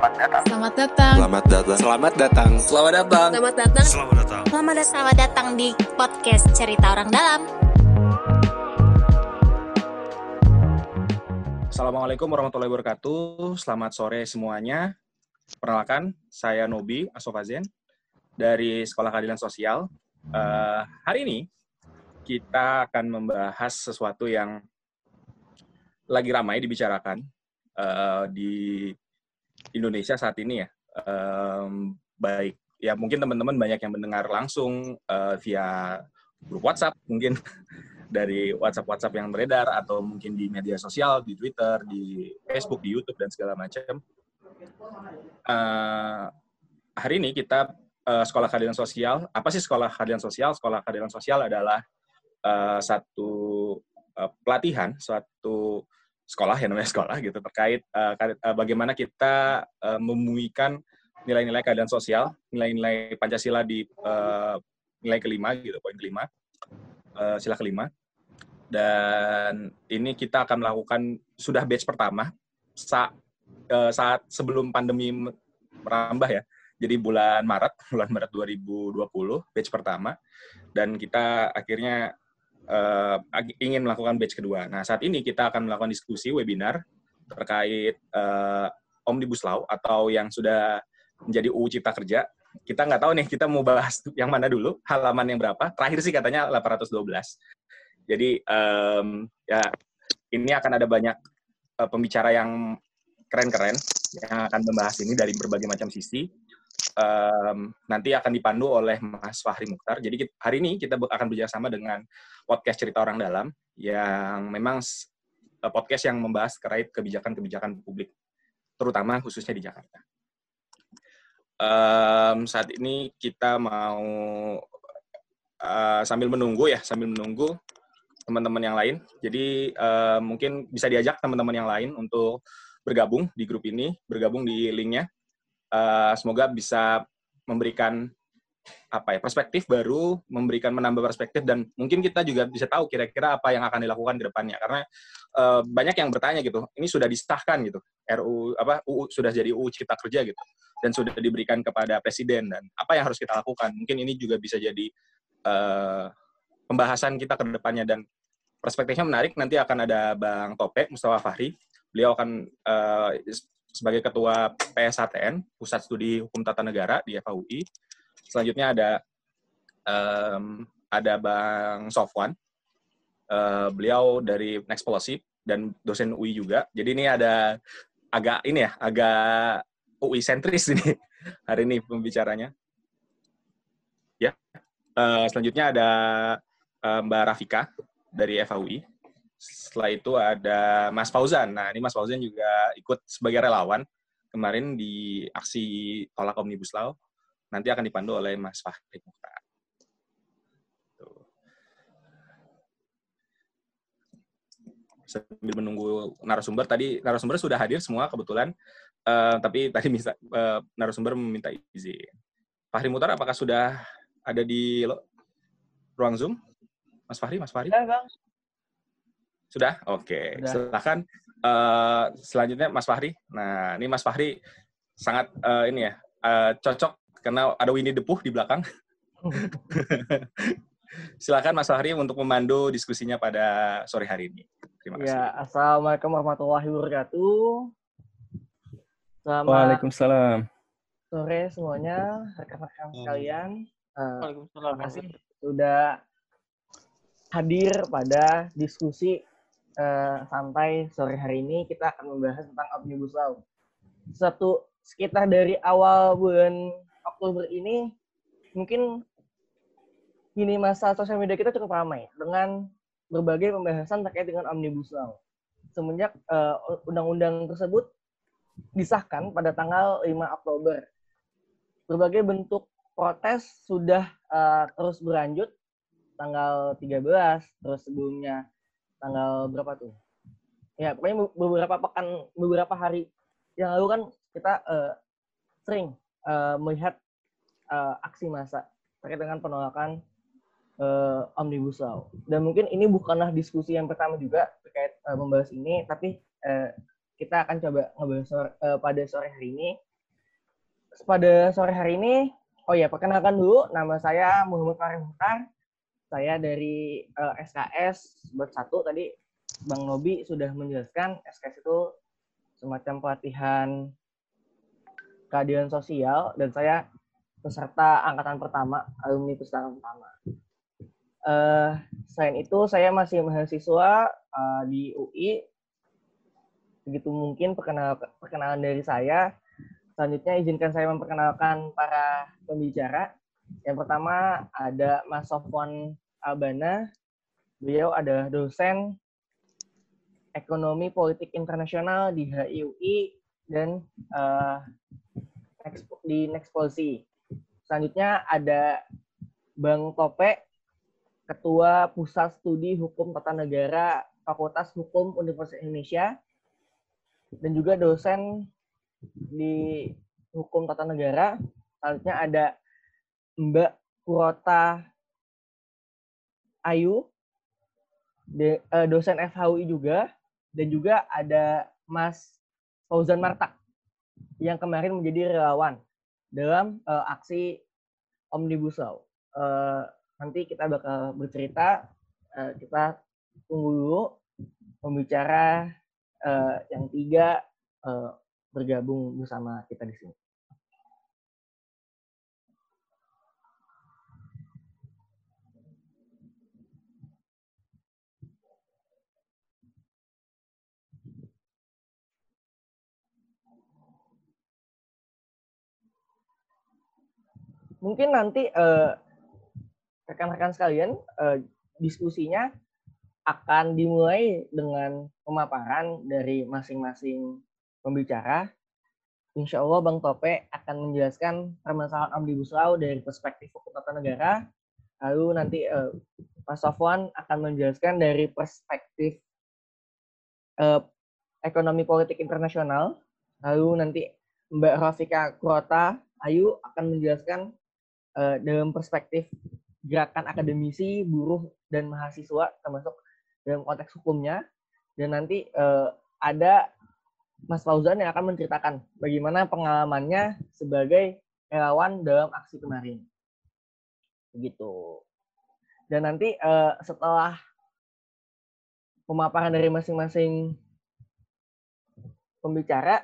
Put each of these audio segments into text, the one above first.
Selamat datang. Selamat datang. Selamat datang. Selamat datang. Selamat datang. Selamat datang. Selamat datang. Selamat datang. Selamat datang di podcast Cerita Orang Dalam. Assalamualaikum warahmatullahi wabarakatuh. Selamat sore semuanya. Perkenalkan, saya Nobi Asofazen dari Sekolah Keadilan Sosial. Uh, hari ini kita akan membahas sesuatu yang lagi ramai dibicarakan uh, di Indonesia saat ini ya. Um, baik, ya mungkin teman-teman banyak yang mendengar langsung uh, via grup WhatsApp, mungkin dari WhatsApp-WhatsApp yang beredar atau mungkin di media sosial, di Twitter, di Facebook, di YouTube dan segala macam. Uh, hari ini kita uh, Sekolah Keadilan Sosial. Apa sih Sekolah Keadilan Sosial? Sekolah Keadilan Sosial adalah uh, satu uh, pelatihan, suatu sekolah ya namanya sekolah gitu terkait uh, bagaimana kita uh, membumikan nilai-nilai keadilan sosial, nilai-nilai Pancasila di uh, nilai kelima gitu, poin kelima, uh, sila kelima. Dan ini kita akan melakukan sudah batch pertama saat, uh, saat sebelum pandemi merambah ya. Jadi bulan Maret, bulan Maret 2020, batch pertama. Dan kita akhirnya uh, ingin melakukan batch kedua. Nah, saat ini kita akan melakukan diskusi webinar terkait uh, Omnibus Law atau yang sudah menjadi UU Cipta Kerja. Kita nggak tahu nih, kita mau bahas yang mana dulu, halaman yang berapa. Terakhir sih katanya 812. Jadi, um, ya ini akan ada banyak uh, pembicara yang keren-keren yang akan membahas ini dari berbagai macam sisi um, nanti akan dipandu oleh Mas Fahri Mukhtar. Jadi hari ini kita akan bekerjasama dengan podcast Cerita Orang Dalam yang memang uh, podcast yang membahas terkait kebijakan-kebijakan publik, terutama khususnya di Jakarta. Um, saat ini kita mau uh, sambil menunggu ya, sambil menunggu teman-teman yang lain. Jadi uh, mungkin bisa diajak teman-teman yang lain untuk bergabung di grup ini, bergabung di linknya uh, semoga bisa memberikan apa ya perspektif baru, memberikan menambah perspektif dan mungkin kita juga bisa tahu kira-kira apa yang akan dilakukan ke depannya. Karena uh, banyak yang bertanya gitu, ini sudah disahkan gitu, RU apa UU sudah jadi UU Cipta Kerja gitu dan sudah diberikan kepada presiden dan apa yang harus kita lakukan? Mungkin ini juga bisa jadi uh, pembahasan kita ke depannya dan perspektifnya menarik. Nanti akan ada Bang Topek Mustafa Fahri. Beliau akan uh, sebagai ketua PSHTN Pusat Studi Hukum Tata Negara di FAUI. Selanjutnya ada um, ada Bang Sofwan, uh, beliau dari Next Policy dan dosen UI juga. Jadi ini ada agak ini ya, agak UI sentris ini hari ini pembicaranya. Ya, uh, selanjutnya ada uh, Mbak Rafika dari FAUI. Setelah itu ada Mas Fauzan. Nah, ini Mas Fauzan juga ikut sebagai relawan kemarin di aksi tolak Omnibus Law. Nanti akan dipandu oleh Mas Fahri Mukhtar. Sambil menunggu narasumber, tadi narasumber sudah hadir semua kebetulan, uh, tapi tadi bisa, uh, narasumber meminta izin. Fahri Mukhtar, apakah sudah ada di ruang Zoom? Mas Fahri, Mas Fahri? Ya, Bang. Sudah? Oke. Okay. Silakan uh, selanjutnya Mas Fahri. Nah, ini Mas Fahri sangat uh, ini ya, uh, cocok karena ada Winnie the Pooh di belakang. Silakan Mas Fahri untuk memandu diskusinya pada sore hari ini. Terima kasih. Ya, Assalamualaikum warahmatullahi wabarakatuh. Selamat Waalaikumsalam. Sore semuanya, rekan-rekan sekalian. Uh, Waalaikumsalam. Terima kasih sudah hadir pada diskusi uh, santai sore hari ini kita akan membahas tentang Omnibus Law. Satu sekitar dari awal bulan Oktober ini mungkin ini masa sosial media kita cukup ramai dengan berbagai pembahasan terkait dengan Omnibus Law. Semenjak uh, undang-undang tersebut disahkan pada tanggal 5 Oktober. Berbagai bentuk protes sudah uh, terus berlanjut tanggal 13, terus sebelumnya tanggal berapa tuh? Ya, pokoknya beberapa pekan, beberapa hari yang lalu kan kita uh, sering uh, melihat uh, aksi massa terkait dengan penolakan uh, Omnibus Law. Dan mungkin ini bukanlah diskusi yang pertama juga terkait uh, membahas ini, tapi uh, kita akan coba sore, uh, pada sore hari ini pada sore hari ini, oh ya perkenalkan dulu, nama saya Muhammad Farid Muhtar. Saya dari uh, SKS buat satu tadi Bang Nobi sudah menjelaskan SKS itu semacam pelatihan keadilan sosial dan saya peserta angkatan pertama, alumni peserta pertama. Uh, selain itu, saya masih mahasiswa uh, di UI. Begitu mungkin perkenal, perkenalan dari saya. Selanjutnya izinkan saya memperkenalkan para pembicara. Yang pertama ada Mas Sofwan Albana. Beliau adalah dosen ekonomi politik internasional di HIUI dan uh, di Next Policy. Selanjutnya ada Bang Tope, Ketua Pusat Studi Hukum Tata Negara Fakultas Hukum Universitas Indonesia, dan juga dosen di Hukum Tata Negara. Selanjutnya ada Mbak Kurota Ayu, de, uh, dosen FHUI juga, dan juga ada Mas Fauzan Martak yang kemarin menjadi relawan dalam uh, aksi Omnibus Law. Uh, nanti kita bakal bercerita, uh, kita tunggu dulu pembicara uh, yang tiga uh, bergabung bersama kita di sini. Mungkin nanti rekan-rekan uh, sekalian uh, diskusinya akan dimulai dengan pemaparan dari masing-masing pembicara. Insya Allah Bang Tope akan menjelaskan permasalahan Omnibus Law dari perspektif hukum tata negara. Lalu nanti uh, Pak Sofwan akan menjelaskan dari perspektif uh, ekonomi politik internasional. Lalu nanti Mbak Rafika Kurota Ayu akan menjelaskan uh, dalam perspektif gerakan akademisi, buruh, dan mahasiswa termasuk dalam konteks hukumnya dan nanti uh, ada Mas Fauzan yang akan menceritakan bagaimana pengalamannya sebagai relawan dalam aksi kemarin. Begitu. Dan nanti uh, setelah pemaparan dari masing-masing pembicara,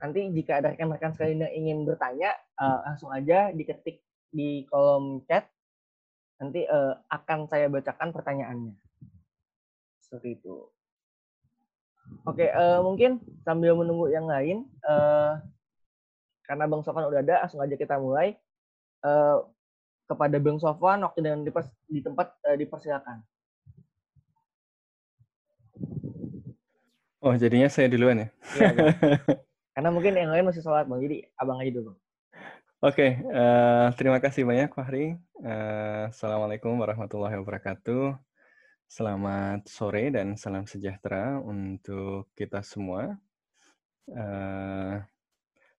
nanti jika ada rekan-rekan sekalian yang ingin bertanya, uh, langsung aja diketik di kolom chat. Nanti uh, akan saya bacakan pertanyaannya. Seperti itu. Oke, uh, mungkin sambil menunggu yang lain, uh, karena Bang Sofan udah ada, langsung aja kita mulai. Uh, kepada Bang Sofan, waktu dan di, di tempat uh, dipersilakan. Oh, jadinya saya duluan ya? Iya, karena mungkin yang lain masih sholat, Bang. Jadi abang aja dulu. Oke, okay, uh, terima kasih banyak, Fahri. Uh, Assalamualaikum warahmatullahi wabarakatuh. Selamat sore dan salam sejahtera untuk kita semua. Uh,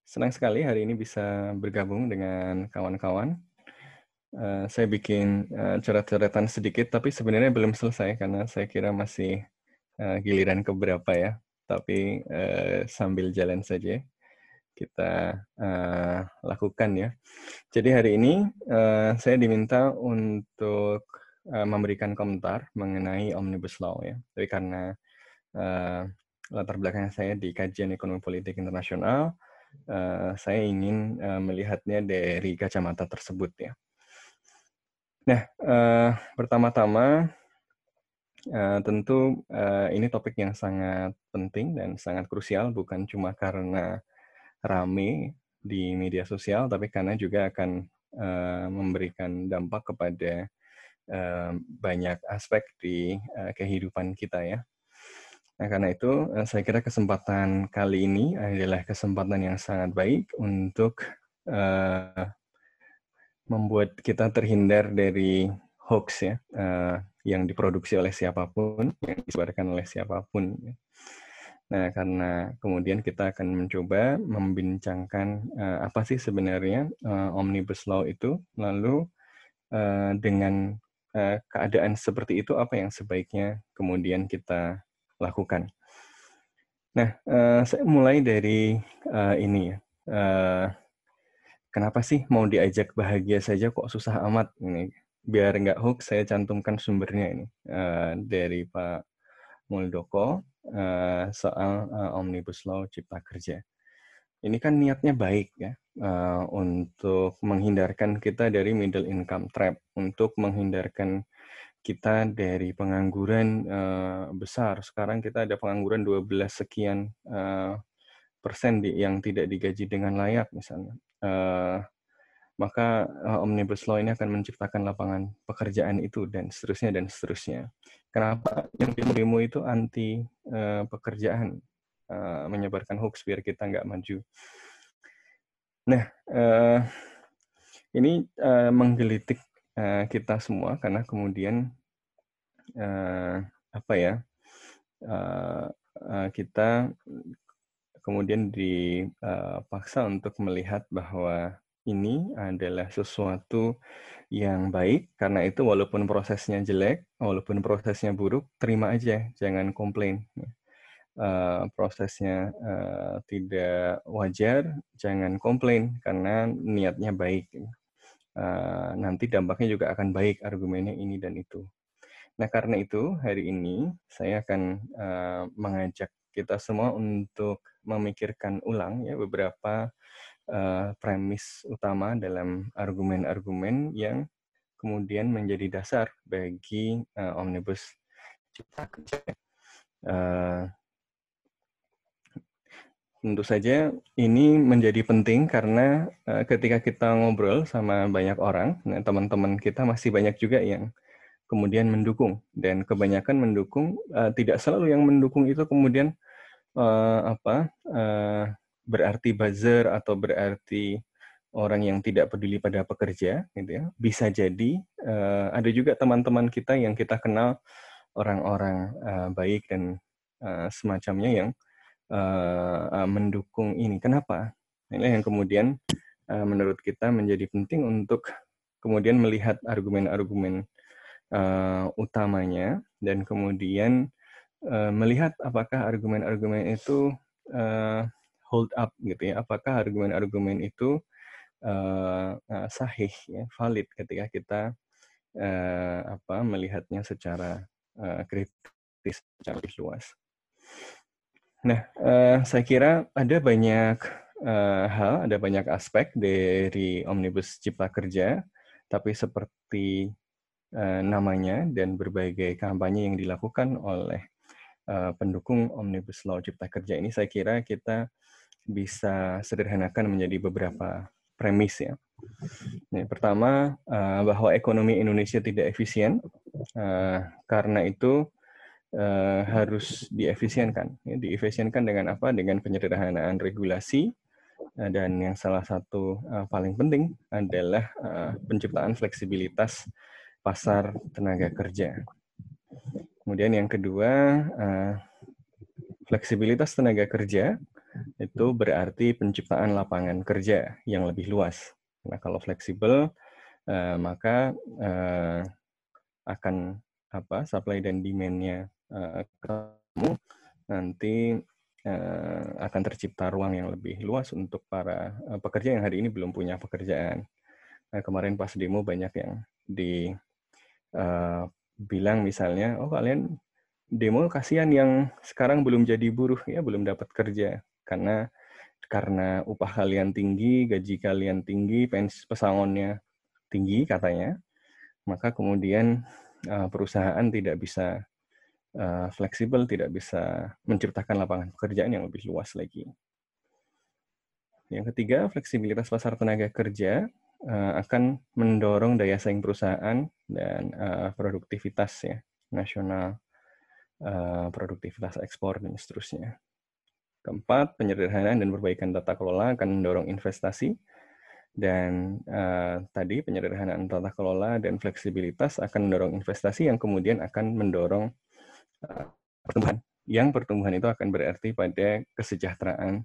senang sekali hari ini bisa bergabung dengan kawan-kawan. Uh, saya bikin uh, coret-coretan sedikit, tapi sebenarnya belum selesai karena saya kira masih uh, giliran keberapa ya. Tapi uh, sambil jalan saja kita uh, lakukan ya. Jadi hari ini uh, saya diminta untuk uh, memberikan komentar mengenai omnibus law ya. Tapi karena uh, latar belakang saya di kajian ekonomi politik internasional, uh, saya ingin uh, melihatnya dari kacamata tersebut ya. Nah, uh, pertama-tama uh, tentu uh, ini topik yang sangat penting dan sangat krusial bukan cuma karena rame di media sosial, tapi karena juga akan uh, memberikan dampak kepada banyak aspek di kehidupan kita ya. Nah, karena itu saya kira kesempatan kali ini adalah kesempatan yang sangat baik untuk uh, membuat kita terhindar dari hoax ya, uh, yang diproduksi oleh siapa pun, yang disebarkan oleh siapa pun. Nah, karena kemudian kita akan mencoba membincangkan uh, apa sih sebenarnya uh, omnibus law itu, lalu uh, dengan Eh, keadaan seperti itu apa yang sebaiknya kemudian kita lakukan. Nah, uh, saya mulai dari uh, ini ya. Uh, kenapa sih mau diajak bahagia saja kok susah amat ini biar nggak hook saya cantumkan sumbernya ini uh, dari Pak Muldoko uh, soal uh, omnibus law cipta kerja ini kan niatnya baik ya uh, untuk menghindarkan kita dari middle income trap untuk menghindarkan kita dari pengangguran uh, besar. Sekarang kita ada pengangguran 12 sekian uh, persen di, yang tidak digaji dengan layak misalnya. Uh, maka uh, omnibus law ini akan menciptakan lapangan pekerjaan itu dan seterusnya dan seterusnya. Kenapa yang demo itu anti uh, pekerjaan, uh, menyebarkan hoax biar kita nggak maju. Nah, uh, ini uh, menggelitik uh, kita semua karena kemudian uh, apa ya uh, uh, kita kemudian dipaksa untuk melihat bahwa ini adalah sesuatu yang baik karena itu walaupun prosesnya jelek walaupun prosesnya buruk terima aja jangan komplain uh, prosesnya uh, tidak wajar jangan komplain karena niatnya baik uh, nanti dampaknya juga akan baik argumennya ini dan itu. Nah, karena itu hari ini saya akan uh, mengajak kita semua untuk memikirkan ulang ya beberapa uh, premis utama dalam argumen-argumen yang kemudian menjadi dasar bagi uh, omnibus cipta kerja. Uh, tentu saja ini menjadi penting karena uh, ketika kita ngobrol sama banyak orang, nah, teman-teman kita masih banyak juga yang kemudian mendukung dan kebanyakan mendukung uh, tidak selalu yang mendukung itu kemudian uh, apa uh, berarti buzzer atau berarti orang yang tidak peduli pada pekerja gitu ya bisa jadi uh, ada juga teman-teman kita yang kita kenal orang-orang uh, baik dan uh, semacamnya yang uh, uh, mendukung ini. Kenapa? Ini yang kemudian uh, menurut kita menjadi penting untuk kemudian melihat argumen-argumen uh, utamanya dan kemudian uh, melihat apakah argumen-argumen itu uh, hold up gitu ya apakah argumen-argumen itu uh, sahih ya valid ketika kita uh, apa melihatnya secara uh, kritis secara lebih luas. Nah, uh, saya kira ada banyak uh, hal, ada banyak aspek dari omnibus cipta kerja, tapi seperti uh, namanya dan berbagai kampanye yang dilakukan oleh pendukung Omnibus Law Cipta Kerja ini, saya kira kita bisa sederhanakan menjadi beberapa premis ya. Yang pertama uh, bahwa ekonomi Indonesia tidak efisien, uh, karena itu uh, harus diefisienkan. Ya, diefisienkan dengan apa? Dengan penyederhanaan regulasi dan yang salah satu paling penting adalah penciptaan fleksibilitas pasar tenaga kerja. Kemudian yang kedua, fleksibilitas tenaga kerja itu berarti penciptaan lapangan kerja yang lebih luas. Nah, kalau fleksibel, uh, maka uh, akan apa supply dan demand-nya uh, kamu nanti uh, akan tercipta ruang yang lebih luas untuk para uh, pekerja yang hari ini belum punya pekerjaan. Nah, kemarin pas demo banyak yang di uh, bilang misalnya, oh kalian demo kasihan yang sekarang belum jadi buruh ya belum dapat kerja karena karena upah kalian tinggi, gaji kalian tinggi, pensi pesangonnya tinggi katanya, maka kemudian uh, perusahaan tidak bisa uh, fleksibel, tidak bisa menciptakan lapangan pekerjaan yang lebih luas lagi. Yang ketiga, fleksibilitas pasar tenaga kerja uh, akan mendorong daya saing perusahaan dan uh, produktivitas ya nasional, uh, produktivitas ekspor dan seterusnya. Keempat, penyederhanaan dan perbaikan tata kelola akan mendorong investasi dan uh, tadi penyederhanaan tata kelola dan fleksibilitas akan mendorong investasi yang kemudian akan mendorong uh, pertumbuhan. Yang pertumbuhan itu akan berarti pada kesejahteraan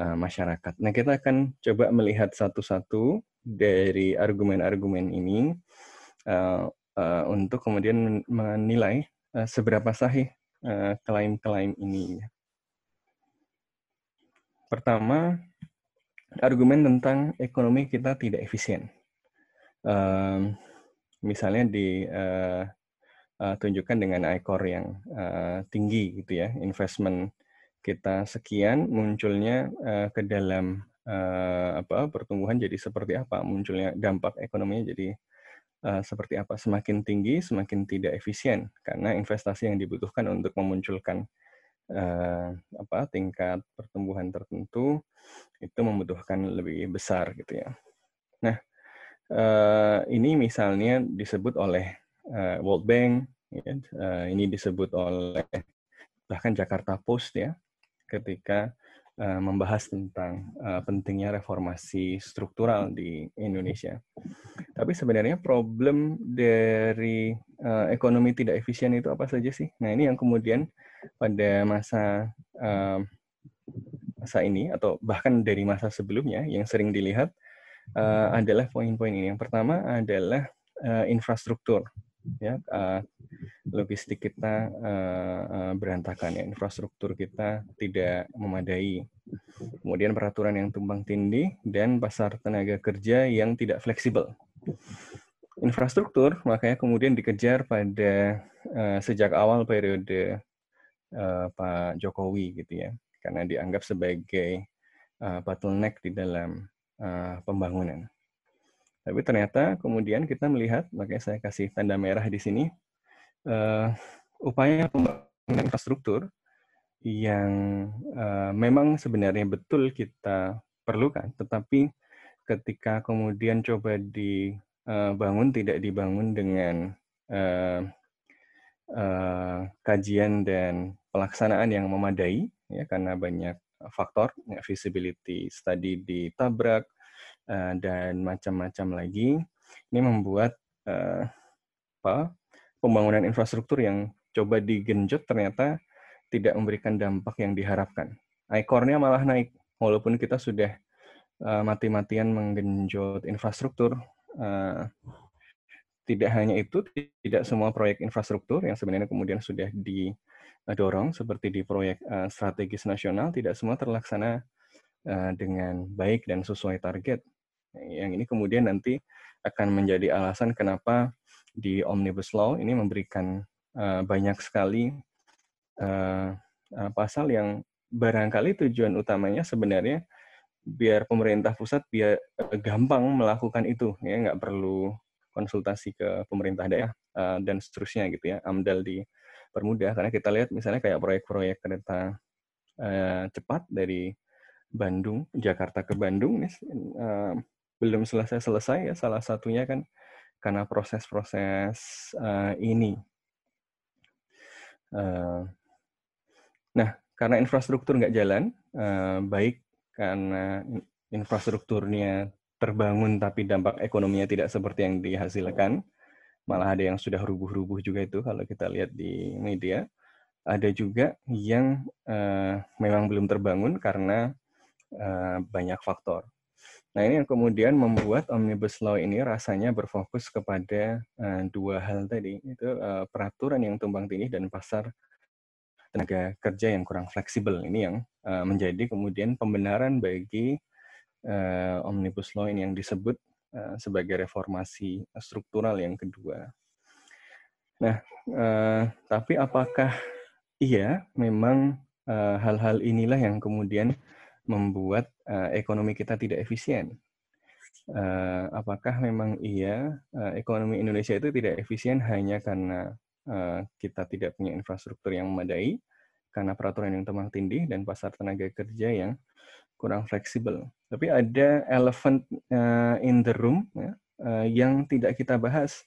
uh, masyarakat. Nah, kita akan coba melihat satu-satu dari argumen-argumen ini uh, uh, untuk kemudian menilai uh, seberapa sahih klaim-klaim uh, ini. Pertama, argumen tentang ekonomi kita tidak efisien. Um, misalnya ditunjukkan uh, dengan ICOR yang uh, tinggi gitu ya, investment kita sekian munculnya uh, ke dalam uh, apa pertumbuhan jadi seperti apa, munculnya dampak ekonominya jadi uh, seperti apa. Semakin tinggi semakin tidak efisien karena investasi yang dibutuhkan untuk memunculkan uh, apa tingkat pertumbuhan tertentu itu membutuhkan lebih besar gitu ya. Nah, uh, ini misalnya disebut oleh uh, World Bank, ya, ini disebut oleh bahkan Jakarta Post ya, ketika membahas tentang pentingnya reformasi struktural di Indonesia. Tapi sebenarnya problem dari ekonomi tidak efisien itu apa saja sih? Nah ini yang kemudian pada masa uh, masa ini atau bahkan dari masa sebelumnya yang sering dilihat uh, adalah poin-poin ini. Yang pertama adalah uh, infrastruktur. Ya, uh, logistik kita uh, uh, berantakan ya, infrastruktur kita tidak memadai. Kemudian peraturan yang tumpang tindih dan pasar tenaga kerja yang tidak fleksibel. Infrastruktur makanya kemudian dikejar pada uh, sejak awal periode uh, Pak Jokowi gitu ya karena dianggap sebagai uh, bottleneck di dalam uh, pembangunan. Tapi ternyata kemudian kita melihat, makanya saya kasih tanda merah di sini, uh, upaya pembangunan infrastruktur yang uh, memang sebenarnya betul kita perlukan, tetapi ketika kemudian coba dibangun tidak dibangun dengan uh, uh, kajian dan pelaksanaan yang memadai, ya karena banyak faktor ya, visibility study ditabrak uh, dan macam-macam lagi ini membuat uh, apa pembangunan infrastruktur yang coba digenjot ternyata tidak memberikan dampak yang diharapkan. ICOR-nya malah naik walaupun kita sudah uh, mati-matian menggenjot infrastruktur uh, tidak hanya itu, tidak semua proyek infrastruktur yang sebenarnya kemudian sudah di dorong seperti di proyek uh, strategis nasional tidak semua terlaksana uh, dengan baik dan sesuai target. Yang ini kemudian nanti akan menjadi alasan kenapa di Omnibus Law ini memberikan uh, banyak sekali pasal yang barangkali tujuan utamanya sebenarnya biar pemerintah pusat biar gampang melakukan itu ya nggak perlu konsultasi ke pemerintah daerah dan seterusnya gitu ya AMDAL di permudah karena kita lihat misalnya kayak proyek-proyek kereta uh, cepat dari Bandung Jakarta ke Bandung nih uh, belum selesai-selesai ya salah satunya kan karena proses-proses uh, ini. Uh, nah karena infrastruktur nggak jalan uh, baik karena infrastrukturnya terbangun tapi dampak ekonominya tidak seperti yang dihasilkan malah ada yang sudah rubuh-rubuh juga itu kalau kita lihat di media. Ada juga yang uh, memang belum terbangun karena uh, banyak faktor. Nah ini yang kemudian membuat Omnibus Law ini rasanya berfokus kepada uh, dua hal tadi, itu uh, peraturan yang tumbang tindih dan pasar tenaga kerja yang kurang fleksibel. Ini yang uh, menjadi kemudian pembenaran bagi uh, Omnibus Law ini yang disebut Eh, sebagai reformasi struktural yang kedua. Nah, uh, tapi apakah iya memang uh, hal-hal inilah yang kemudian membuat uh, ekonomi kita tidak efisien? Uh, apakah memang iya uh, ekonomi Indonesia itu tidak efisien hanya karena uh, kita tidak punya infrastruktur yang memadai, karena peraturan yang tumpang tindih dan pasar tenaga kerja yang kurang fleksibel. Tapi ada elephant uh, in the room ya, uh, yang tidak kita bahas,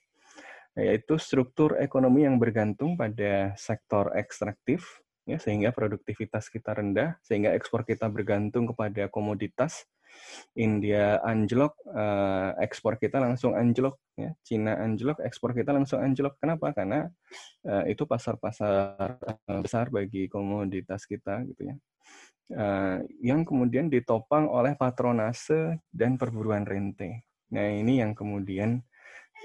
yaitu struktur ekonomi yang bergantung pada sektor ekstraktif, ya, sehingga produktivitas kita rendah, sehingga ekspor kita bergantung kepada komoditas. India anjlok, uh, ekspor kita langsung anjlok. Ya. Cina anjlok, ekspor kita langsung anjlok. Kenapa? Karena uh, itu pasar-pasar besar bagi komoditas kita, gitu ya yang kemudian ditopang oleh patronase dan perburuan rente. Nah ini yang kemudian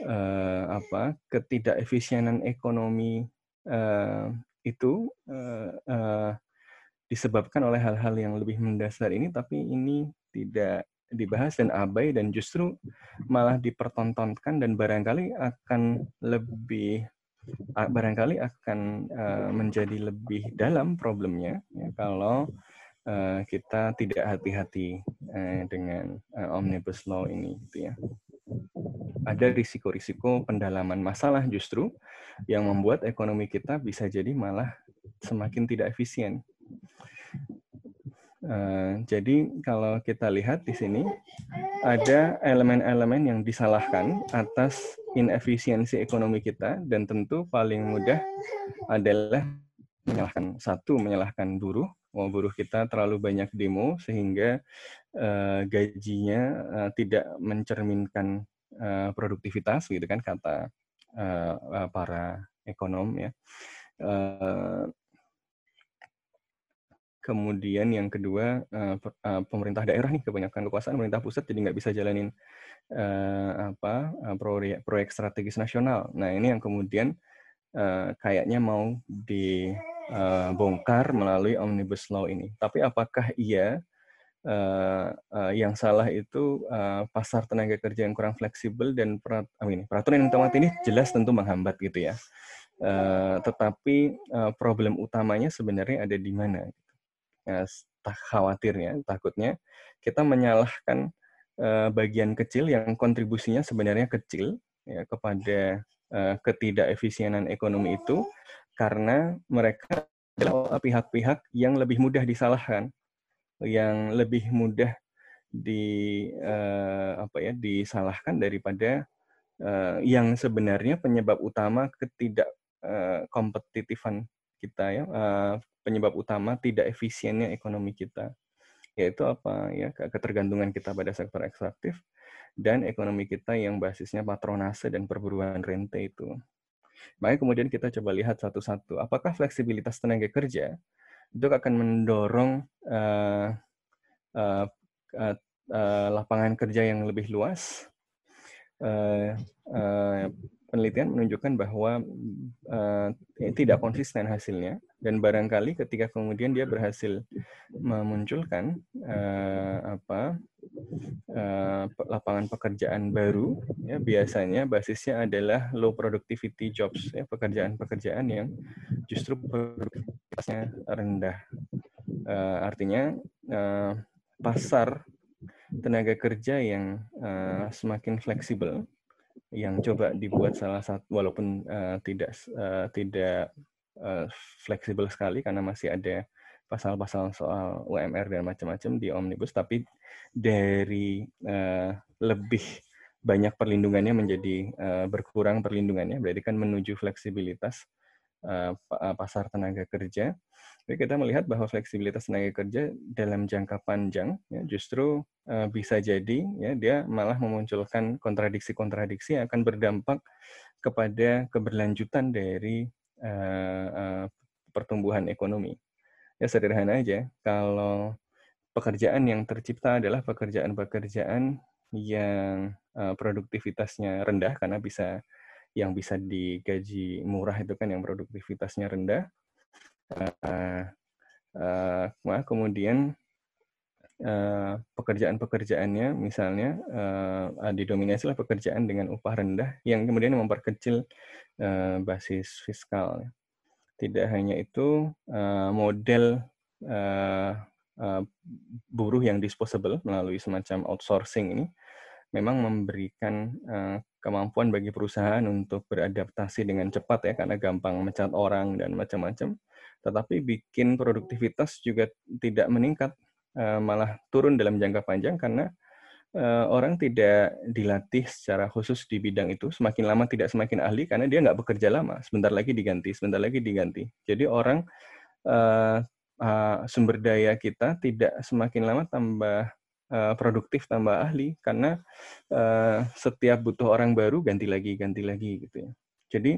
uh, apa ketidakefisienan ekonomi uh, itu uh, uh, disebabkan oleh hal-hal yang lebih mendasar ini, tapi ini tidak dibahas dan abai dan justru malah dipertontonkan dan barangkali akan lebih barangkali akan menjadi lebih dalam problemnya ya, kalau uh, kita tidak hati-hati uh, dengan uh, omnibus law ini gitu ya. Ada risiko-risiko pendalaman masalah justru yang membuat ekonomi kita bisa jadi malah semakin tidak efisien. Uh, jadi kalau kita lihat di sini ada elemen-elemen yang disalahkan atas inefisiensi ekonomi kita dan tentu paling mudah adalah menyalahkan. Satu menyalahkan buruh oh, buruh kita terlalu banyak demo sehingga uh, gajinya uh, tidak mencerminkan uh, produktivitas gitu kan kata uh, para ekonom ya. Uh, kemudian yang kedua uh, pemerintah daerah nih kebanyakan kekuasaan pemerintah pusat jadi nggak bisa jalanin uh, apa proyek proyek strategis nasional. Nah ini yang kemudian uh, kayaknya mau dibongkar melalui omnibus law ini. Tapi apakah iya uh, uh, yang salah itu uh, pasar tenaga kerja yang kurang fleksibel dan perat, uh, ini, peraturan yang utama ini jelas tentu menghambat gitu ya. Uh, tetapi uh, problem utamanya sebenarnya ada di mana? Uh, khawatirnya, takutnya kita menyalahkan uh, bagian kecil yang kontribusinya sebenarnya kecil ya, kepada uh, ketidakefisienan ekonomi itu karena mereka adalah pihak-pihak yang lebih mudah disalahkan yang lebih mudah di uh, apa ya disalahkan daripada uh, yang sebenarnya penyebab utama ketidak uh, kompetitifan kita ya uh, penyebab utama tidak efisiennya ekonomi kita yaitu apa ya ketergantungan kita pada sektor ekstraktif dan ekonomi kita yang basisnya patronase dan perburuan rente itu. Makanya kemudian kita coba lihat satu-satu apakah fleksibilitas tenaga kerja itu akan mendorong uh, uh, uh, uh, lapangan kerja yang lebih luas. Uh, uh, penelitian menunjukkan bahwa uh, tidak konsisten hasilnya dan barangkali ketika kemudian dia berhasil memunculkan uh, apa uh, lapangan pekerjaan baru ya biasanya basisnya adalah low productivity jobs ya pekerjaan-pekerjaan yang justru produktivitasnya rendah. Uh, artinya uh, pasar tenaga kerja yang uh, semakin fleksibel yang coba dibuat salah satu walaupun uh, tidak uh, tidak uh, fleksibel sekali karena masih ada pasal-pasal soal UMR dan macam-macam di omnibus tapi dari uh, lebih banyak perlindungannya menjadi uh, berkurang perlindungannya berarti kan menuju fleksibilitas uh, pasar tenaga kerja jadi kita melihat bahwa fleksibilitas tenaga kerja dalam jangka panjang ya, justru uh, bisa jadi ya dia malah memunculkan kontradiksi-kontradiksi yang akan berdampak kepada keberlanjutan dari uh, uh, pertumbuhan ekonomi. Ya sederhana aja, kalau pekerjaan yang tercipta adalah pekerjaan-pekerjaan yang uh, produktivitasnya rendah karena bisa yang bisa digaji murah itu kan yang produktivitasnya rendah uh, uh, kemudian pekerjaan-pekerjaannya misalnya uh, didominasi oleh pekerjaan dengan upah rendah yang kemudian memperkecil basis fiskal. Tidak hanya itu, model uh, buruh yang disposable melalui semacam outsourcing ini memang memberikan uh, kemampuan bagi perusahaan untuk beradaptasi dengan cepat ya karena gampang mencat orang dan macam-macam tetapi bikin produktivitas juga tidak meningkat, eh, malah turun dalam jangka panjang karena eh, orang tidak dilatih secara khusus di bidang itu. Semakin lama tidak semakin ahli karena dia nggak bekerja lama. Sebentar lagi diganti, sebentar lagi diganti. Jadi orang uh, sumber daya kita tidak semakin lama tambah uh, produktif, tambah ahli karena uh, setiap butuh orang baru ganti lagi, ganti lagi gitu ya. Jadi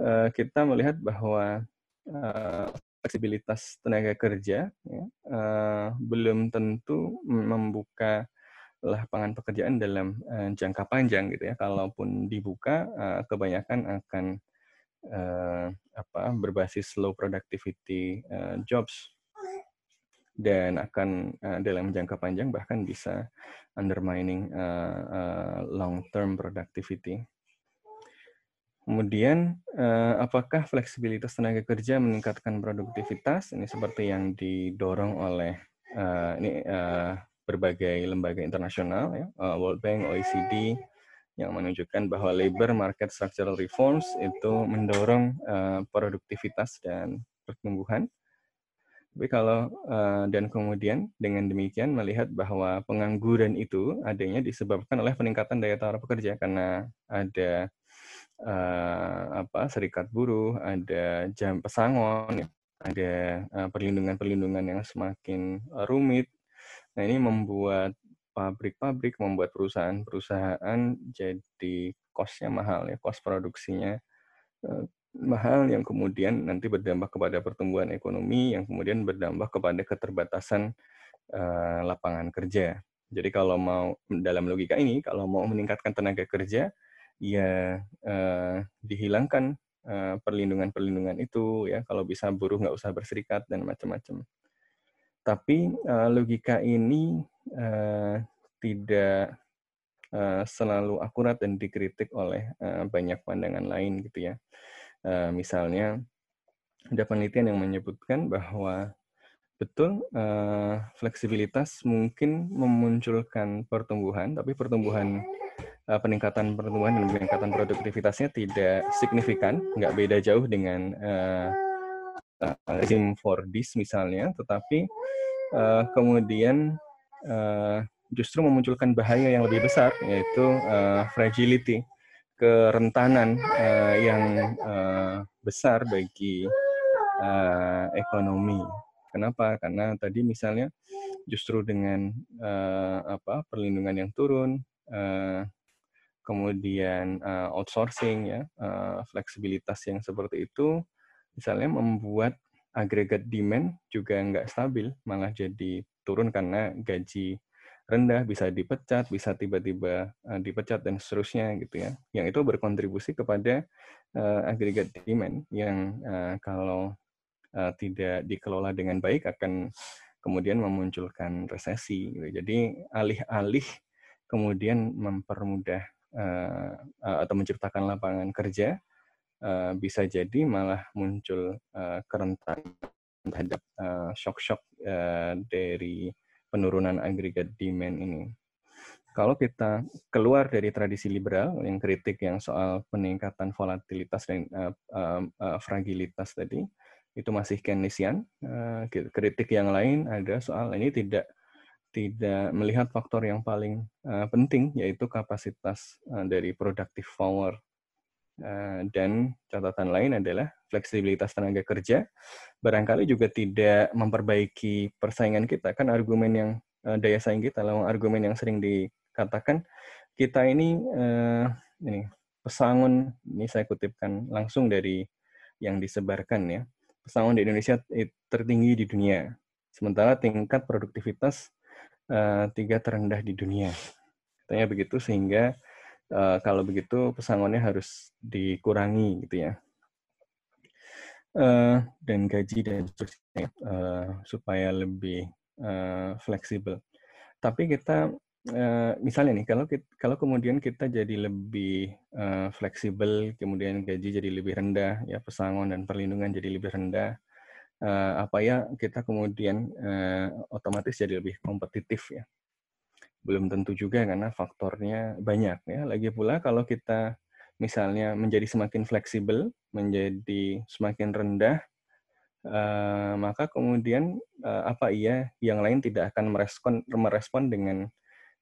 uh, kita melihat bahwa uh, fleksibilitas tenaga kerja ya, uh, belum tentu membuka lapangan pekerjaan dalam uh, jangka panjang gitu ya. Kalaupun dibuka, uh, kebanyakan akan uh, apa berbasis low productivity uh, jobs. dan akan uh, dalam jangka panjang bahkan bisa undermining uh, uh, long-term productivity. Kemudian, uh, apakah fleksibilitas tenaga kerja meningkatkan produktivitas? Ini seperti yang didorong oleh uh, ini uh, berbagai lembaga internasional, ya, World Bank, OECD, yang menunjukkan bahwa labor market structural reforms itu mendorong uh, produktivitas dan pertumbuhan. Tapi kalau uh, dan kemudian dengan demikian melihat bahwa pengangguran itu adanya disebabkan oleh peningkatan daya tawar pekerja karena ada uh, apa serikat buruh, ada jam pesangon, ada perlindungan-perlindungan yang semakin rumit. Nah ini membuat pabrik-pabrik, membuat perusahaan-perusahaan jadi kosnya mahal ya, kos produksinya uh, mahal yang kemudian nanti berdampak kepada pertumbuhan ekonomi, yang kemudian berdampak kepada keterbatasan uh, lapangan kerja. Jadi kalau mau dalam logika ini, kalau mau meningkatkan tenaga kerja, ya uh, dihilangkan perlindungan-perlindungan itu ya kalau bisa buruh nggak usah berserikat dan macam-macam tapi logika ini uh, tidak uh, selalu akurat dan dikritik oleh uh, banyak pandangan lain gitu ya. Uh, misalnya ada penelitian yang menyebutkan bahwa betul uh, fleksibilitas mungkin memunculkan pertumbuhan tapi pertumbuhan uh, peningkatan pertumbuhan dan peningkatan produktivitasnya tidak signifikan, nggak beda jauh dengan uh, rezim Fordis misalnya, tetapi uh, kemudian uh, justru memunculkan bahaya yang lebih besar, yaitu uh, fragility, kerentanan uh, yang uh, besar bagi uh, ekonomi. Kenapa? Karena tadi misalnya justru dengan uh, apa perlindungan yang turun, uh, kemudian uh, outsourcing ya uh, fleksibilitas yang seperti itu misalnya membuat agregat demand juga nggak stabil malah jadi turun karena gaji rendah bisa dipecat bisa tiba-tiba uh, dipecat dan seterusnya gitu ya yang itu berkontribusi kepada uh, agregat demand yang uh, kalau uh, tidak dikelola dengan baik akan kemudian memunculkan resesi gitu. jadi alih-alih kemudian mempermudah uh, atau menciptakan lapangan kerja uh, bisa jadi malah muncul uh, kerentanan terhadap shock-shock uh, dari penurunan agregat demand ini. Kalau kita keluar dari tradisi liberal yang kritik yang soal peningkatan volatilitas dan uh, uh, uh, fragilitas tadi, itu masih Keynesian. Uh, kritik yang lain ada soal ini tidak tidak melihat faktor yang paling uh, penting yaitu kapasitas uh, dari productive power uh, dan catatan lain adalah fleksibilitas tenaga kerja barangkali juga tidak memperbaiki persaingan kita kan argumen yang uh, daya saing kita lawan argumen yang sering dikatakan kita ini uh, ini pesangon ini saya kutipkan langsung dari yang disebarkan ya pesangon di Indonesia tertinggi di dunia sementara tingkat produktivitas uh, tiga terendah di dunia. Katanya begitu sehingga uh, kalau begitu pesangonnya harus dikurangi gitu ya. Uh, dan gaji dan seterusnya uh, supaya lebih uh, fleksibel. Tapi kita uh, misalnya nih kalau kita, kalau kemudian kita jadi lebih uh, fleksibel, kemudian gaji jadi lebih rendah, ya pesangon dan perlindungan jadi lebih rendah, uh, apa ya kita kemudian uh, otomatis jadi lebih kompetitif ya. Belum tentu juga karena faktornya banyak ya. Lagi pula kalau kita misalnya menjadi semakin fleksibel, menjadi semakin rendah, uh, maka kemudian uh, apa iya yang lain tidak akan merespon merespon dengan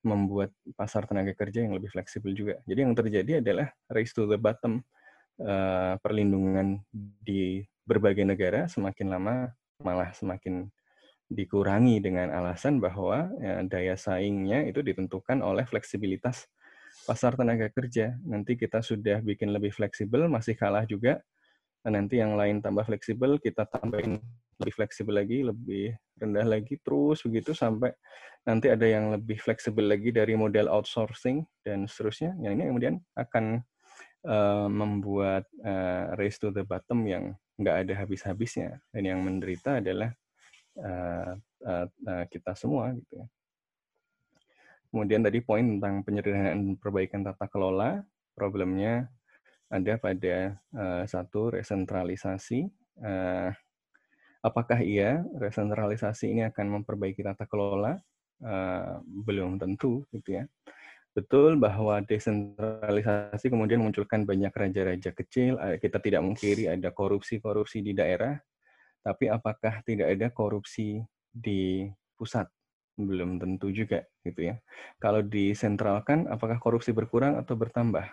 membuat pasar tenaga kerja yang lebih fleksibel juga. Jadi yang terjadi adalah race to the bottom, uh, perlindungan di berbagai negara semakin lama malah semakin dikurangi dengan alasan bahwa ya, daya saingnya itu ditentukan oleh fleksibilitas pasar tenaga kerja. Nanti kita sudah bikin lebih fleksibel, masih kalah juga. Nanti yang lain tambah fleksibel, kita tambahin lebih fleksibel lagi, lebih rendah lagi, terus begitu sampai nanti ada yang lebih fleksibel lagi dari model outsourcing dan seterusnya. Yang ini kemudian akan uh, membuat uh, race to the bottom yang nggak ada habis-habisnya dan yang menderita adalah uh, uh, uh, kita semua gitu ya. Kemudian tadi poin tentang penyederhanaan perbaikan tata kelola, problemnya ada pada uh, satu resentralisasi. Uh, apakah iya resentralisasi ini akan memperbaiki tata kelola? Uh, belum tentu, gitu ya. Betul bahwa desentralisasi kemudian munculkan banyak raja-raja kecil. Kita tidak mengkiri ada korupsi-korupsi di daerah, tapi apakah tidak ada korupsi di pusat? Belum tentu juga gitu ya. Kalau disentralkan, apakah korupsi berkurang atau bertambah?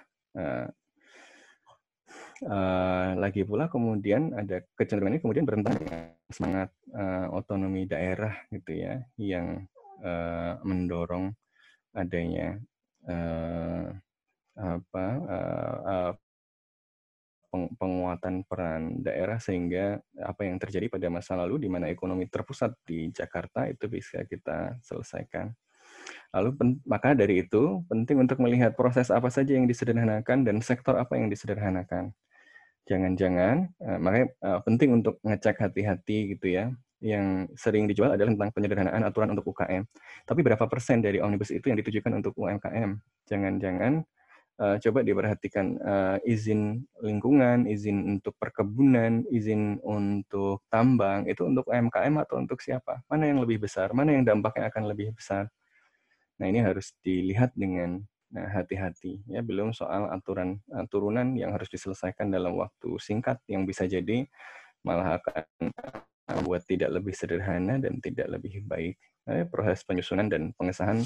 Uh, lagi pula kemudian ada kecenderungan ini kemudian bertentangan dengan semangat uh, otonomi daerah gitu ya, yang uh, mendorong adanya uh, apa uh, uh, penguatan peran daerah sehingga apa yang terjadi pada masa lalu di mana ekonomi terpusat di Jakarta itu bisa kita selesaikan. Lalu maka dari itu penting untuk melihat proses apa saja yang disederhanakan dan sektor apa yang disederhanakan. Jangan-jangan uh, makanya uh, penting untuk ngecek hati-hati gitu ya. Yang sering dijual adalah tentang penyederhanaan aturan untuk UKM. Tapi berapa persen dari omnibus itu yang ditujukan untuk UMKM? Jangan-jangan uh, coba diperhatikan uh, izin lingkungan, izin untuk perkebunan, izin untuk tambang itu untuk UMKM atau untuk siapa? Mana yang lebih besar? Mana yang dampaknya akan lebih besar? Nah ini harus dilihat dengan nah, hati-hati ya. Belum soal aturan uh, turunan yang harus diselesaikan dalam waktu singkat yang bisa jadi malah akan membuat tidak lebih sederhana dan tidak lebih baik. Nah, proses penyusunan dan pengesahan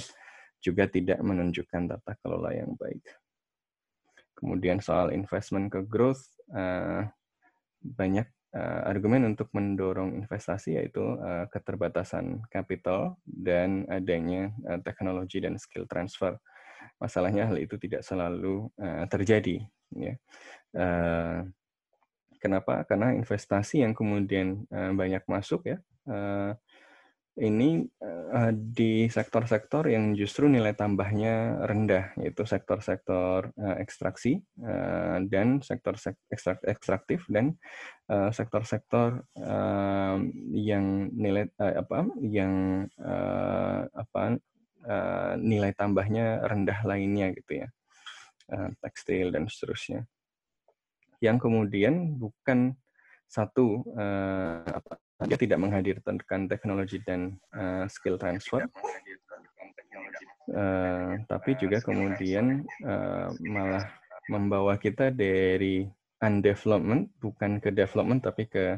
juga tidak menunjukkan tata kelola yang baik. Kemudian soal investment ke growth, uh, banyak uh, argumen untuk mendorong investasi yaitu uh, keterbatasan kapital dan adanya uh, teknologi dan skill transfer. Masalahnya hal itu tidak selalu uh, terjadi. Ya. Uh, kenapa? Karena investasi yang kemudian uh, banyak masuk ya. Uh, ini uh, di sektor-sektor yang justru nilai tambahnya rendah, yaitu sektor-sektor uh, ekstraksi uh, dan sektor sek ekstrak ekstraktif dan sektor-sektor uh, uh, yang nilai uh, apa yang uh, apa uh, nilai tambahnya rendah lainnya gitu ya, uh, tekstil dan seterusnya. Yang kemudian bukan satu uh, apa dia tidak menghadirkan teknologi dan uh, skill transfer, uh, tapi juga kemudian uh, malah membawa kita dari undevelopment bukan ke development tapi ke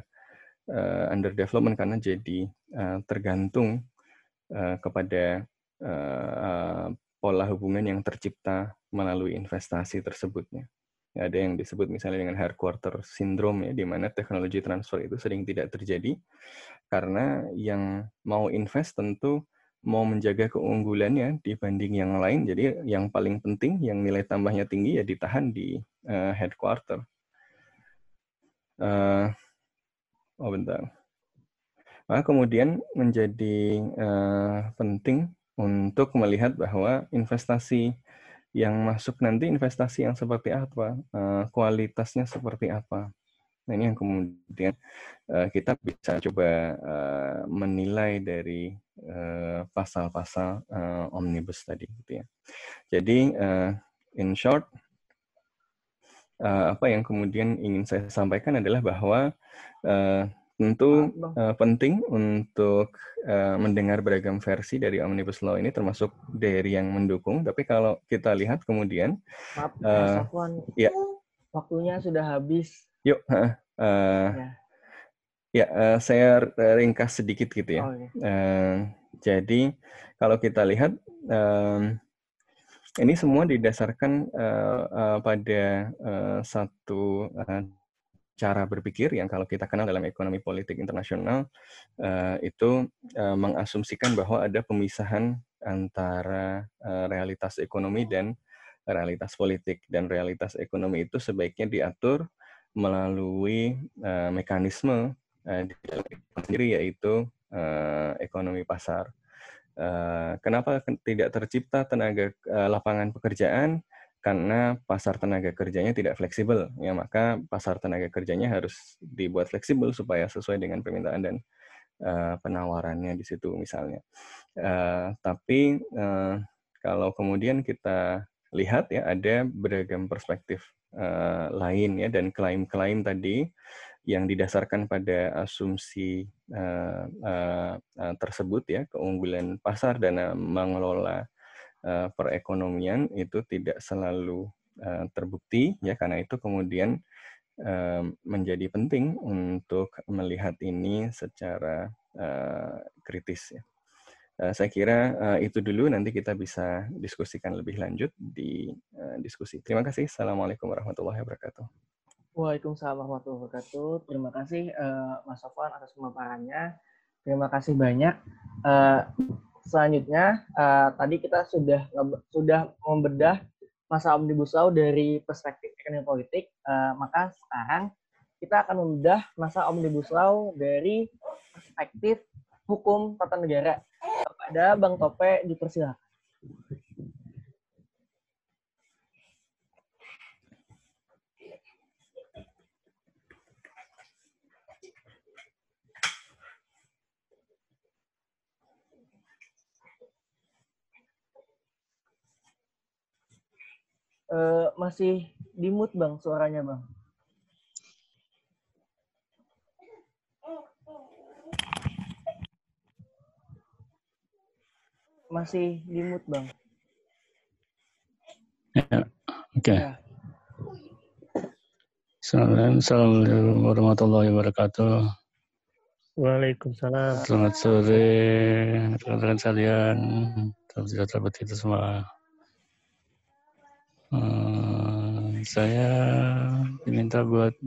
uh, underdevelopment karena jadi uh, tergantung uh, kepada uh, pola hubungan yang tercipta melalui investasi tersebutnya ada yang disebut misalnya dengan headquarter syndrome ya, di mana teknologi transfer itu sering tidak terjadi karena yang mau invest tentu mau menjaga keunggulannya dibanding yang lain. Jadi yang paling penting, yang nilai tambahnya tinggi ya ditahan di uh, headquarter. Uh, oh bentar. Nah, kemudian menjadi uh, penting untuk melihat bahwa investasi yang masuk nanti investasi yang seperti apa, uh, kualitasnya seperti apa. Nah ini yang kemudian uh, kita bisa coba uh, menilai dari pasal-pasal omnibus tadi, gitu ya. Jadi in short, apa yang kemudian ingin saya sampaikan adalah bahwa Tentu uh, penting untuk uh, mendengar beragam versi dari Omnibus Law ini termasuk dari yang mendukung. Tapi kalau kita lihat kemudian, Maaf, uh, ya. waktunya sudah habis. Yuk, uh, uh, ya, ya uh, saya ringkas sedikit gitu ya. Oh, okay. uh, jadi kalau kita lihat, uh, ini semua didasarkan uh, uh, pada uh, satu uh, cara berpikir yang kalau kita kenal dalam ekonomi politik internasional uh, itu uh, mengasumsikan bahwa ada pemisahan antara uh, realitas ekonomi dan realitas politik dan realitas ekonomi itu sebaiknya diatur melalui mekanisme di dalam sendiri yaitu ekonomi pasar. Kenapa tidak tercipta tenaga lapangan pekerjaan? Karena pasar tenaga kerjanya tidak fleksibel ya maka pasar tenaga kerjanya harus dibuat fleksibel supaya sesuai dengan permintaan dan uh, penawarannya di situ misalnya. Uh, tapi uh, kalau kemudian kita lihat ya ada beragam perspektif uh, lain ya dan klaim-klaim tadi yang didasarkan pada asumsi uh, uh, tersebut ya keunggulan pasar dan mengelola uh, perekonomian itu tidak selalu uh, terbukti ya karena itu kemudian uh, menjadi penting untuk melihat ini secara kritis ya. Saya kira itu dulu nanti kita bisa diskusikan lebih lanjut di diskusi. Terima kasih. Assalamualaikum warahmatullahi wabarakatuh. Waalaikumsalam warahmatullahi wabarakatuh. Terima kasih Mas Sofwan atas pemaparannya. Terima kasih banyak. Selanjutnya uh, tadi kita sudah sudah membedah masa omnibus law dari perspektif ekonomi politik. Uh, maka sekarang kita akan membedah masa omnibus law dari perspektif hukum tata negara. Kepada Bang Tope dipersilakan. Uh, masih di mute bang suaranya bang. Masih di mute bang. Ya, oke. Okay. Ya. Assalamualaikum warahmatullahi wabarakatuh. Waalaikumsalam. Selamat sore, rekan-rekan sekalian. Salam sejahtera buat kita semua. Uh, saya diminta buat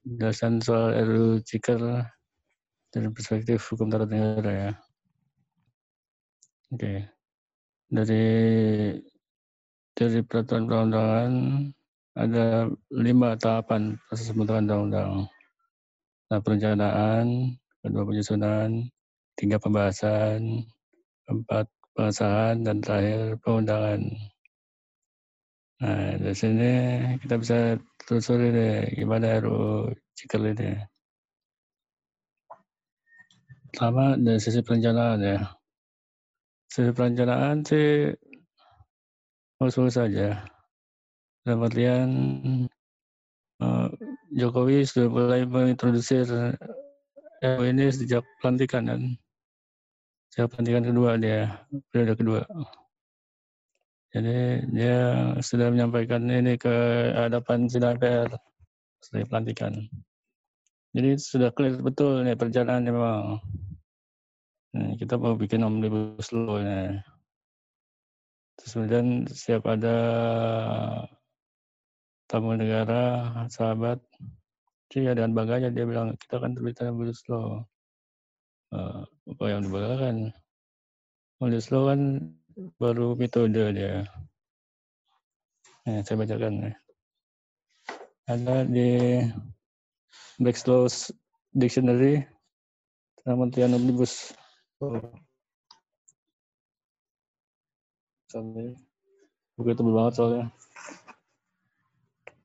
penjelasan soal RU Cikar dari perspektif hukum tata negara ya. Oke. Okay. Dari dari peraturan perundangan ada lima tahapan proses pembentukan undang-undang. Nah, perencanaan, kedua penyusunan, tiga pembahasan, empat pengesahan, dan terakhir Nah, dari sini kita bisa telusuri deh gimana RU Cikal ini. Pertama dari sisi perencanaan ya. Sisi perencanaan sih bagus-bagus saja. Dalam artian uh, Jokowi sudah mulai mengintroduksi RU ini sejak pelantikan kan. Sejak pelantikan kedua dia, periode kedua. Jadi dia sudah menyampaikan ini ke hadapan sidang PR setelah pelantikan. Jadi sudah clear betul nih perjalanan memang. Nah, kita mau bikin omnibus law nih. Terus kemudian setiap ada tamu negara, sahabat, ya dengan bangganya dia bilang kita akan terbit omnibus law. Uh, apa yang dibanggakan? Omnibus law kan baru metode dia. Nah, saya bacakan. Ada di Blackslow's Dictionary Kementerian Omnibus. Oh. Buku itu banget soalnya.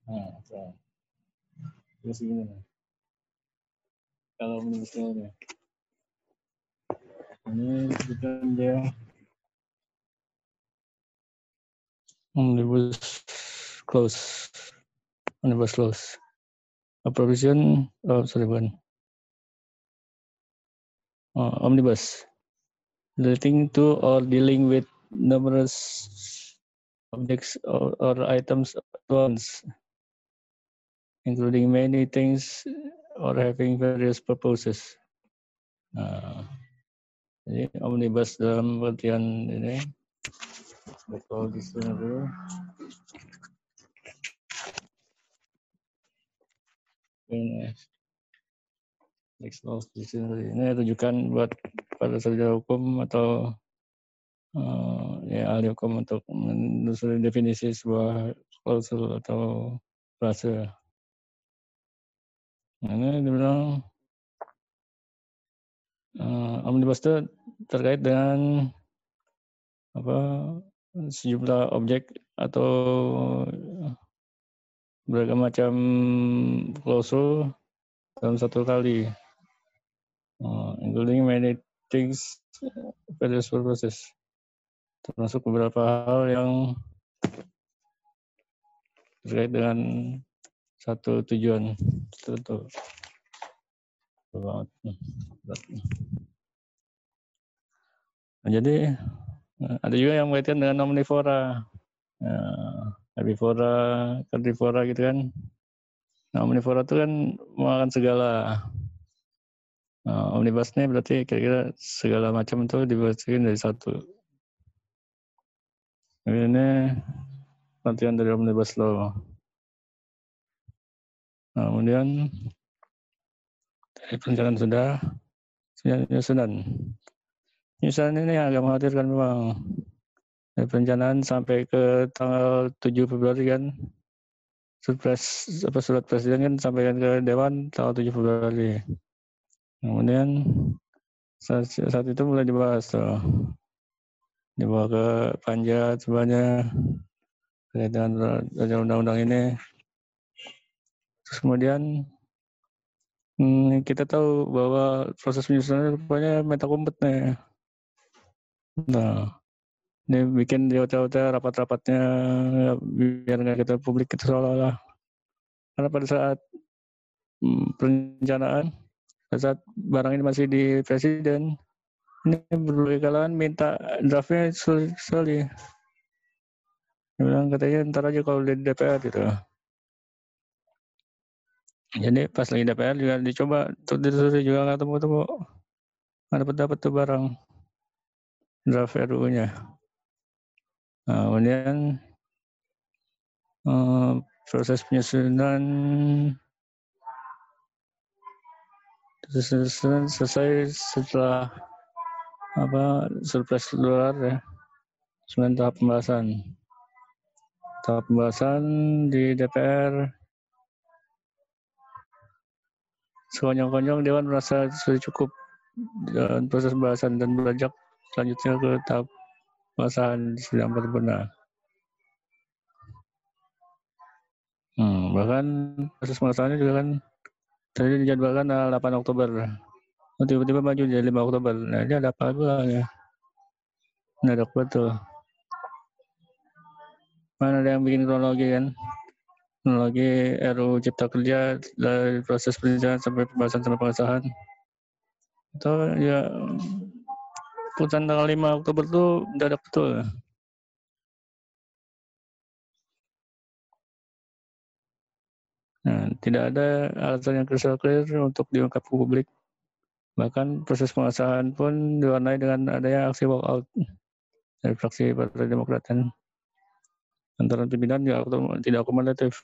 Nah, so. Terus gini. Kalau omnibus law Ini bukan dia omnibus clause omnibus clause a provision oh sorry bukan uh, omnibus. Relating to or dealing with numerous objects or, or items at once including many things or having various purposes. Uh, omnibus dalam artian ini sini dulu ini next di sini ini rujukan buat pada sarjana hukum atau uh, ya ahli hukum untuk menelusuri definisi sebuah klausul atau frase. Nah, ini dibilang uh, omnibus itu terkait dengan apa sejumlah objek atau beragam macam klausul dalam satu kali. Oh, including many things, various purposes, termasuk beberapa hal yang terkait dengan satu tujuan tertentu. Nah, jadi ada juga yang berkaitan dengan omnivora, nah, herbivora, carnivora gitu kan. Nah, omnivora itu kan makan segala. Nah, omnibusnya berarti kira-kira segala macam itu dibacain dari satu. Ini latihan dari omnibus law. Nah, kemudian dari perencanaan sudah, penyusunan. Penyusunan ini agak mengkhawatirkan memang. Perencanaan sampai ke tanggal 7 Februari kan, surprise apa surat presiden kan sampaikan ke dewan tanggal 7 Februari. Kemudian saat, saat itu mulai dibahas tuh. Dibawa ke panja semuanya terkait dengan undang-undang ini. Terus kemudian hmm, kita tahu bahwa proses penyusunan rupanya metakompet nih. Nah, ini bikin di hotel-hotel rapat-rapatnya biar nggak kita publik itu seolah-olah. Karena pada saat hmm, perencanaan pada saat barang ini masih di presiden, ini berbagai kalangan minta draftnya sulit sekali. Dia bilang katanya ntar aja kalau di DPR gitu. Jadi pas lagi DPR juga dicoba ditelusuri juga nggak temu-temu. Nggak dapat dapat tuh barang draft RUU-nya. Nah, kemudian uh, proses penyusunan. Selesai setelah apa surprise luar ya. Sembilan tahap pembahasan. Tahap pembahasan di DPR sekonyong-konyong Dewan merasa sudah cukup dan proses pembahasan dan beranjak selanjutnya ke tahap pembahasan sidang paripurna. Hmm, bahkan proses pembahasannya juga kan Tadi dijadwalkan tanggal 8 Oktober. Oh, tiba-tiba maju jadi 5 Oktober. Nah, ini ada apa pula ya? Mendadak betul. Mana ada yang bikin kronologi kan? Kronologi RU Cipta Kerja dari proses perencanaan sampai pembahasan sampai pengesahan. Atau ya putusan tanggal 5 Oktober itu mendadak betul. Nah, tidak ada alasan yang crystal clear untuk diungkap ke publik. Bahkan proses pengesahan pun diwarnai dengan adanya aksi walkout dari fraksi Partai Demokrat dan antara pimpinan tidak, tidak akomodatif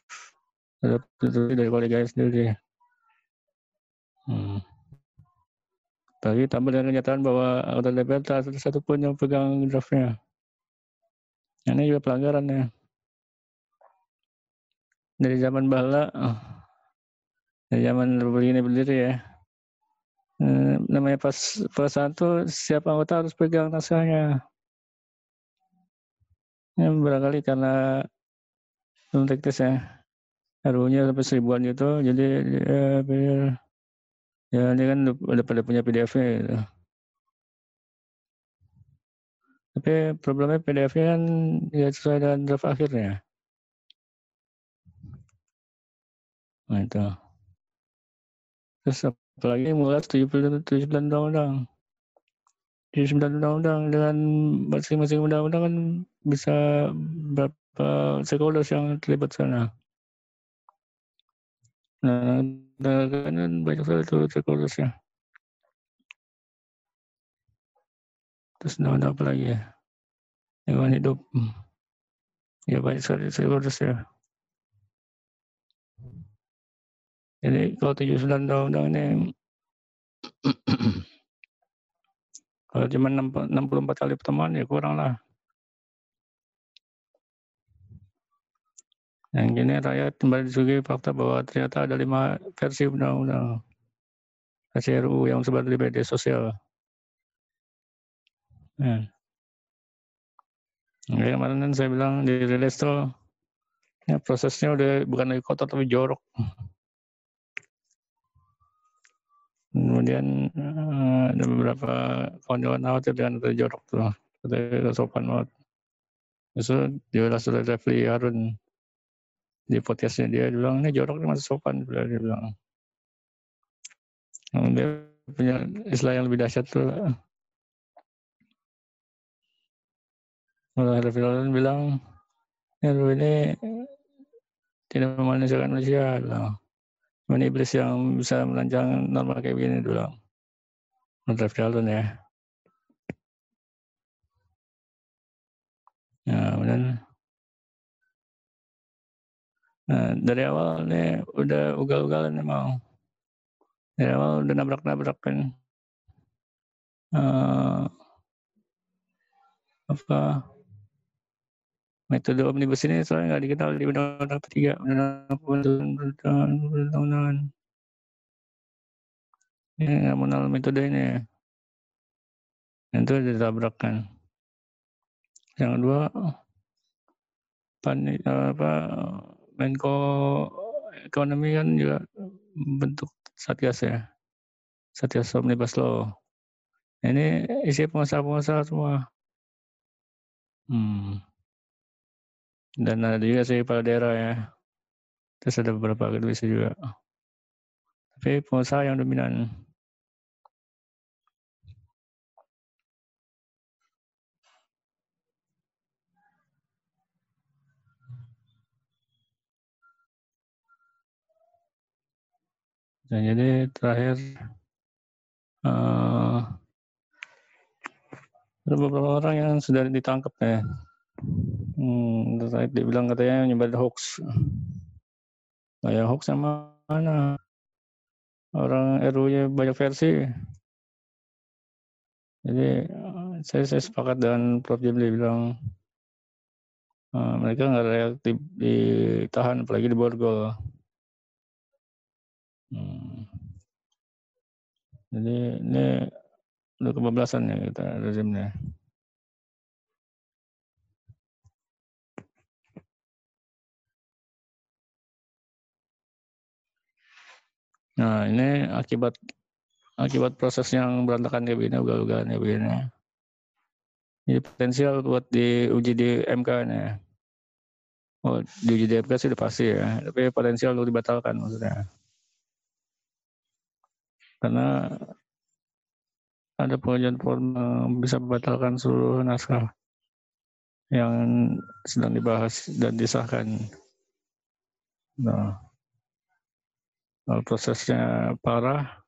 dari koleganya sendiri. Hmm. Bagi tambah dengan kenyataan bahwa anggota DPR tak ada satu pun yang pegang draftnya. Ini juga pelanggaran ya. Dari zaman bala oh, dari zaman ini berdiri ya. Eh, namanya pas perusahaan tuh siapa anggota harus pegang naskahnya. Ya, barangkali karena belum teknis ya. RU-nya sampai seribuan gitu jadi biar, ya ini kan udah pada punya PDF-nya gitu. tapi problemnya PDF-nya kan ya sesuai dengan draft akhirnya Nah itu. Terus apalagi mulai 79 undang-undang. Di 9 undang-undang dengan masing-masing undang-undang kan bisa berapa stakeholders yang terlibat sana. Nah, kan banyak sekali itu stakeholdersnya. Terus undang-undang apa lagi ya? Lingkungan hidup. Ya banyak sekali stakeholders ya. Jadi kalau 79 undang-undang ini kalau cuma 64 kali pertemuan ya kurang lah. Yang gini rakyat kembali disuguhi fakta bahwa ternyata ada lima versi undang-undang. Versi RUU yang sebar di media sosial. Nah, kemarin kan saya bilang di rilis tuh ya prosesnya udah bukan lagi kotor tapi jorok. Kemudian uh, ada beberapa kawan-kawan khawatir dengan jorok tuh kata sopan banget. Justru dia sudah Refli Harun di podcastnya dia, dia bilang ini jorok ini masih sopan. Dia bilang nah, dia punya istilah yang lebih dahsyat tuh Malah Refli Harun bilang ya ini tidak memanusiakan manusia bilang. Ini iblis yang bisa merancang normal kayak begini dulu menurut Harun ya. Ya, kemudian Nah, dari awal nih udah ugal-ugalan mau. Dari awal udah nabrak-nabrak kan. Uh, apa? Metode omnibus ini soalnya nggak dikenal di undang-undang ketiga. Undang-undang ini nggak mengenal metode ini. Itu ditabrakkan. Yang kedua pan apa Menko Ekonomi kan juga bentuk satgas ya. Satgas omnibus law. Ini isi pengusaha-pengusaha semua. Hmm. dan ada juga sih pada daerah ya. Terus ada beberapa akademisi juga. Tapi pengusaha yang dominan Nah, jadi terakhir uh, ada beberapa orang yang sudah ditangkap ya. Hmm, terkait dibilang katanya nyebar hoax. Nah, ya hoax yang mana? Orang RU-nya banyak versi. Jadi saya, saya sepakat dengan Prof. Jimli bilang uh, mereka nggak reaktif ditahan apalagi di borgol. Hmm. Jadi ini udah kebablasan ya kita rezimnya. Nah ini akibat akibat proses yang berantakan kayak begini, ugal-ugalan kayak begini. Ini potensial buat diuji di MK nih. Oh, diuji di MK sih udah pasti ya, tapi potensial untuk dibatalkan maksudnya karena ada pengajuan formal bisa membatalkan seluruh naskah yang sedang dibahas dan disahkan. Nah, kalau prosesnya parah,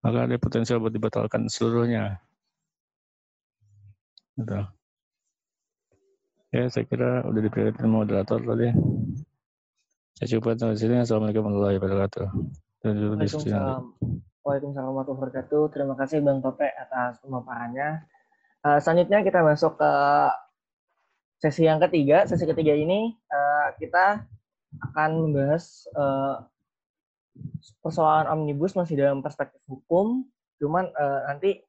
maka ada potensial buat dibatalkan seluruhnya. Gitu. Ya, saya kira udah dipilih moderator tadi. Saya coba sampai sini. Assalamualaikum warahmatullahi wabarakatuh. Waalaikumsalam. Waalaikumsalam warahmatullahi wabarakatuh. Terima kasih Bang Tope atas pemaparannya. Uh, selanjutnya kita masuk ke sesi yang ketiga. Sesi ketiga ini uh, kita akan membahas uh, persoalan omnibus masih dalam perspektif hukum, cuman uh, nanti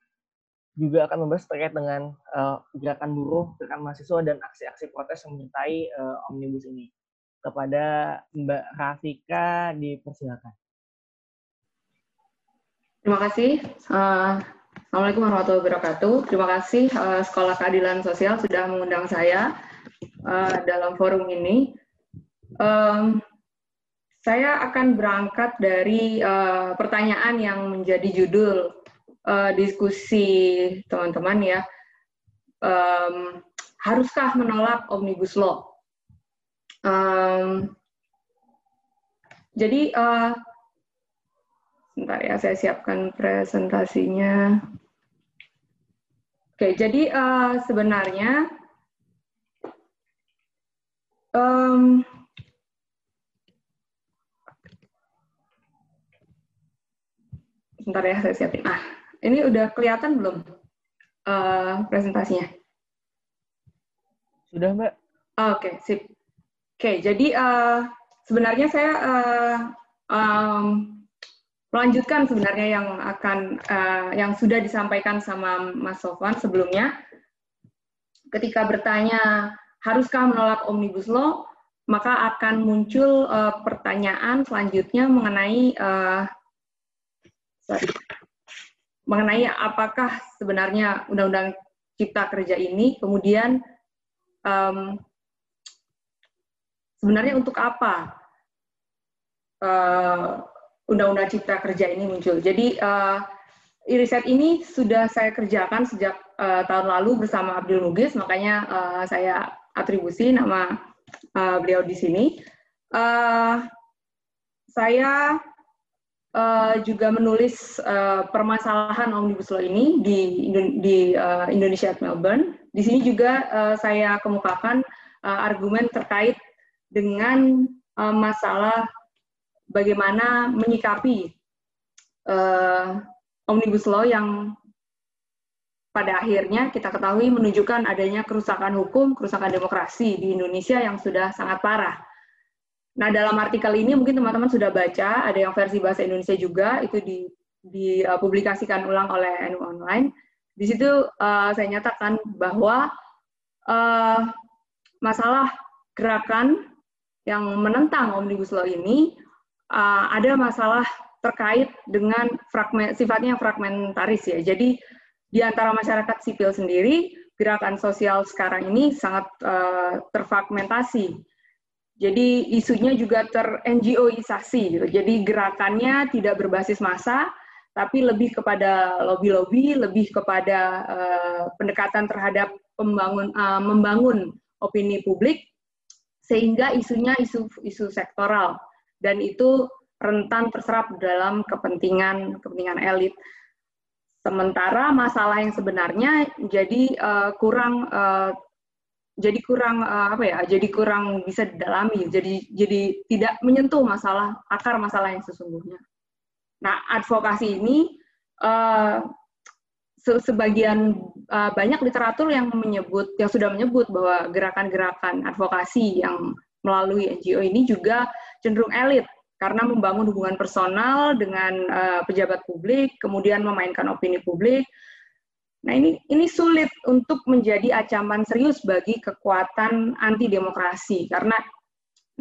juga akan membahas terkait dengan uh, gerakan buruh, gerakan mahasiswa dan aksi-aksi protes yang menyertai uh, omnibus ini. Kepada Mbak Rafika dipersilakan. Terima kasih. Uh, Assalamualaikum warahmatullahi wabarakatuh. Terima kasih uh, Sekolah Keadilan Sosial sudah mengundang saya uh, dalam forum ini. Um, saya akan berangkat dari uh, pertanyaan yang menjadi judul uh, diskusi teman-teman ya. Um, haruskah menolak omnibus law? Um, jadi uh, Sebentar ya, saya siapkan presentasinya. Oke, jadi uh, sebenarnya um, sebentar ya, saya siapin. Ah, ini udah kelihatan belum uh, presentasinya? Sudah, Mbak. Oke, okay, sip. Oke, okay, jadi uh, sebenarnya saya uh, um, melanjutkan sebenarnya yang akan uh, yang sudah disampaikan sama Mas Sofwan sebelumnya. Ketika bertanya haruskah menolak omnibus law? Maka akan muncul uh, pertanyaan selanjutnya mengenai uh, sorry, mengenai apakah sebenarnya Undang-Undang Cipta Kerja ini kemudian um, sebenarnya untuk apa Undang-Undang Cipta Kerja ini muncul. Jadi uh, riset ini sudah saya kerjakan sejak uh, tahun lalu bersama Abdul Mugis, makanya uh, saya atribusi nama uh, beliau di sini. Uh, saya uh, juga menulis uh, permasalahan omnibus law ini di, di uh, Indonesia at Melbourne. Di sini juga uh, saya kemukakan uh, argumen terkait dengan uh, masalah bagaimana menyikapi uh, omnibus law yang pada akhirnya kita ketahui menunjukkan adanya kerusakan hukum, kerusakan demokrasi di Indonesia yang sudah sangat parah. Nah, dalam artikel ini mungkin teman-teman sudah baca, ada yang versi bahasa Indonesia juga, itu dipublikasikan uh, ulang oleh NU Online. Di situ uh, saya nyatakan bahwa uh, masalah gerakan yang menentang Omnibus Law ini uh, ada masalah terkait dengan fragmen, sifatnya fragmentaris ya. Jadi di antara masyarakat sipil sendiri, gerakan sosial sekarang ini sangat uh, terfragmentasi. Jadi isunya juga ter-NGO-isasi gitu. Jadi gerakannya tidak berbasis massa, tapi lebih kepada lobby-lobby, lebih kepada uh, pendekatan terhadap pembangun uh, membangun opini publik sehingga isunya isu isu sektoral dan itu rentan terserap dalam kepentingan kepentingan elit. Sementara masalah yang sebenarnya jadi uh, kurang uh, jadi kurang uh, apa ya? Jadi kurang bisa didalami. Jadi jadi tidak menyentuh masalah akar masalah yang sesungguhnya. Nah, advokasi ini uh, sebagian uh, banyak literatur yang menyebut yang sudah menyebut bahwa gerakan-gerakan advokasi yang melalui NGO ini juga cenderung elit karena membangun hubungan personal dengan uh, pejabat publik, kemudian memainkan opini publik. Nah ini ini sulit untuk menjadi ancaman serius bagi kekuatan anti demokrasi karena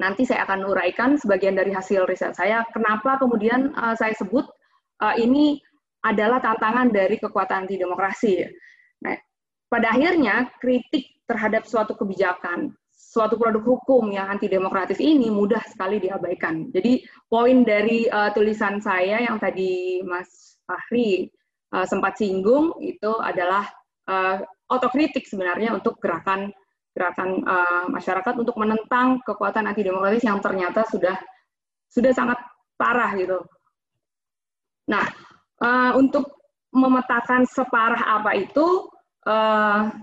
nanti saya akan uraikan sebagian dari hasil riset saya kenapa kemudian uh, saya sebut uh, ini adalah tantangan dari kekuatan anti demokrasi. Nah, pada akhirnya kritik terhadap suatu kebijakan suatu produk hukum yang anti demokratis ini mudah sekali diabaikan. Jadi poin dari uh, tulisan saya yang tadi Mas Fahri uh, sempat singgung itu adalah uh, otokritik sebenarnya untuk gerakan gerakan uh, masyarakat untuk menentang kekuatan anti demokratis yang ternyata sudah sudah sangat parah gitu. Nah, uh, untuk memetakan separah apa itu, uh,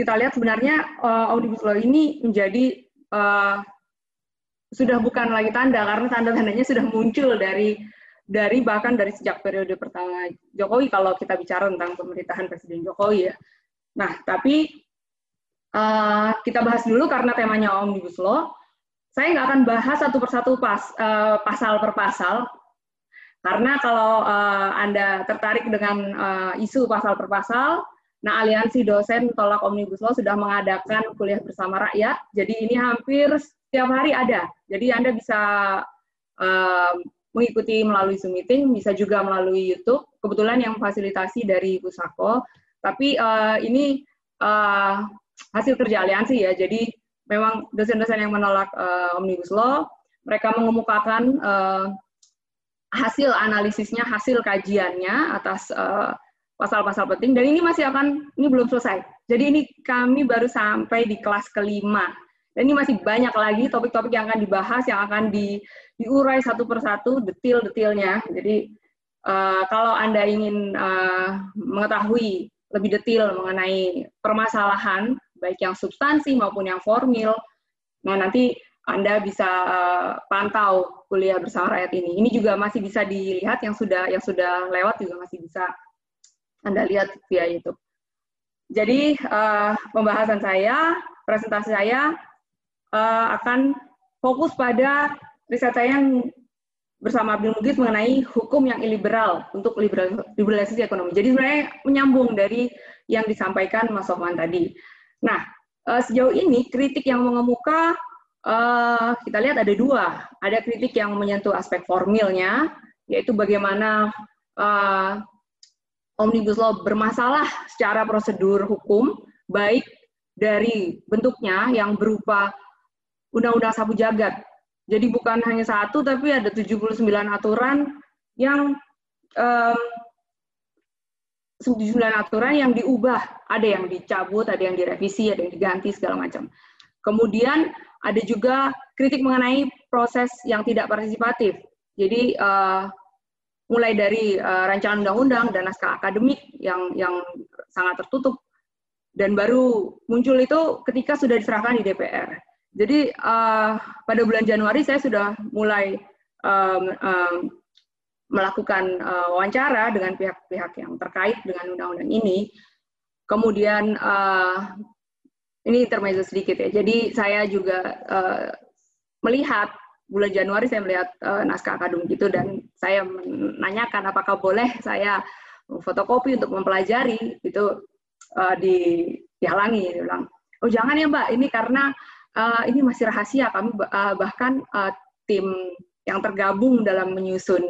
kita lihat sebenarnya uh, omnibus law ini menjadi uh, sudah bukan lagi tanda karena tanda-tandanya sudah muncul dari dari bahkan dari sejak periode pertama Jokowi kalau kita bicara tentang pemerintahan Presiden Jokowi ya. Nah, tapi uh, kita bahas dulu karena temanya omnibus law. Saya nggak akan bahas satu persatu pas, uh, pasal per pasal karena kalau uh, Anda tertarik dengan uh, isu pasal per pasal, Nah, Aliansi Dosen Tolak Omnibus Law sudah mengadakan kuliah bersama rakyat. Jadi ini hampir setiap hari ada. Jadi Anda bisa uh, mengikuti melalui Zoom meeting, bisa juga melalui YouTube. Kebetulan yang fasilitasi dari Pusako. Tapi uh, ini uh, hasil kerja aliansi ya. Jadi memang dosen-dosen yang menolak uh, Omnibus Law, mereka mengemukakan uh, hasil analisisnya, hasil kajiannya atas uh, pasal-pasal penting dan ini masih akan ini belum selesai. Jadi ini kami baru sampai di kelas kelima dan ini masih banyak lagi topik-topik yang akan dibahas yang akan di, diurai satu persatu detail-detailnya. Jadi uh, kalau anda ingin uh, mengetahui lebih detail mengenai permasalahan baik yang substansi maupun yang formil, nah nanti anda bisa uh, pantau kuliah bersama rakyat ini. Ini juga masih bisa dilihat yang sudah yang sudah lewat juga masih bisa anda lihat via YouTube. Jadi uh, pembahasan saya, presentasi saya uh, akan fokus pada riset saya yang bersama Abdul Mugis mengenai hukum yang iliberal untuk liberalisasi ekonomi. Jadi sebenarnya menyambung dari yang disampaikan Mas Sofwan tadi. Nah, uh, sejauh ini kritik yang mengemuka kita lihat ada dua. Ada kritik yang menyentuh aspek formilnya, yaitu bagaimana Omnibus Law bermasalah secara prosedur hukum, baik dari bentuknya yang berupa Undang-Undang Sapu Jagat. Jadi bukan hanya satu, tapi ada 79 aturan yang um, 79 aturan yang diubah, ada yang dicabut, ada yang direvisi, ada yang diganti segala macam. Kemudian ada juga kritik mengenai proses yang tidak partisipatif. Jadi uh, mulai dari uh, rancangan undang-undang dan naskah akademik yang yang sangat tertutup dan baru muncul itu ketika sudah diserahkan di DPR. Jadi uh, pada bulan Januari saya sudah mulai um, um, melakukan uh, wawancara dengan pihak-pihak yang terkait dengan undang-undang ini. Kemudian uh, ini intermezzo sedikit ya. Jadi saya juga uh, melihat bulan Januari saya melihat uh, naskah akademik itu dan saya menanyakan apakah boleh saya fotokopi untuk mempelajari itu uh, di dihalangi. Dia bilang oh jangan ya mbak. Ini karena uh, ini masih rahasia. Kami uh, bahkan uh, tim yang tergabung dalam menyusun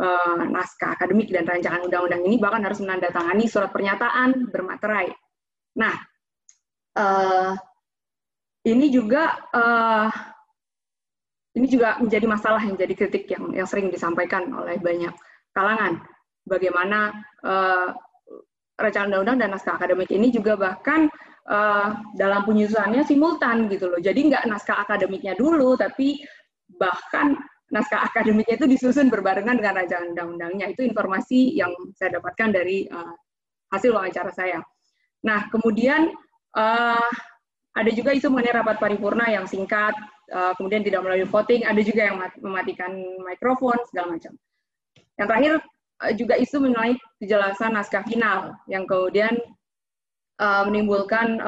uh, naskah akademik dan rancangan undang-undang ini bahkan harus menandatangani surat pernyataan bermaterai. Nah uh, ini juga uh, ini juga menjadi masalah yang jadi kritik yang yang sering disampaikan oleh banyak kalangan. Bagaimana uh, rancangan undang-undang dan naskah akademik ini juga bahkan uh, dalam penyusunannya simultan gitu loh. Jadi nggak naskah akademiknya dulu, tapi bahkan naskah akademiknya itu disusun berbarengan dengan rancangan undang-undangnya. Itu informasi yang saya dapatkan dari uh, hasil wawancara saya. Nah, kemudian uh, ada juga isu mengenai rapat paripurna yang singkat, uh, kemudian tidak melalui voting, ada juga yang mematikan mikrofon, segala macam. Yang terakhir uh, juga isu mengenai kejelasan naskah final, yang kemudian uh, menimbulkan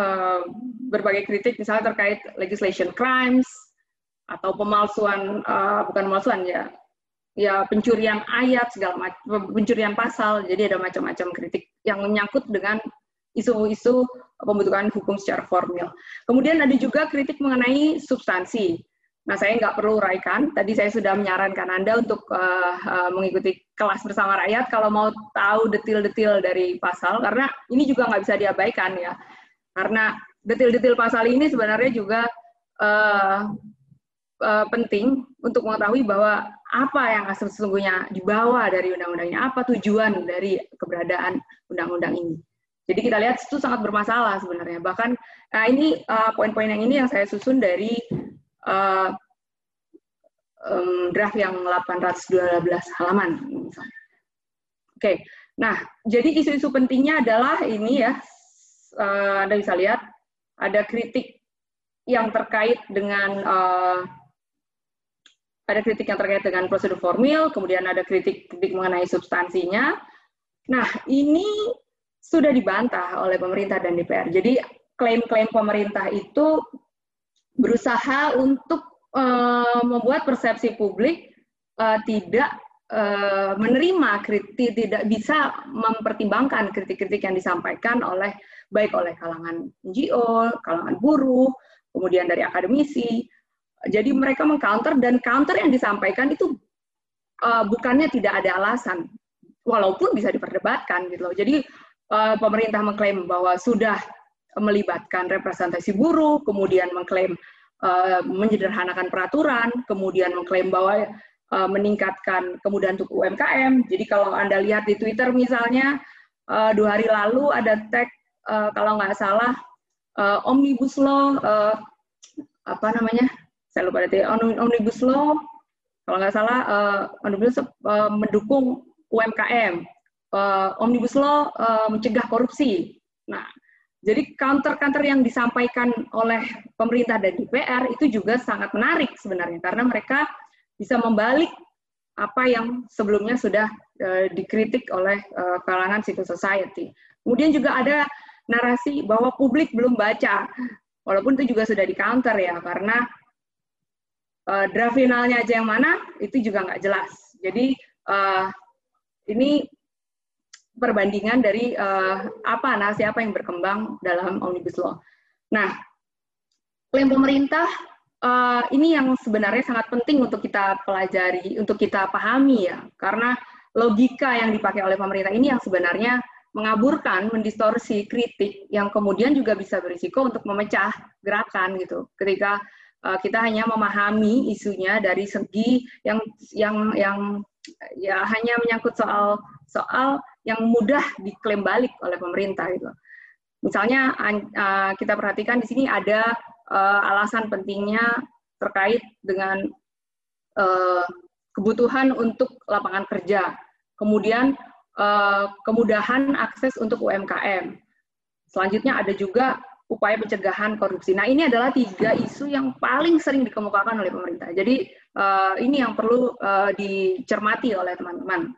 berbagai kritik, misalnya terkait legislation crimes, atau pemalsuan, bukan pemalsuan ya, ya pencurian ayat, segala macam, pencurian pasal, jadi ada macam-macam kritik yang menyangkut dengan isu-isu pembentukan hukum secara formal. Kemudian ada juga kritik mengenai substansi. Nah, saya nggak perlu uraikan. Tadi saya sudah menyarankan Anda untuk uh, uh, mengikuti kelas bersama rakyat kalau mau tahu detil-detil dari pasal, karena ini juga nggak bisa diabaikan ya. Karena detil-detil pasal ini sebenarnya juga uh, uh, penting untuk mengetahui bahwa apa yang sesungguhnya dibawa dari undang-undangnya, apa tujuan dari keberadaan undang-undang ini. Jadi kita lihat itu sangat bermasalah sebenarnya. Bahkan nah ini uh, poin-poin yang ini yang saya susun dari uh, um, draft yang 812 halaman. Oke, okay. nah jadi isu-isu pentingnya adalah ini ya, uh, Anda bisa lihat ada kritik yang terkait dengan uh, ada kritik yang terkait dengan prosedur formil, kemudian ada kritik-kritik mengenai substansinya. Nah, ini sudah dibantah oleh pemerintah dan DPR. Jadi klaim-klaim pemerintah itu berusaha untuk uh, membuat persepsi publik uh, tidak uh, menerima kritik, tidak bisa mempertimbangkan kritik-kritik yang disampaikan oleh baik oleh kalangan NGO, kalangan buruh, kemudian dari akademisi. Jadi mereka mengcounter dan counter yang disampaikan itu uh, bukannya tidak ada alasan, walaupun bisa diperdebatkan gitu loh. Jadi uh, pemerintah mengklaim bahwa sudah melibatkan representasi buruh, kemudian mengklaim uh, menyederhanakan peraturan, kemudian mengklaim bahwa uh, meningkatkan kemudahan untuk UMKM. Jadi kalau Anda lihat di Twitter misalnya, dua hari lalu ada tag, kalau nggak salah, Omnibus Law, apa namanya, saya lupa tadi, Omnibus Law, kalau nggak salah, Omnibus mendukung UMKM uh, omnibus law uh, mencegah korupsi. Nah, jadi counter-counter yang disampaikan oleh pemerintah dan DPR itu juga sangat menarik sebenarnya karena mereka bisa membalik apa yang sebelumnya sudah uh, dikritik oleh uh, kalangan civil society. Kemudian juga ada narasi bahwa publik belum baca, walaupun itu juga sudah di counter ya karena uh, draft finalnya aja yang mana itu juga nggak jelas. Jadi uh, ini perbandingan dari uh, apa narasi apa yang berkembang dalam omnibus law. Nah, klaim pemerintah uh, ini yang sebenarnya sangat penting untuk kita pelajari, untuk kita pahami ya, karena logika yang dipakai oleh pemerintah ini yang sebenarnya mengaburkan, mendistorsi kritik yang kemudian juga bisa berisiko untuk memecah gerakan gitu. Ketika uh, kita hanya memahami isunya dari segi yang yang yang ya hanya menyangkut soal soal yang mudah diklaim balik oleh pemerintah gitu. Misalnya kita perhatikan di sini ada uh, alasan pentingnya terkait dengan uh, kebutuhan untuk lapangan kerja, kemudian uh, kemudahan akses untuk UMKM. Selanjutnya ada juga upaya pencegahan korupsi. Nah ini adalah tiga isu yang paling sering dikemukakan oleh pemerintah. Jadi ini yang perlu dicermati oleh teman-teman.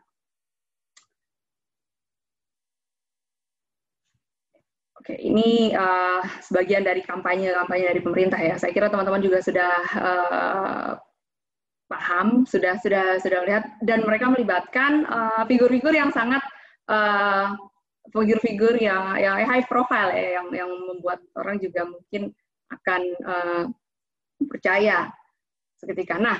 Oke, ini uh, sebagian dari kampanye-kampanye dari pemerintah ya. Saya kira teman-teman juga sudah uh, paham, sudah sudah sudah melihat dan mereka melibatkan figur-figur uh, yang sangat figur-figur uh, yang yang high profile ya, yang yang membuat orang juga mungkin akan uh, percaya seketika. Nah,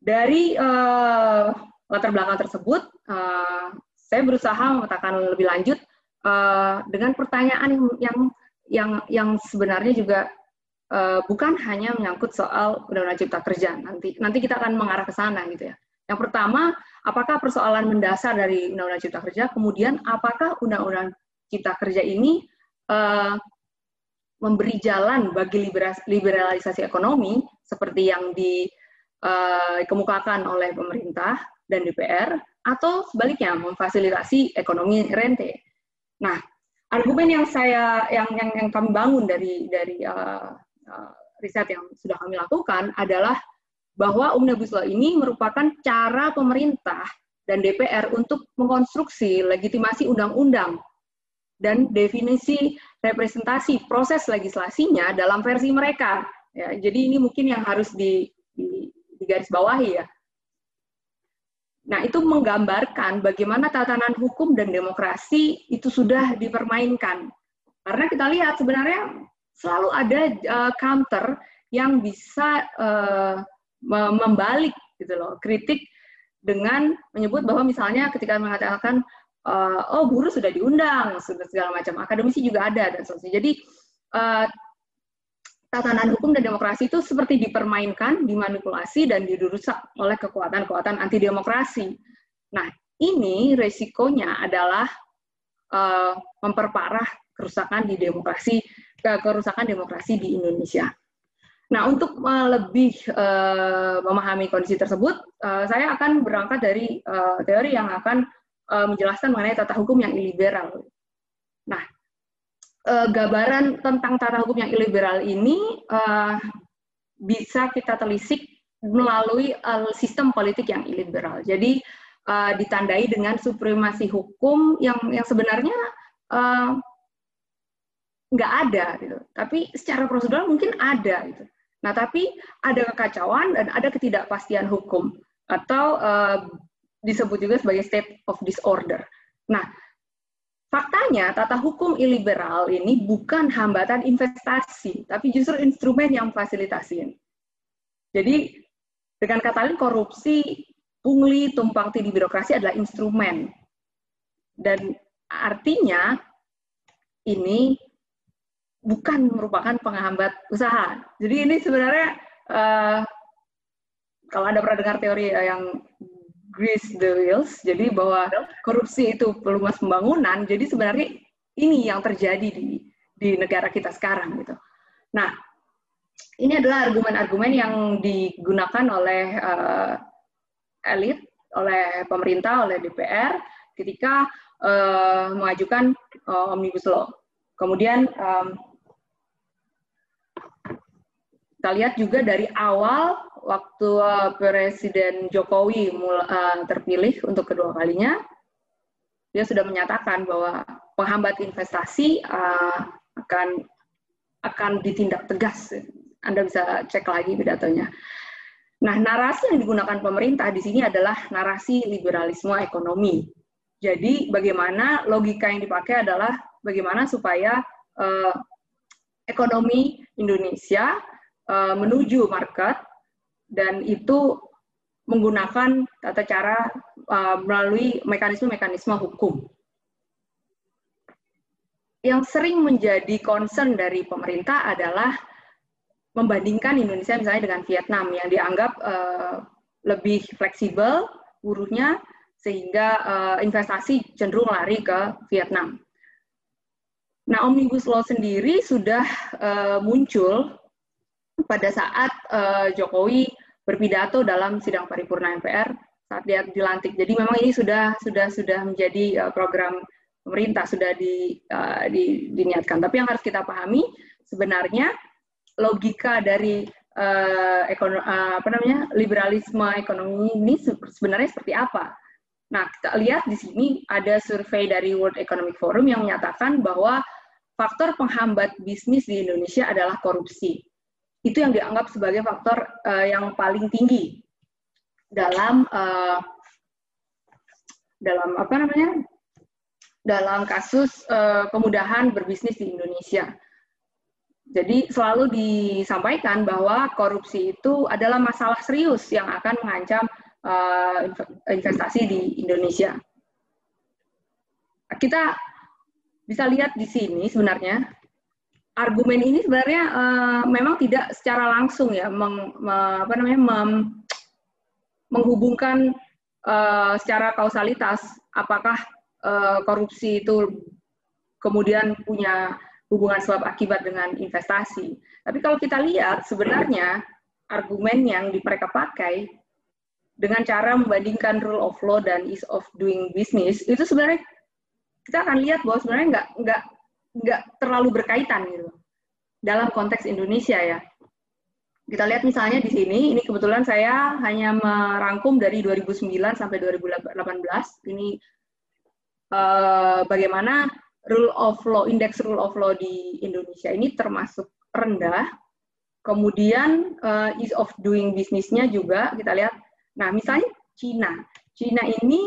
dari uh, latar belakang tersebut, uh, saya berusaha memetakan lebih lanjut uh, dengan pertanyaan yang yang yang sebenarnya juga uh, bukan hanya menyangkut soal undang-undang cipta kerja. Nanti nanti kita akan mengarah ke sana gitu ya. Yang pertama, apakah persoalan mendasar dari undang-undang cipta kerja? Kemudian apakah undang-undang cipta kerja ini uh, memberi jalan bagi liberalisasi ekonomi seperti yang dikemukakan oleh pemerintah dan DPR atau sebaliknya memfasilitasi ekonomi rente. Nah, argumen yang saya yang yang, yang kami bangun dari dari uh, uh, riset yang sudah kami lakukan adalah bahwa Omnibus Law ini merupakan cara pemerintah dan DPR untuk mengkonstruksi legitimasi undang-undang dan definisi representasi proses legislasinya dalam versi mereka. Ya, jadi ini mungkin yang harus di, di, digarisbawahi ya. Nah, itu menggambarkan bagaimana tatanan hukum dan demokrasi itu sudah dipermainkan. Karena kita lihat sebenarnya selalu ada uh, counter yang bisa uh, membalik gitu loh, kritik dengan menyebut bahwa misalnya ketika mengatakan uh, oh buruh sudah diundang, sudah segala macam, akademisi juga ada dan seterusnya. Jadi uh, tatanan hukum dan demokrasi itu seperti dipermainkan, dimanipulasi, dan dirusak oleh kekuatan-kekuatan anti demokrasi. Nah, ini resikonya adalah uh, memperparah kerusakan di demokrasi, kerusakan demokrasi di Indonesia. Nah, untuk uh, lebih uh, memahami kondisi tersebut, uh, saya akan berangkat dari uh, teori yang akan uh, menjelaskan mengenai tata hukum yang iliberal. Nah, uh, gambaran tentang tata hukum yang iliberal ini uh, bisa kita telisik melalui uh, sistem politik yang iliberal. Jadi uh, ditandai dengan supremasi hukum yang yang sebenarnya nggak uh, ada gitu. Tapi secara prosedural mungkin ada gitu. Nah, tapi ada kekacauan dan ada ketidakpastian hukum atau uh, disebut juga sebagai state of disorder. Nah, Faktanya, tata hukum iliberal ini bukan hambatan investasi, tapi justru instrumen yang fasilitasi. Jadi, dengan kata lain, korupsi, pungli, tumpang tindih birokrasi adalah instrumen. Dan artinya, ini bukan merupakan penghambat usaha. Jadi ini sebenarnya, uh, kalau Anda pernah dengar teori yang grease the wheels, jadi bahwa korupsi itu pelumas pembangunan, jadi sebenarnya ini yang terjadi di di negara kita sekarang gitu. Nah, ini adalah argumen-argumen yang digunakan oleh uh, elit, oleh pemerintah, oleh DPR ketika uh, mengajukan uh, omnibus law. Kemudian um, kita lihat juga dari awal waktu uh, Presiden Jokowi uh, terpilih untuk kedua kalinya, dia sudah menyatakan bahwa penghambat investasi uh, akan akan ditindak tegas. Anda bisa cek lagi pidatonya. Nah, narasi yang digunakan pemerintah di sini adalah narasi liberalisme ekonomi. Jadi, bagaimana logika yang dipakai adalah bagaimana supaya uh, ekonomi Indonesia uh, menuju market dan itu menggunakan tata cara uh, melalui mekanisme-mekanisme hukum. yang sering menjadi concern dari pemerintah adalah membandingkan Indonesia misalnya dengan Vietnam yang dianggap uh, lebih fleksibel buruhnya sehingga uh, investasi cenderung lari ke Vietnam. Nah, Omnibus Law sendiri sudah uh, muncul pada saat uh, Jokowi berpidato dalam sidang paripurna MPR saat dia dilantik. Jadi memang ini sudah sudah sudah menjadi uh, program pemerintah sudah di, uh, di, diniatkan. Tapi yang harus kita pahami sebenarnya logika dari uh, ekonomi, uh, apa namanya liberalisme ekonomi ini sebenarnya seperti apa? Nah, kita lihat di sini ada survei dari World Economic Forum yang menyatakan bahwa faktor penghambat bisnis di Indonesia adalah korupsi. Itu yang dianggap sebagai faktor uh, yang paling tinggi dalam uh, dalam apa namanya dalam kasus uh, kemudahan berbisnis di Indonesia. Jadi selalu disampaikan bahwa korupsi itu adalah masalah serius yang akan mengancam uh, investasi di Indonesia. Kita bisa lihat di sini sebenarnya argumen ini sebenarnya uh, memang tidak secara langsung ya meng, me, apa namanya mem, menghubungkan uh, secara kausalitas apakah uh, korupsi itu kemudian punya hubungan sebab akibat dengan investasi. Tapi kalau kita lihat sebenarnya argumen yang mereka pakai dengan cara membandingkan rule of law dan ease of doing business itu sebenarnya kita akan lihat bahwa sebenarnya nggak nggak nggak terlalu berkaitan gitu dalam konteks Indonesia ya. Kita lihat misalnya di sini, ini kebetulan saya hanya merangkum dari 2009 sampai 2018. Ini uh, bagaimana rule of law, indeks rule of law di Indonesia ini termasuk rendah. Kemudian uh, ease of doing bisnisnya juga kita lihat. Nah, misalnya Cina. Cina ini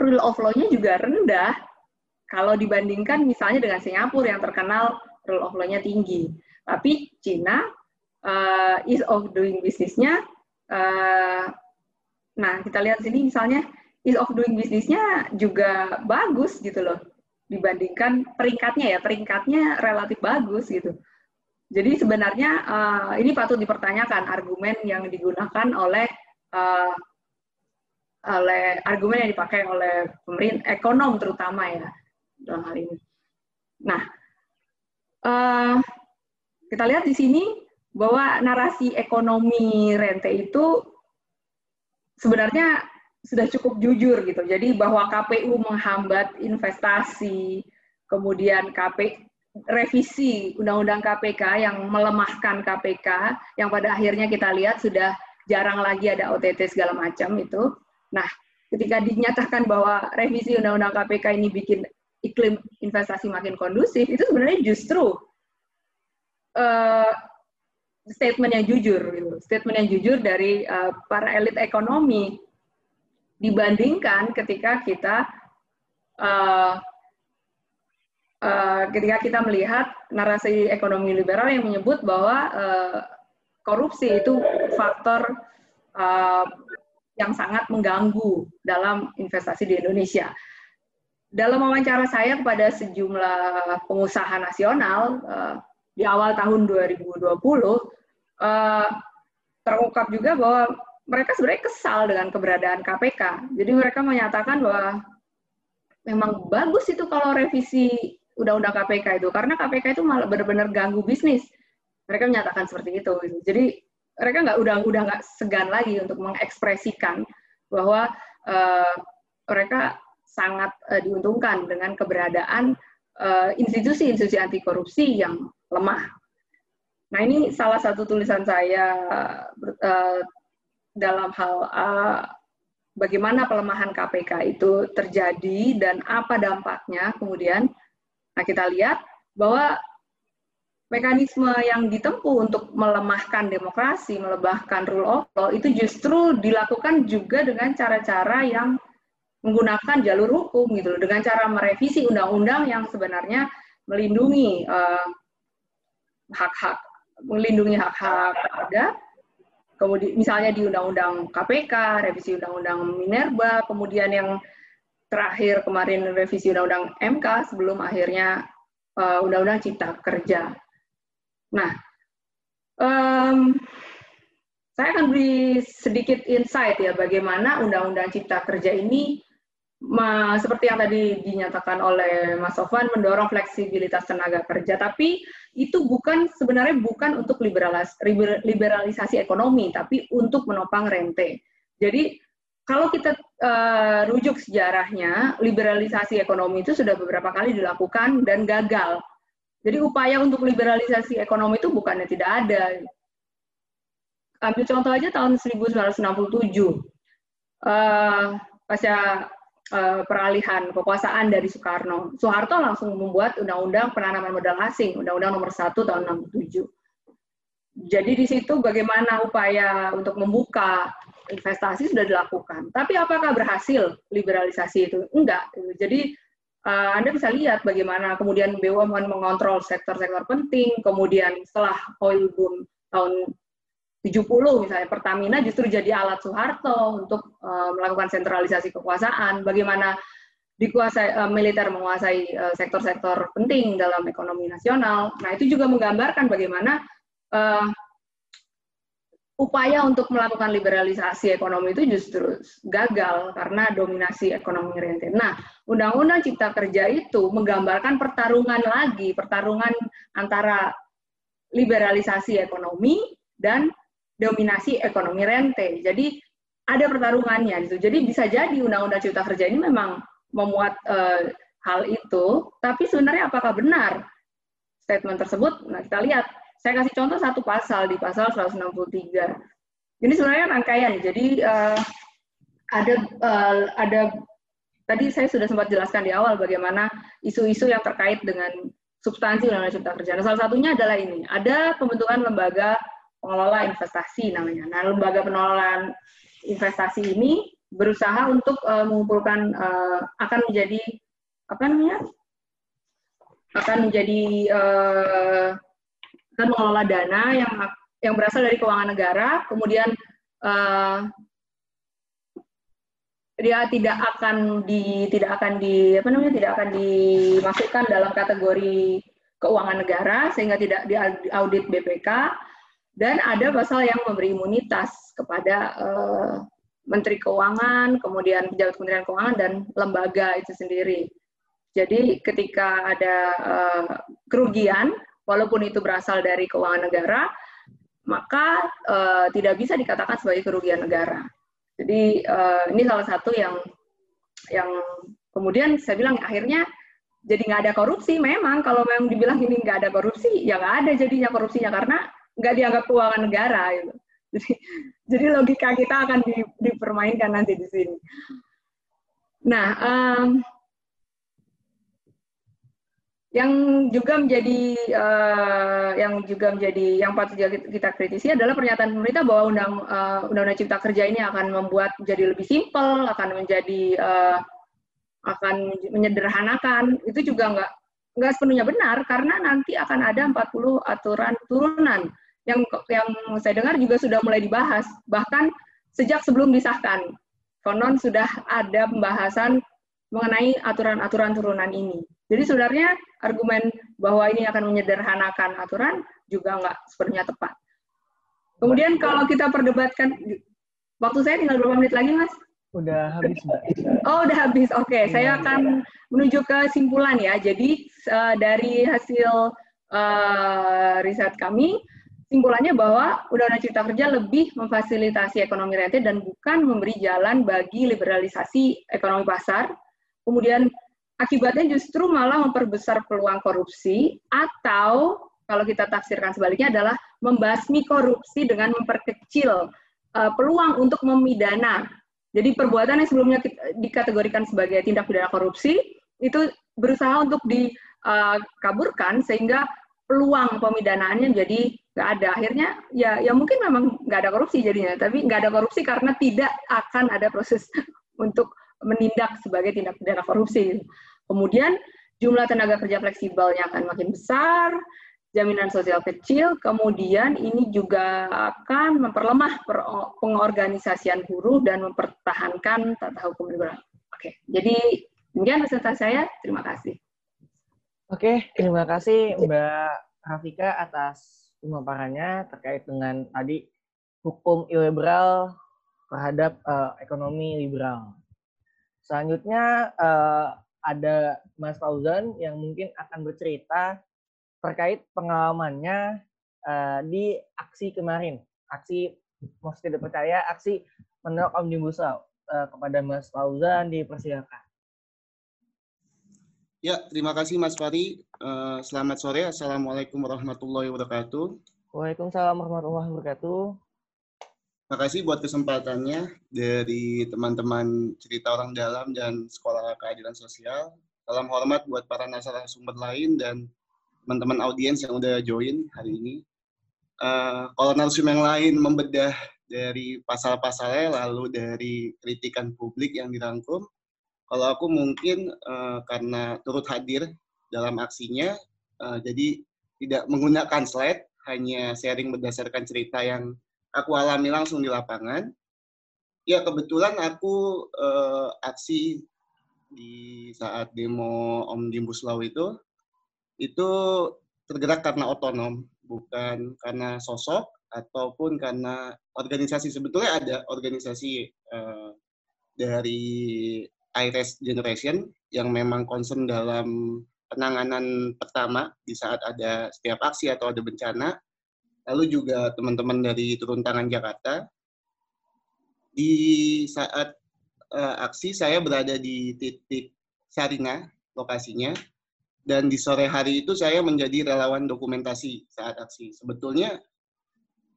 rule of law-nya juga rendah kalau dibandingkan misalnya dengan Singapura yang terkenal rule of law-nya tinggi. Tapi Cina uh, ease of doing bisnisnya, uh, nah kita lihat sini misalnya ease of doing bisnisnya juga bagus gitu loh dibandingkan peringkatnya ya peringkatnya relatif bagus gitu. Jadi sebenarnya uh, ini patut dipertanyakan argumen yang digunakan oleh uh, oleh argumen yang dipakai oleh pemerintah ekonom terutama ya dalam hal ini. Nah, uh, kita lihat di sini bahwa narasi ekonomi rente itu sebenarnya sudah cukup jujur gitu. Jadi bahwa KPU menghambat investasi, kemudian KP revisi Undang-Undang KPK yang melemahkan KPK, yang pada akhirnya kita lihat sudah jarang lagi ada OTT segala macam itu. Nah, ketika dinyatakan bahwa revisi Undang-Undang KPK ini bikin iklim investasi makin kondusif, itu sebenarnya justru uh, statement yang jujur, gitu. statement yang jujur dari uh, para elit ekonomi dibandingkan ketika kita uh, uh, ketika kita melihat narasi ekonomi liberal yang menyebut bahwa uh, korupsi itu faktor uh, yang sangat mengganggu dalam investasi di Indonesia. Dalam wawancara saya kepada sejumlah pengusaha nasional uh, di awal tahun 2020, uh, terungkap juga bahwa mereka sebenarnya kesal dengan keberadaan KPK. Jadi mereka menyatakan bahwa memang bagus itu kalau revisi undang-undang KPK itu karena KPK itu malah benar-benar ganggu bisnis. Mereka menyatakan seperti itu. Jadi mereka nggak udah udah nggak segan lagi untuk mengekspresikan bahwa uh, mereka sangat uh, diuntungkan dengan keberadaan institusi-institusi uh, anti korupsi yang lemah Nah ini salah satu tulisan saya uh, dalam hal uh, bagaimana pelemahan KPK itu terjadi dan apa dampaknya kemudian. Nah kita lihat bahwa mekanisme yang ditempuh untuk melemahkan demokrasi, melebahkan rule of law itu justru dilakukan juga dengan cara-cara yang menggunakan jalur hukum gitu dengan cara merevisi undang-undang yang sebenarnya melindungi uh, hak-hak melindungi hak-hak warga. Kemudian misalnya di Undang-Undang KPK, revisi Undang-Undang Minerba, kemudian yang terakhir kemarin revisi Undang-Undang MK sebelum akhirnya uh, Undang-Undang Cipta Kerja. Nah, um, saya akan beri sedikit insight ya bagaimana Undang-Undang Cipta Kerja ini ma, seperti yang tadi dinyatakan oleh Mas Sofwan mendorong fleksibilitas tenaga kerja, tapi itu bukan sebenarnya bukan untuk liberalis, liberalisasi ekonomi, tapi untuk menopang rente. Jadi kalau kita uh, rujuk sejarahnya, liberalisasi ekonomi itu sudah beberapa kali dilakukan dan gagal. Jadi upaya untuk liberalisasi ekonomi itu bukannya tidak ada, ambil contoh aja tahun 1967 uh, pasca uh, peralihan kekuasaan dari Soekarno. Soeharto langsung membuat undang-undang penanaman modal asing, undang-undang nomor 1 tahun 67. Jadi di situ bagaimana upaya untuk membuka investasi sudah dilakukan. Tapi apakah berhasil liberalisasi itu? Enggak. Jadi uh, Anda bisa lihat bagaimana kemudian BUMN mengontrol sektor-sektor penting, kemudian setelah oil boom tahun 70 misalnya Pertamina justru jadi alat Soeharto untuk uh, melakukan sentralisasi kekuasaan. Bagaimana dikuasai uh, militer menguasai sektor-sektor uh, penting dalam ekonomi nasional. Nah itu juga menggambarkan bagaimana uh, upaya untuk melakukan liberalisasi ekonomi itu justru gagal karena dominasi ekonomi rente. Nah, Undang-Undang Cipta Kerja itu menggambarkan pertarungan lagi, pertarungan antara liberalisasi ekonomi dan dominasi ekonomi rente. Jadi ada pertarungannya gitu. Jadi bisa jadi Undang-Undang Cipta Kerja ini memang memuat uh, hal itu, tapi sebenarnya apakah benar statement tersebut? Nah, kita lihat. Saya kasih contoh satu pasal di pasal 163. Ini sebenarnya rangkaian. Jadi uh, ada uh, ada tadi saya sudah sempat jelaskan di awal bagaimana isu-isu yang terkait dengan substansi Undang-Undang Cipta Kerja. Nah, salah satunya adalah ini. Ada pembentukan lembaga pengelola investasi namanya. Nah, lembaga pengelolaan investasi ini berusaha untuk uh, mengumpulkan uh, akan menjadi apa namanya akan menjadi uh, akan mengelola dana yang yang berasal dari keuangan negara, kemudian uh, dia tidak akan di tidak akan di apa namanya tidak akan dimasukkan dalam kategori keuangan negara sehingga tidak diaudit BPK dan ada pasal yang memberi imunitas kepada uh, Menteri Keuangan, kemudian pejabat Kementerian Keuangan dan lembaga itu sendiri. Jadi ketika ada uh, kerugian, walaupun itu berasal dari keuangan negara, maka uh, tidak bisa dikatakan sebagai kerugian negara. Jadi uh, ini salah satu yang yang kemudian saya bilang akhirnya jadi nggak ada korupsi. Memang kalau memang dibilang ini nggak ada korupsi, ya nggak ada jadinya korupsinya karena nggak dianggap keuangan negara gitu. Jadi, jadi logika kita akan di, dipermainkan nanti di sini. Nah, um, yang juga menjadi uh, yang juga menjadi yang patut kita kritisi adalah pernyataan pemerintah bahwa undang uh, undang-undang cipta kerja ini akan membuat menjadi lebih simpel, akan menjadi uh, akan menyederhanakan. Itu juga nggak nggak sepenuhnya benar karena nanti akan ada 40 aturan turunan yang yang saya dengar juga sudah mulai dibahas bahkan sejak sebelum disahkan konon sudah ada pembahasan mengenai aturan-aturan turunan ini. Jadi sebenarnya argumen bahwa ini akan menyederhanakan aturan juga nggak sepenuhnya tepat. Kemudian kalau kita perdebatkan, waktu saya tinggal berapa menit lagi, Mas? Udah habis, Mbak. Oh, udah habis. Oke, okay. saya akan menuju ke simpulan ya. Jadi uh, dari hasil uh, riset kami, Simpulannya bahwa Undang-Undang Cipta Kerja lebih memfasilitasi ekonomi rente dan bukan memberi jalan bagi liberalisasi ekonomi pasar. Kemudian akibatnya justru malah memperbesar peluang korupsi atau kalau kita tafsirkan sebaliknya adalah membasmi korupsi dengan memperkecil uh, peluang untuk memidana. Jadi perbuatan yang sebelumnya dikategorikan sebagai tindak pidana korupsi itu berusaha untuk dikaburkan uh, sehingga peluang pemidanaannya menjadi nggak ada. Akhirnya ya ya mungkin memang nggak ada korupsi jadinya tapi nggak ada korupsi karena tidak akan ada proses untuk menindak sebagai tindak pidana korupsi. Kemudian jumlah tenaga kerja fleksibelnya akan makin besar jaminan sosial kecil kemudian ini juga akan memperlemah pengorganisasian buruh dan mempertahankan tata hukum liberal oke jadi demikian presentasi saya. Terima kasih. Oke, terima kasih Mbak Rafika atas pemaparannya terkait dengan tadi hukum iliberal terhadap uh, ekonomi liberal. Selanjutnya uh, ada Mas Fauzan yang mungkin akan bercerita terkait pengalamannya uh, di aksi kemarin, aksi most tidak percaya, aksi menolak omnibus law. Uh, kepada Mas Fauzan dipersilakan. Ya, terima kasih Mas Fari. Uh, selamat sore. Assalamualaikum warahmatullahi wabarakatuh. Waalaikumsalam warahmatullahi wabarakatuh. Terima kasih buat kesempatannya dari teman-teman cerita orang dalam dan sekolah keadilan sosial. Salam hormat buat para narasumber lain dan teman-teman audiens yang udah join hari ini. Uh, kalau narasumber yang lain membedah dari pasal-pasalnya lalu dari kritikan publik yang dirangkum, kalau aku mungkin uh, karena turut hadir dalam aksinya, uh, jadi tidak menggunakan slide, hanya sharing berdasarkan cerita yang aku alami langsung di lapangan. Ya kebetulan aku uh, aksi di saat demo Omnibus Law itu, itu tergerak karena otonom, bukan karena sosok ataupun karena organisasi. Sebetulnya ada organisasi uh, dari IRES Generation yang memang concern dalam penanganan pertama di saat ada setiap aksi atau ada bencana. Lalu juga teman-teman dari Turun Tangan Jakarta. Di saat uh, aksi saya berada di titik Sarina, lokasinya. Dan di sore hari itu saya menjadi relawan dokumentasi saat aksi. Sebetulnya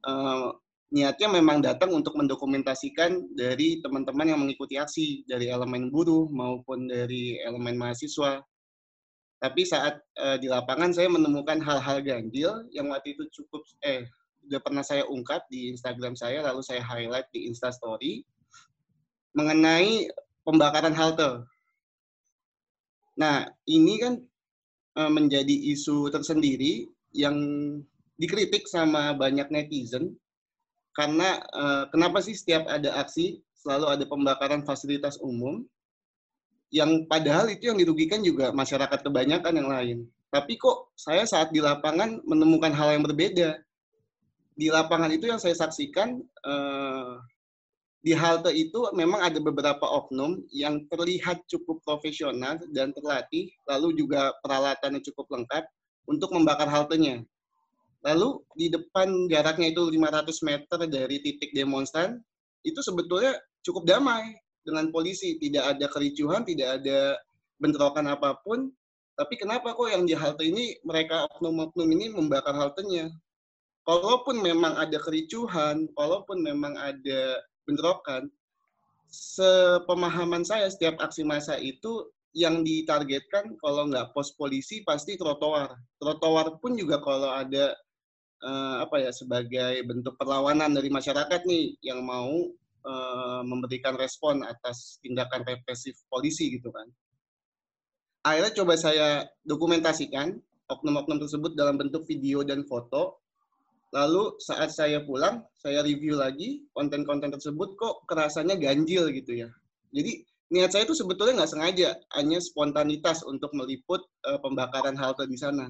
uh, niatnya memang datang untuk mendokumentasikan dari teman-teman yang mengikuti aksi dari elemen buruh maupun dari elemen mahasiswa. Tapi saat uh, di lapangan saya menemukan hal-hal ganjil yang waktu itu cukup eh sudah pernah saya ungkap di Instagram saya lalu saya highlight di Insta Story mengenai pembakaran halte. Nah, ini kan uh, menjadi isu tersendiri yang dikritik sama banyak netizen karena uh, kenapa sih setiap ada aksi selalu ada pembakaran fasilitas umum yang padahal itu yang dirugikan juga masyarakat kebanyakan yang lain. Tapi kok saya saat di lapangan menemukan hal yang berbeda. Di lapangan itu yang saya saksikan uh, di halte itu memang ada beberapa oknum yang terlihat cukup profesional dan terlatih, lalu juga peralatannya cukup lengkap untuk membakar haltenya. Lalu di depan jaraknya itu 500 meter dari titik demonstran, itu sebetulnya cukup damai dengan polisi. Tidak ada kericuhan, tidak ada bentrokan apa pun. Tapi kenapa kok yang di halte ini, mereka oknum-oknum ini membakar haltenya? Kalaupun memang ada kericuhan, kalaupun memang ada bentrokan, sepemahaman saya setiap aksi massa itu yang ditargetkan kalau nggak pos polisi pasti trotoar. Trotoar pun juga kalau ada uh, apa ya sebagai bentuk perlawanan dari masyarakat nih yang mau uh, memberikan respon atas tindakan represif polisi gitu kan. Akhirnya coba saya dokumentasikan oknum-oknum tersebut dalam bentuk video dan foto. Lalu saat saya pulang, saya review lagi konten-konten tersebut kok kerasanya ganjil gitu ya. Jadi niat saya itu sebetulnya nggak sengaja, hanya spontanitas untuk meliput uh, pembakaran halte di sana.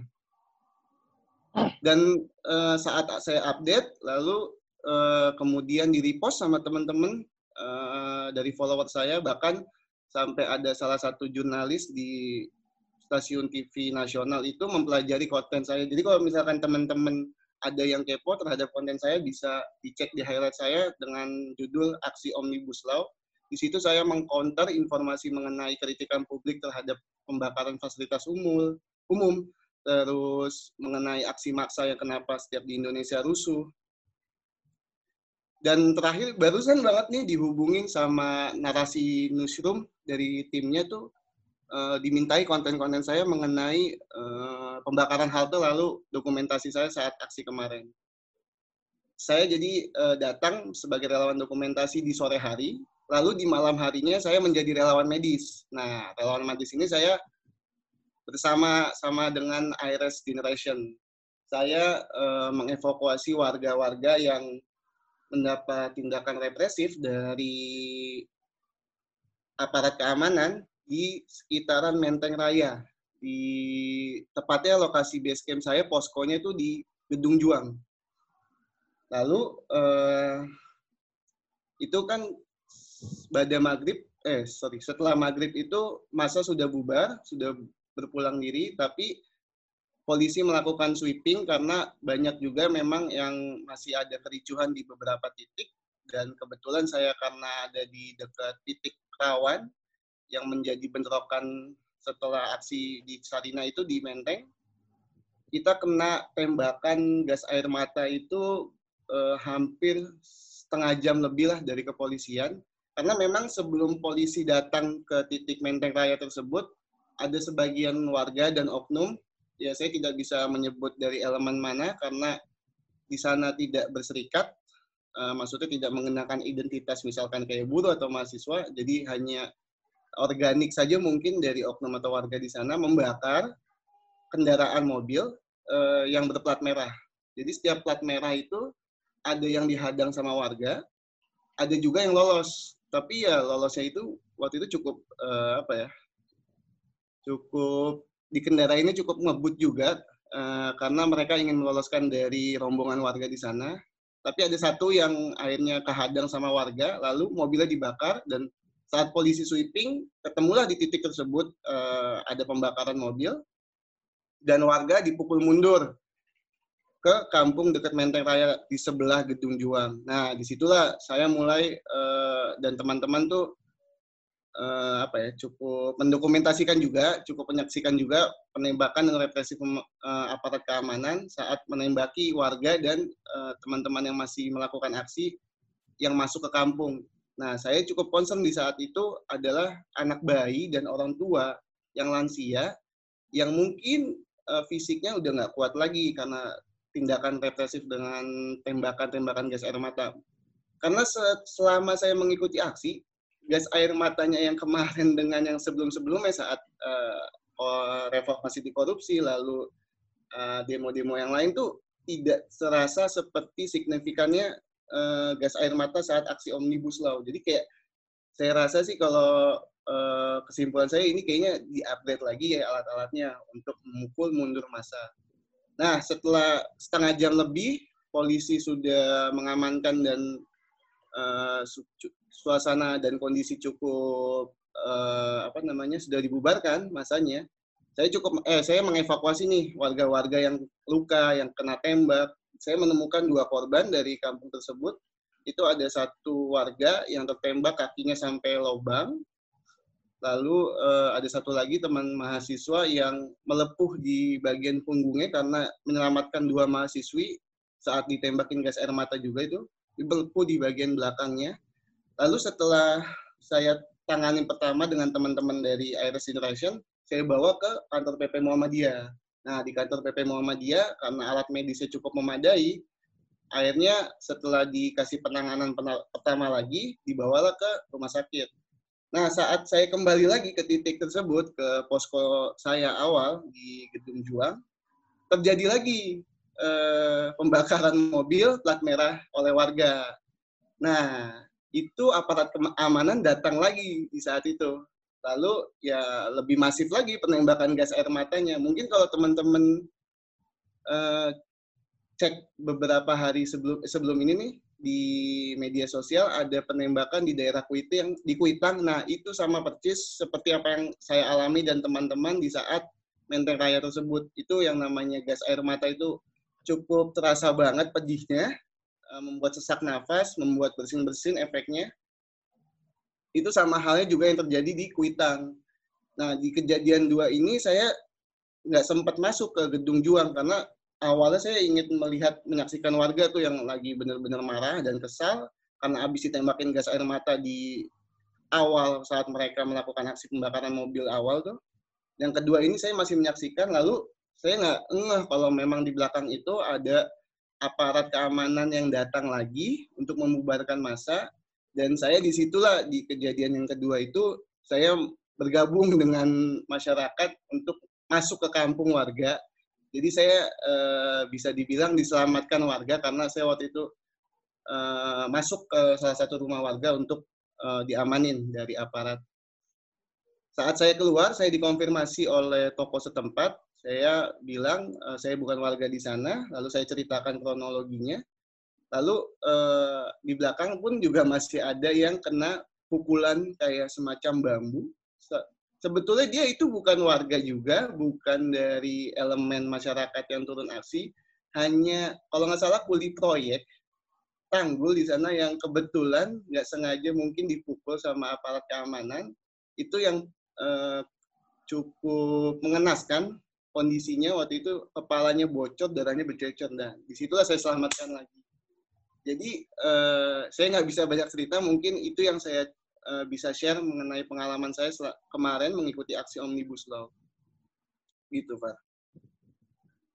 Dan uh, saat saya update, lalu uh, kemudian di repost sama teman-teman uh, dari follower saya, bahkan sampai ada salah satu jurnalis di stasiun TV nasional itu mempelajari konten saya. Jadi kalau misalkan teman-teman ada yang kepo terhadap konten saya bisa dicek di highlight saya dengan judul Aksi Omnibus Law. Di situ saya mengcounter informasi mengenai kritikan publik terhadap pembakaran fasilitas umum, umum terus mengenai aksi maksa yang kenapa setiap di Indonesia rusuh. Dan terakhir barusan banget nih dihubungin sama narasi newsroom dari timnya tuh uh, dimintai konten-konten saya mengenai uh, pembakaran halte lalu dokumentasi saya saat aksi kemarin. Saya jadi uh, datang sebagai relawan dokumentasi di sore hari, lalu di malam harinya saya menjadi relawan medis. Nah, relawan medis ini saya bersama sama dengan IRS Generation. Saya uh, mengevakuasi warga-warga yang mendapat tindakan represif dari aparat keamanan di sekitaran Menteng Raya Di tepatnya lokasi base camp saya poskonya itu di Gedung Juang. Lalu eh, itu kan pada maghrib, eh sorry, setelah maghrib itu masa sudah bubar, sudah berpulang diri, tapi polisi melakukan sweeping karena banyak juga memang yang masih ada kericuhan di beberapa titik dan kebetulan saya karena ada di dekat titik rawan yang menjadi bentrokan setelah aksi di Sarina itu di Menteng, kita kena tembakan gas air mata itu eh, hampir setengah jam lebih lah dari kepolisian. Karena memang sebelum polisi datang ke titik Menteng Raya tersebut, ada sebagian warga dan oknum, ya saya tidak bisa menyebut dari elemen mana karena di sana tidak berserikat, uh, maksudnya tidak mengenakan identitas misalkan kayak buruh atau mahasiswa, jadi hanya organik saja mungkin dari oknum atau warga di sana membakar kendaraan mobil uh, yang berplat merah. Jadi setiap plat merah itu ada yang dihadang sama warga, ada juga yang lolos. Tapi ya lolosnya itu waktu itu cukup uh, apa ya? Cukup dikendarainya cukup ngebut juga uh, karena mereka ingin meloloskan dari rombongan warga di sana tapi ada satu yang akhirnya kehadang sama warga, lalu mobilnya dibakar dan saat polisi sweeping, ketemulah di titik tersebut uh, ada pembakaran mobil dan warga dipukul mundur ke kampung dekat Menteng Raya di sebelah Gedung Juang. Nah, di situlah saya mulai uh, dan teman-teman tuh uh, apa ya cukup mendokumentasikan juga, cukup menyaksikan juga penembakan dan represi uh, aparat keamanan saat menembaki warga dan uh, teman-teman yang masih melakukan aksi yang masuk ke kampung. Nah, saya cukup concern di saat itu adalah anak bayi dan orang tua yang lansia yang mungkin uh, fisiknya udah nggak kuat lagi karena tindakan represif dengan tembakan-tembakan gas air mata. Karena selama saya mengikuti aksi, gas air matanya yang kemarin dengan yang sebelum-sebelumnya saat uh, reformasi di korupsi lalu uh, demo-demo yang lain tuh tidak serasa seperti signifikannya uh, gas air mata saat aksi omnibus law. Jadi kayak saya rasa sih kalau uh, kesimpulan saya ini kayaknya di-upgrade lagi ya alat-alatnya untuk memukul mundur masa. Nah, setelah setengah jam lebih polisi sudah mengamankan dan uh, suasana dan kondisi cukup uh, apa namanya sudah dibubarkan masanya saya cukup eh saya mengevakuasi nih warga-warga yang luka yang kena tembak. Saya menemukan dua korban dari kampung tersebut. Itu ada satu warga yang tertembak kakinya sampai lubang lalu uh, ada satu lagi teman mahasiswa yang melepuh di bagian punggungnya karena menyelamatkan dua mahasiswi saat ditembakin gas air mata juga itu melepuh di bagian belakangnya Lalu setelah saya tangani pertama dengan teman-teman dari Iris Generation, saya bawa ke kantor PP Muhammadiyah. Nah, di kantor PP Muhammadiyah, karena alat medisnya cukup memadai, akhirnya setelah dikasih penanganan pertama lagi, dibawalah ke rumah sakit. Nah, saat saya kembali lagi ke titik tersebut, ke posko saya awal di Gedung Juang, terjadi lagi eh, pembakaran mobil plat merah oleh warga. Nah, itu aparat keamanan datang lagi di saat itu. Lalu ya lebih masif lagi penembakan gas air matanya. Mungkin kalau teman-teman uh, cek beberapa hari sebelum sebelum ini nih di media sosial ada penembakan di daerah Kuitang di Kuitang. Nah, itu sama persis seperti apa yang saya alami dan teman-teman di saat Menteng Raya tersebut. Itu yang namanya gas air mata itu cukup terasa banget pedihnya Eh, membuat sesak nafas, membuat bersin-bersin efeknya. Itu sama halnya juga yang terjadi di Kuitang. Nah, di kejadian dua ini saya nggak sempat masuk ke gedung Juang karena awalnya saya ingin melihat menyaksikan warga tuh yang lagi benar-benar marah dan kesal karena habis ditembakin gas air mata di awal saat mereka melakukan aksi pembakaran mobil awal tuh. Yang kedua ini saya masih menyaksikan lalu saya nggak ngeh kalau memang di belakang itu ada aparat keamanan yang datang lagi untuk membubarkan massa. Dan saya di situlah di kejadian yang kedua itu saya bergabung dengan masyarakat untuk masuk ke kampung warga. Jadi saya uh, bisa dibilang diselamatkan warga karena saya waktu itu uh, masuk ke salah satu rumah warga untuk uh, diamanin dari aparat. Saat saya keluar, saya dikonfirmasi oleh toko setempat. Saya bilang uh, saya bukan warga di sana. Lalu saya ceritakan kronologinya. Lalu uh, di belakang pun juga masih ada yang kena pukulan kayak semacam bambu. Sebetulnya dia itu bukan warga juga, bukan dari elemen masyarakat yang turun aksi, hanya kalau nggak salah kuli proyek tanggul di sana yang kebetulan nggak sengaja mungkin dipukul sama aparat keamanan itu yang eh, cukup mengenaskan kondisinya waktu itu kepalanya bocor darahnya bercocor dan di situlah saya selamatkan lagi jadi eh, saya nggak bisa banyak cerita mungkin itu yang saya uh, bisa share mengenai pengalaman saya kemarin mengikuti aksi Omnibus Law. Gitu, Pak.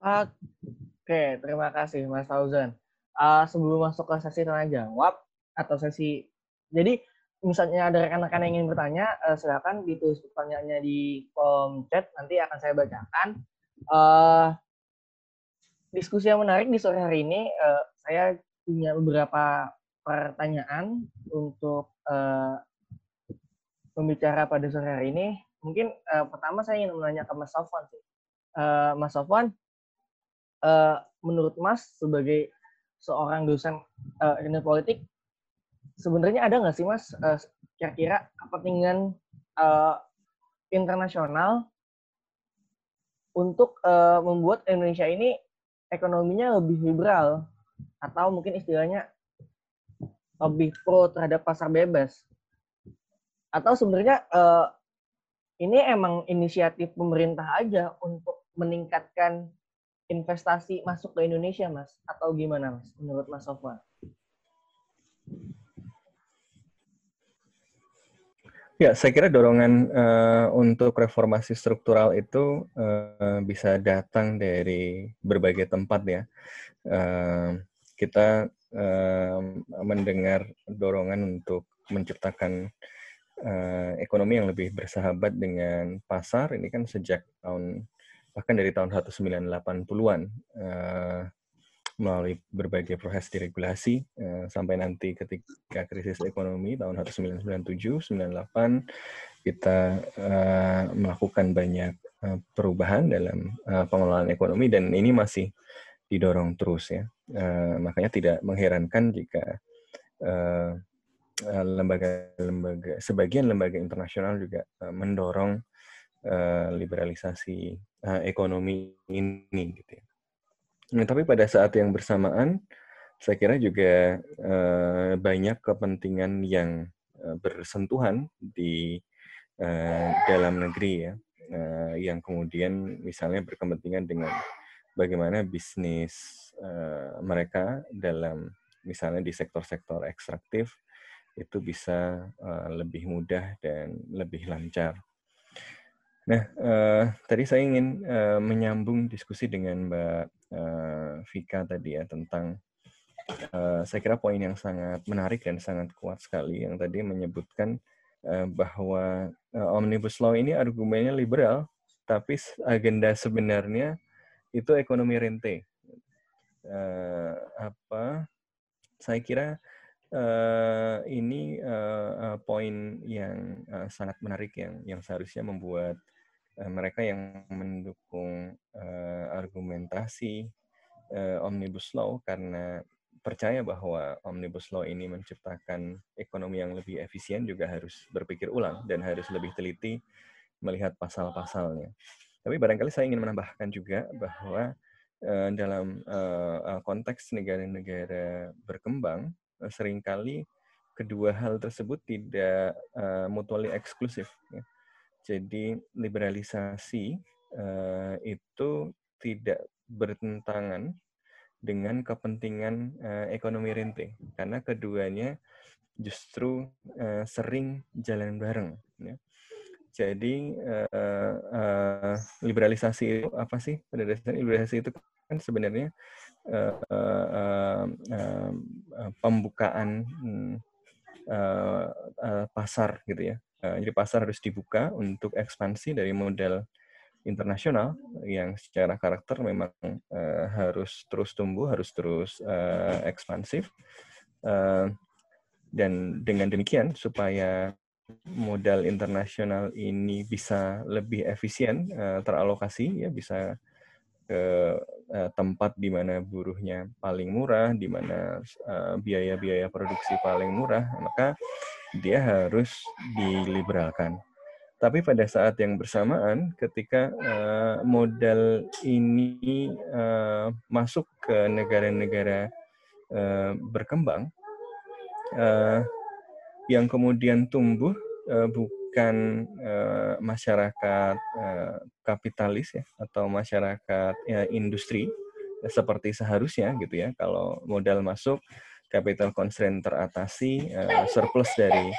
Oke, terima kasih Mas Fauzan. Uh, sebelum masuk ke sesi tanya jawab atau sesi, jadi misalnya ada rekan-rekan yang ingin bertanya, uh, silakan ditulis pertanyaannya di kolom chat, nanti akan saya bacakan. Uh, diskusi yang menarik di sore hari ini, uh, saya punya beberapa pertanyaan untuk uh, pembicara pada sore hari ini, mungkin uh, pertama saya ingin menanya ke Mas Sofwan. Uh, Mas Sofwan, uh, menurut Mas sebagai seorang dosen uh, ilmu politik, sebenarnya ada nggak sih Mas uh, kira-kira kepentingan uh, internasional untuk uh, membuat Indonesia ini ekonominya lebih liberal atau mungkin istilahnya lebih pro terhadap pasar bebas atau sebenarnya uh, ini emang inisiatif pemerintah aja untuk meningkatkan investasi masuk ke Indonesia, Mas? Atau gimana, Mas? Menurut Mas Sofwan? Ya, saya kira dorongan uh, untuk reformasi struktural itu uh, bisa datang dari berbagai tempat ya. Uh, kita uh, mendengar dorongan untuk menciptakan uh, ekonomi yang lebih bersahabat dengan pasar ini kan sejak tahun bahkan dari tahun 1980-an uh, melalui berbagai proses diregulasi uh, sampai nanti ketika krisis ekonomi tahun 1997 98 kita uh, melakukan banyak uh, perubahan dalam uh, pengelolaan ekonomi dan ini masih didorong terus ya makanya tidak mengherankan jika lembaga-lembaga sebagian lembaga internasional juga mendorong liberalisasi ekonomi ini gitu ya. Nah, tapi pada saat yang bersamaan saya kira juga uh, banyak kepentingan yang uh, bersentuhan di uh, dalam negeri ya uh, yang kemudian misalnya berkepentingan dengan bagaimana bisnis uh, mereka dalam misalnya di sektor-sektor ekstraktif itu bisa uh, lebih mudah dan lebih lancar. Nah, uh, tadi saya ingin uh, menyambung diskusi dengan Mbak uh, Vika tadi ya tentang uh, saya kira poin yang sangat menarik dan sangat kuat sekali yang tadi menyebutkan uh, bahwa uh, omnibus law ini argumennya liberal, tapi agenda sebenarnya itu ekonomi rente. Uh, apa? Saya kira uh, ini uh, poin yang uh, sangat menarik yang yang seharusnya membuat uh, mereka yang mendukung uh, argumentasi uh, omnibus law karena percaya bahwa omnibus law ini menciptakan ekonomi yang lebih efisien juga harus berpikir ulang dan harus lebih teliti melihat pasal-pasalnya. Tapi barangkali saya ingin menambahkan juga bahwa uh, dalam uh, konteks negara-negara berkembang Eh, sering kali kedua hal tersebut tidak uh, mutually eksklusif. Ya. Jadi liberalisasi uh, itu tidak bertentangan dengan kepentingan uh, ekonomi rente, karena keduanya justru uh, sering jalan bareng. Ya. Jadi liberalisasi itu apa sih? Pada dasarnya liberalisasi itu kan sebenarnya pembukaan uh, pasar gitu ya. Uh, jadi pasar harus dibuka untuk ekspansi dari model internasional yang secara karakter memang uh, harus terus tumbuh, harus terus uh, ekspansif. Dan dengan demikian supaya modal internasional ini bisa lebih efisien teralokasi ya bisa ke tempat di mana buruhnya paling murah, di mana biaya-biaya produksi paling murah, maka dia harus diliberalkan. Tapi pada saat yang bersamaan, ketika uh, modal ini uh, masuk ke negara-negara uh, berkembang, uh, yang kemudian tumbuh uh, bukan uh, masyarakat uh, kapitalis ya, atau masyarakat ya, industri seperti seharusnya gitu ya. Kalau modal masuk, capital constraint teratasi, uh, surplus dari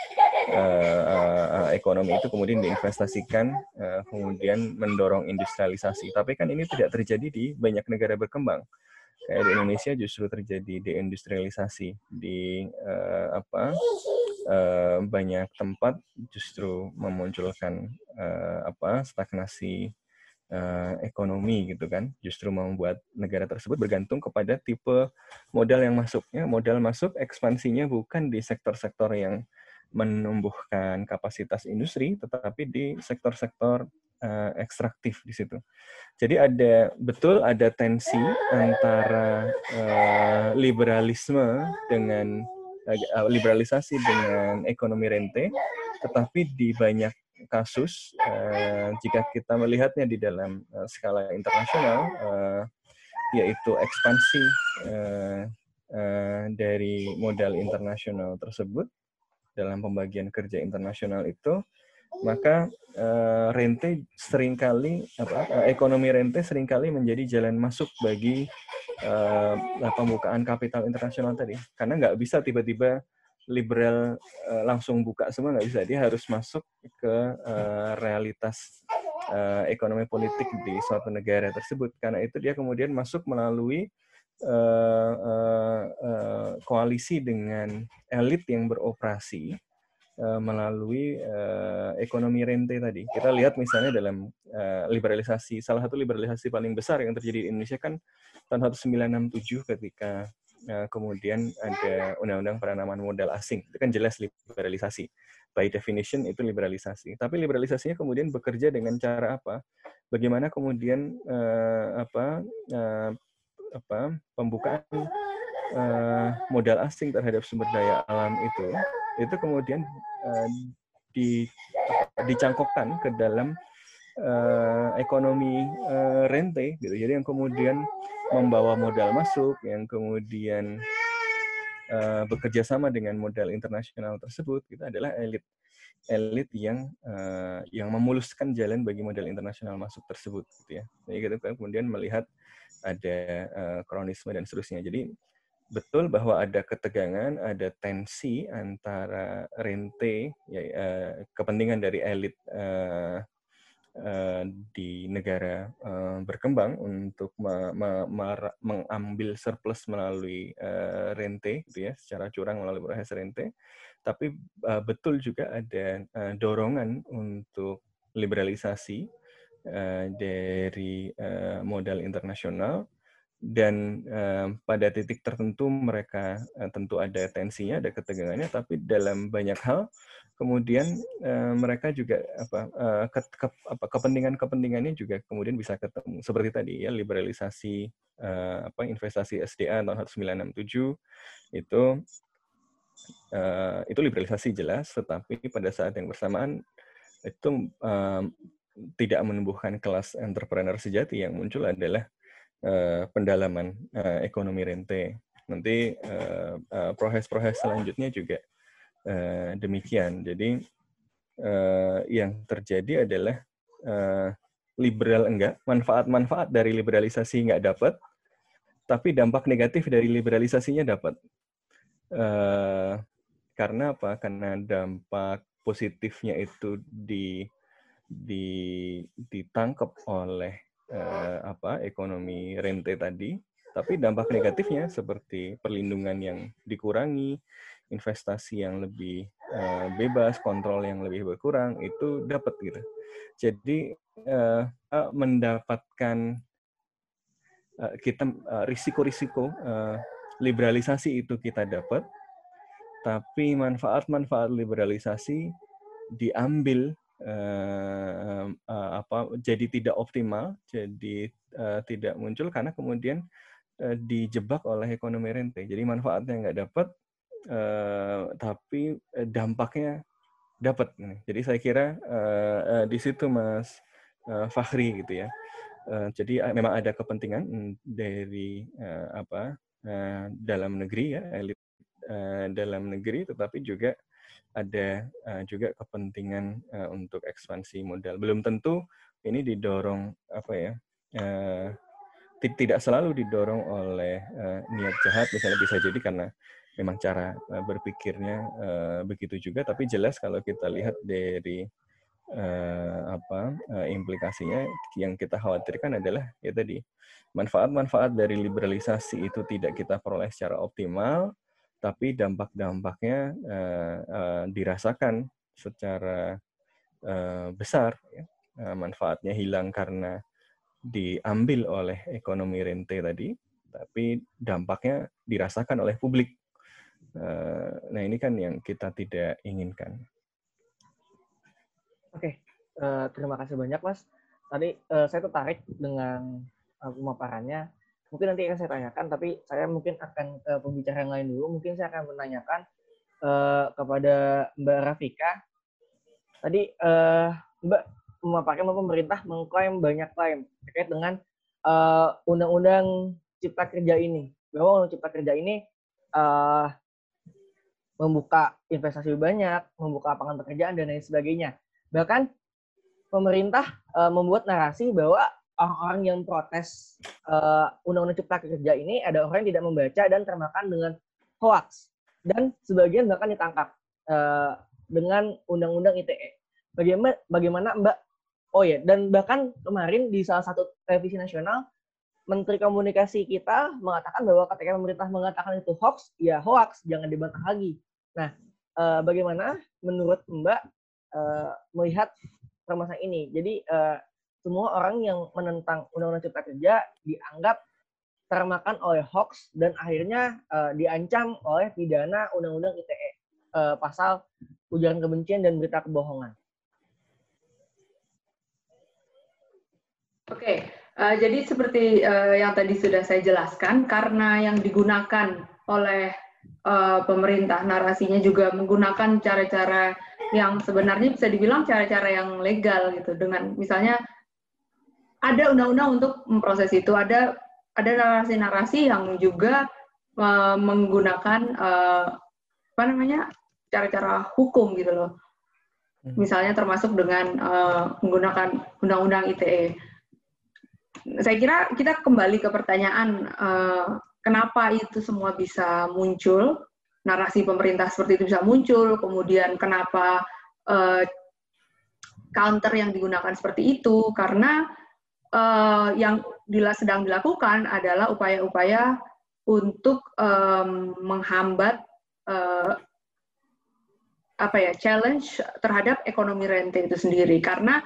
uh, uh, ekonomi itu kemudian diinvestasikan, uh, kemudian mendorong industrialisasi. Tapi kan ini tidak terjadi di banyak negara berkembang. Kayak di Indonesia justru terjadi deindustrialisasi di uh, apa uh, banyak tempat justru memunculkan uh, apa stagnasi uh, ekonomi gitu kan justru membuat negara tersebut bergantung kepada tipe modal yang masuknya modal masuk ekspansinya bukan di sektor-sektor yang menumbuhkan kapasitas industri, tetapi di sektor-sektor uh, ekstraktif di situ. Jadi ada betul ada tensi antara uh, liberalisme dengan liberalisasi dengan ekonomi rente, tetapi di banyak kasus uh, jika kita melihatnya di dalam uh, skala internasional, uh, yaitu ekspansi uh, uh, dari modal internasional tersebut dalam pembagian kerja internasional itu, maka uh, rente sering kali apa uh, ekonomi rente sering kali menjadi jalan masuk bagi uh, pembukaan kapital internasional tadi. Karena nggak bisa tiba-tiba liberal uh, langsung buka semua nggak bisa. Dia harus masuk ke uh, realitas uh, ekonomi politik di suatu negara tersebut. Karena itu dia kemudian masuk melalui uh, uh, uh, koalisi dengan elit yang beroperasi uh, melalui uh, ekonomi rente tadi. Kita lihat misalnya dalam uh, liberalisasi, salah satu liberalisasi paling besar yang terjadi di Indonesia kan tahun 1967 ketika kemudian ada undang-undang penanaman modal asing. Itu kan jelas liberalisasi. By definition itu liberalisasi. Tapi liberalisasinya kemudian bekerja dengan cara apa? Bagaimana kemudian uh, apa uh, apa pembukaan uh, modal asing terhadap sumber daya alam itu itu kemudian uh, di dicangkokkan ke dalam uh, ekonomi uh, rente gitu jadi yang kemudian membawa modal masuk yang kemudian uh, bekerja sama dengan modal internasional tersebut itu adalah elit elit yang uh, yang memuluskan jalan bagi modal internasional masuk tersebut gitu ya jadi kita kemudian melihat ada uh, kronisme dan seterusnya. Jadi betul bahwa ada ketegangan, ada tensi antara rente, ya, uh, kepentingan dari elit uh, di negara uh, berkembang untuk me, me, me, mengambil surplus melalui uh, rente, gitu ya, secara curang melalui proses rente. Tapi betul juga ada dorongan untuk liberalisasi dari modal internasional dan uh, pada titik tertentu mereka uh, tentu ada tensinya, ada ketegangannya, tapi dalam banyak hal kemudian uh, mereka juga apa, uh, ke, ke, apa kepentingan-kepentingannya juga kemudian bisa ketemu. Seperti tadi ya liberalisasi uh, apa investasi SDA tahun 1967 itu uh, itu liberalisasi jelas, tetapi pada saat yang bersamaan itu uh, tidak menumbuhkan kelas entrepreneur sejati yang muncul adalah uh, pendalaman uh, ekonomi rente. Nanti proses-proses uh, uh, selanjutnya juga uh, demikian. Jadi uh, yang terjadi adalah uh, liberal enggak, manfaat-manfaat dari liberalisasi enggak dapat, tapi dampak negatif dari liberalisasinya dapat. Uh, karena apa? Karena dampak positifnya itu di di, ditangkap oleh eh, apa ekonomi rente tadi, tapi dampak negatifnya seperti perlindungan yang dikurangi, investasi yang lebih eh, bebas, kontrol yang lebih berkurang itu dapat gitu. Jadi eh, mendapatkan eh, kita eh, risiko-risiko eh, liberalisasi itu kita dapat, tapi manfaat-manfaat liberalisasi diambil uh, uh, apa jadi tidak optimal, jadi uh, tidak muncul karena kemudian uh, dijebak oleh ekonomi rente. Jadi manfaatnya nggak dapat, uh, tapi dampaknya dapat. Jadi saya kira uh, uh, di situ Mas uh, Fahri gitu ya. Uh, jadi uh, memang ada kepentingan dari uh, apa uh, dalam negeri ya elit dalam negeri, tetapi juga ada uh, juga kepentingan uh, untuk ekspansi modal. Belum tentu ini didorong apa ya? Uh, tidak selalu didorong oleh uh, niat jahat, misalnya bisa jadi karena memang cara uh, berpikirnya uh, begitu juga. Tapi jelas kalau kita lihat dari uh, apa uh, implikasinya yang kita khawatirkan adalah ya tadi manfaat-manfaat dari liberalisasi itu tidak kita peroleh secara optimal tapi dampak-dampaknya uh, uh, dirasakan secara uh, besar. Ya. Uh, manfaatnya hilang karena diambil oleh ekonomi rente tadi, tapi dampaknya dirasakan oleh publik. Uh, nah ini kan yang kita tidak inginkan. Oke, uh, terima kasih banyak Mas. Tadi uh, saya tertarik dengan pemaparannya mungkin nanti akan saya tanyakan, tapi saya mungkin akan ke pembicara yang lain dulu. Mungkin saya akan menanyakan uh, kepada Mbak Rafika. Tadi uh, Mbak memaparkan pemerintah mengklaim banyak klaim terkait dengan undang undang-undang Cipta Kerja ini. Bahwa undang Cipta Kerja ini uh, membuka investasi banyak, membuka lapangan pekerjaan dan lain sebagainya. Bahkan pemerintah uh, membuat narasi bahwa orang-orang yang protes uh, Undang-Undang Cipta Kerja ini ada orang yang tidak membaca dan termakan dengan hoax dan sebagian bahkan ditangkap uh, dengan Undang-Undang ITE. Bagaimana, bagaimana Mbak? Oh ya, dan bahkan kemarin di salah satu televisi nasional Menteri Komunikasi kita mengatakan bahwa ketika pemerintah mengatakan itu hoax, ya hoax, jangan dibantah lagi. Nah, uh, bagaimana menurut Mbak uh, melihat permasalahan ini? Jadi uh, semua orang yang menentang Undang-Undang Cipta Kerja dianggap termakan oleh hoax dan akhirnya uh, diancam oleh pidana Undang-Undang ITE uh, eh, pasal ujaran kebencian dan berita kebohongan. Oke, okay. uh, eh, jadi seperti uh, yang tadi sudah saya jelaskan, karena yang digunakan oleh uh, pemerintah narasinya juga menggunakan cara-cara yang sebenarnya bisa dibilang cara-cara yang legal gitu dengan misalnya ada undang-undang untuk memproses itu. Ada ada narasi-narasi yang juga uh, menggunakan uh, apa namanya cara-cara hukum gitu loh. Hmm. Misalnya termasuk dengan uh, menggunakan undang-undang ITE. Saya kira kita kembali ke pertanyaan uh, kenapa itu semua bisa muncul, narasi pemerintah seperti itu bisa muncul, kemudian kenapa uh, counter yang digunakan seperti itu karena uh, yang dila, sedang dilakukan adalah upaya-upaya untuk um, menghambat uh, apa ya challenge terhadap ekonomi rente itu sendiri. Karena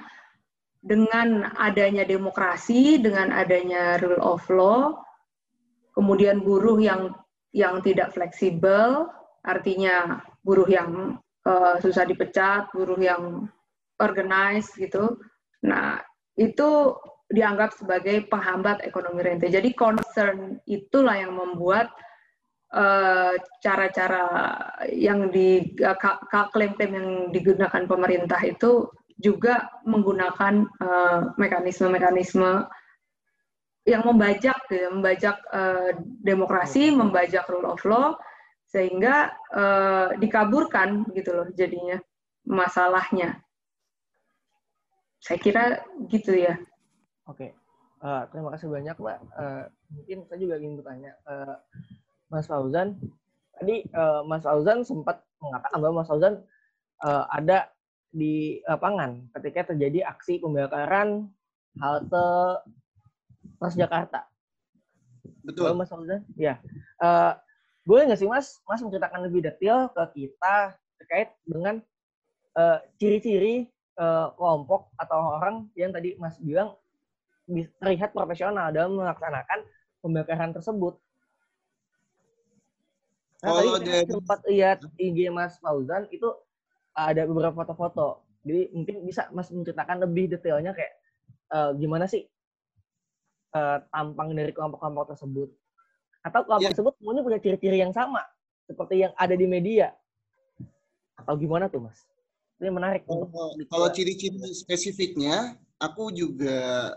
dengan adanya demokrasi dengan adanya rule of law kemudian buruh yang yang tidak fleksibel artinya buruh yang uh, susah dipecat buruh yang organized gitu. Nah itu dianggap sebagai penghambat ekonomi rente. Jadi concern itulah yang membuat eh, cara-cara uh, yang di klaim-klaim yang digunakan pemerintah itu juga menggunakan eh, mekanisme-mekanisme uh, yang membajak, ya, membajak uh, demokrasi, membajak rule of law, sehingga uh, dikaburkan gitu loh jadinya masalahnya. Saya kira gitu ya. Oke, uh, terima kasih banyak Mbak. Uh, mungkin saya juga ingin bertanya, uh, Mas Fauzan. Tadi uh, Mas Fauzan sempat mengatakan bahwa Mas Fauzan uh, ada di lapangan ketika terjadi aksi pembakaran halte Transjakarta. Betul. Mas Fauzan? Ya. Uh, boleh nggak sih Mas, Mas menceritakan lebih detail ke kita terkait dengan ciri-ciri uh, uh, kelompok atau orang yang tadi Mas bilang terlihat profesional dalam melaksanakan pembakaran tersebut. Nah, Kalau tadi dari... sempat lihat IG Mas Fauzan itu ada beberapa foto-foto. Jadi mungkin bisa Mas menceritakan lebih detailnya kayak uh, gimana sih uh, tampang dari kelompok-kelompok tersebut? Atau kelompok yeah. tersebut semuanya punya ciri-ciri yang sama seperti yang ada di media? Atau gimana tuh Mas? Ini menarik. Oh, kalau ciri-ciri spesifiknya, aku juga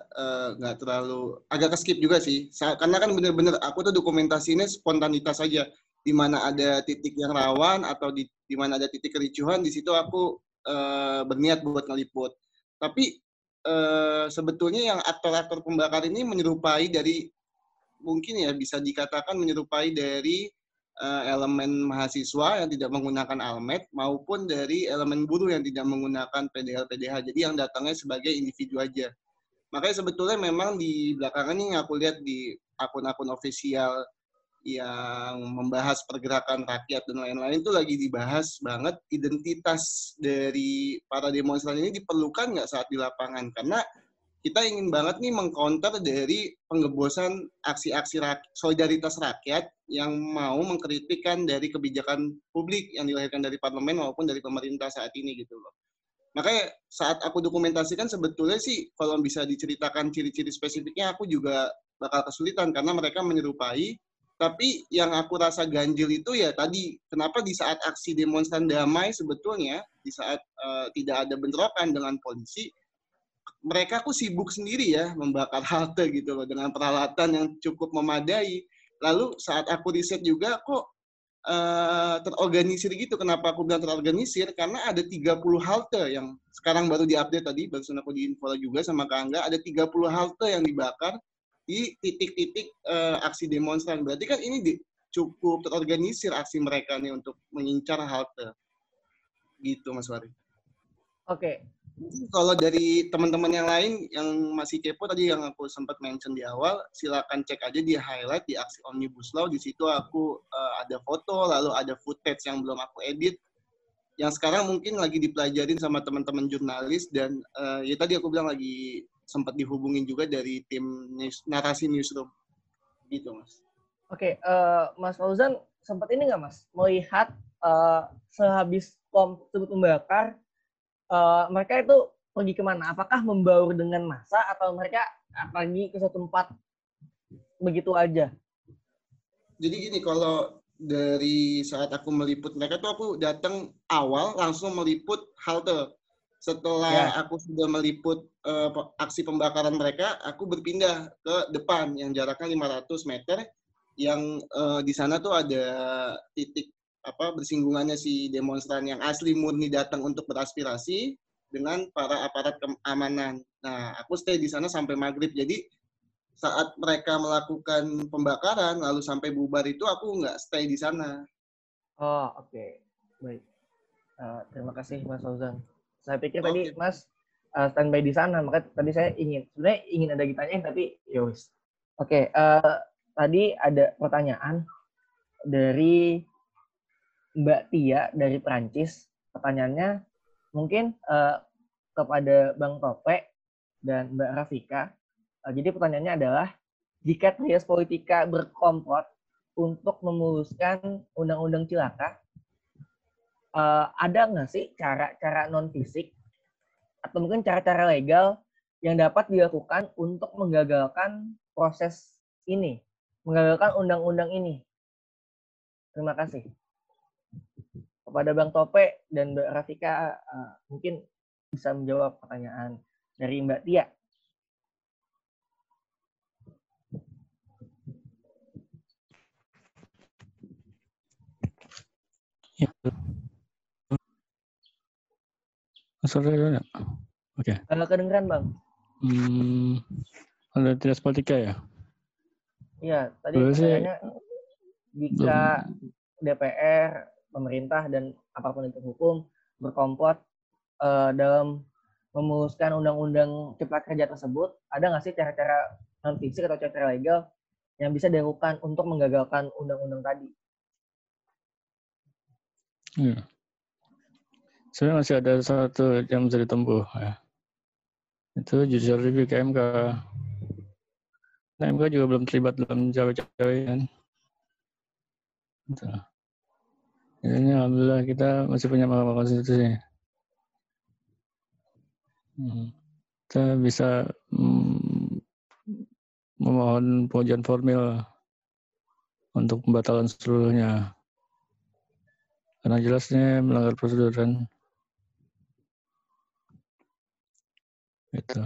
nggak uh, terlalu agak ke skip juga sih. Karena kan bener-bener aku tuh dokumentasinya spontanitas saja. Di mana ada titik yang rawan atau di, di mana ada titik kericuhan, di situ aku uh, berniat buat ngeliput. Tapi uh, sebetulnya yang aktor-aktor pembakar ini menyerupai dari mungkin ya bisa dikatakan menyerupai dari elemen mahasiswa yang tidak menggunakan almet maupun dari elemen buruh yang tidak menggunakan PDL PDH. Jadi yang datangnya sebagai individu aja. Makanya sebetulnya memang di belakangan ini aku lihat di akun-akun ofisial yang membahas pergerakan rakyat dan lain-lain itu lagi dibahas banget identitas dari para demonstran ini diperlukan nggak saat di lapangan karena kita ingin banget nih mengcounter dari pengebosan aksi-aksi rak solidaritas rakyat yang mau mengkritikkan dari kebijakan publik yang dilahirkan dari parlemen maupun dari pemerintah saat ini gitu loh. Makanya saat aku dokumentasikan sebetulnya sih kalau bisa diceritakan ciri-ciri spesifiknya aku juga bakal kesulitan karena mereka menyerupai tapi yang aku rasa ganjil itu ya tadi kenapa di saat aksi demonstran damai sebetulnya di saat uh, tidak ada bentrokan dengan polisi mereka kok sibuk sendiri ya membakar halte gitu loh dengan peralatan yang cukup memadai. Lalu saat aku riset juga kok uh, terorganisir gitu. Kenapa aku bilang terorganisir? Karena ada 30 halte yang sekarang baru diupdate tadi, barusan aku diinfo juga sama Kak Angga, ada 30 halte yang dibakar di titik-titik uh, aksi demonstran. Berarti kan ini di, cukup terorganisir aksi mereka nih untuk mengincar halte. Gitu Mas Wari. Oke, kalau dari teman-teman yang lain yang masih kepo tadi yang aku sempat mention di awal, silakan cek aja di highlight di aksi Omnibus Law. Di situ aku uh, ada foto, lalu ada footage yang belum aku edit. Yang sekarang mungkin lagi dipelajarin sama teman-teman jurnalis dan uh, ya tadi aku bilang lagi sempat dihubungin juga dari tim news, narasi newsroom. Gitu, Mas. Oke, okay, uh, eh, Mas Fauzan sempat ini nggak, Mas, melihat uh, sehabis pom tersebut membakar uh, mereka itu pergi ke mana? Apakah membaur dengan masa atau mereka pergi ke suatu tempat begitu aja? Jadi gini, kalau dari saat aku meliput mereka tuh aku datang awal langsung meliput halte. Setelah ya. aku sudah meliput uh, aksi pembakaran mereka, aku berpindah ke depan yang jaraknya 500 meter yang uh, di sana tuh ada titik apa bersinggungannya si demonstran yang asli murni datang untuk beraspirasi dengan para aparat keamanan. Nah, aku stay di sana sampai maghrib. Jadi saat mereka melakukan pembakaran lalu sampai bubar itu aku nggak stay di sana. Oh oke okay. baik. Uh, terima kasih Mas Fauzan. Saya pikir okay. tadi Mas uh, standby di sana, maka tadi saya ingin sebenarnya ingin ada ditanyain tapi yowis. Ya oke, okay, uh, eh, tadi ada pertanyaan dari Mbak Tia dari Prancis. Pertanyaannya mungkin uh, kepada Bang Tope dan Mbak Rafika. Uh, jadi pertanyaannya adalah, jika Trias Politika berkomplot untuk memuluskan undang-undang cilaka, uh, ada nggak sih cara-cara non-fisik atau mungkin cara-cara legal yang dapat dilakukan untuk menggagalkan proses ini, menggagalkan undang-undang ini? Terima kasih kepada Bang Tope dan Mbak Rafika uh, mungkin bisa menjawab pertanyaan dari Mbak Tia. Ya. Oke. Okay. Uh, kedengeran, Bang. Hmm, ada tidak politika ya? Iya, tadi pertanyaannya jika DPR pemerintah dan apa pun itu hukum berkomplot uh, dalam memuluskan undang-undang cipta kerja tersebut, ada nggak sih cara-cara non fisik atau cara legal yang bisa dilakukan untuk menggagalkan undang-undang tadi? Hmm. Sebenarnya masih ada satu yang bisa ditempuh ya. Itu judicial review ke MK. Nah, MK juga belum terlibat dalam cawe-cawe kan. Gitu Ini alhamdulillah kita masih punya Mahkamah Konstitusi. Hmm. Kita bisa mm, memohon pengujian formil untuk pembatalan seluruhnya. Karena jelasnya melanggar prosedur kan. Itu.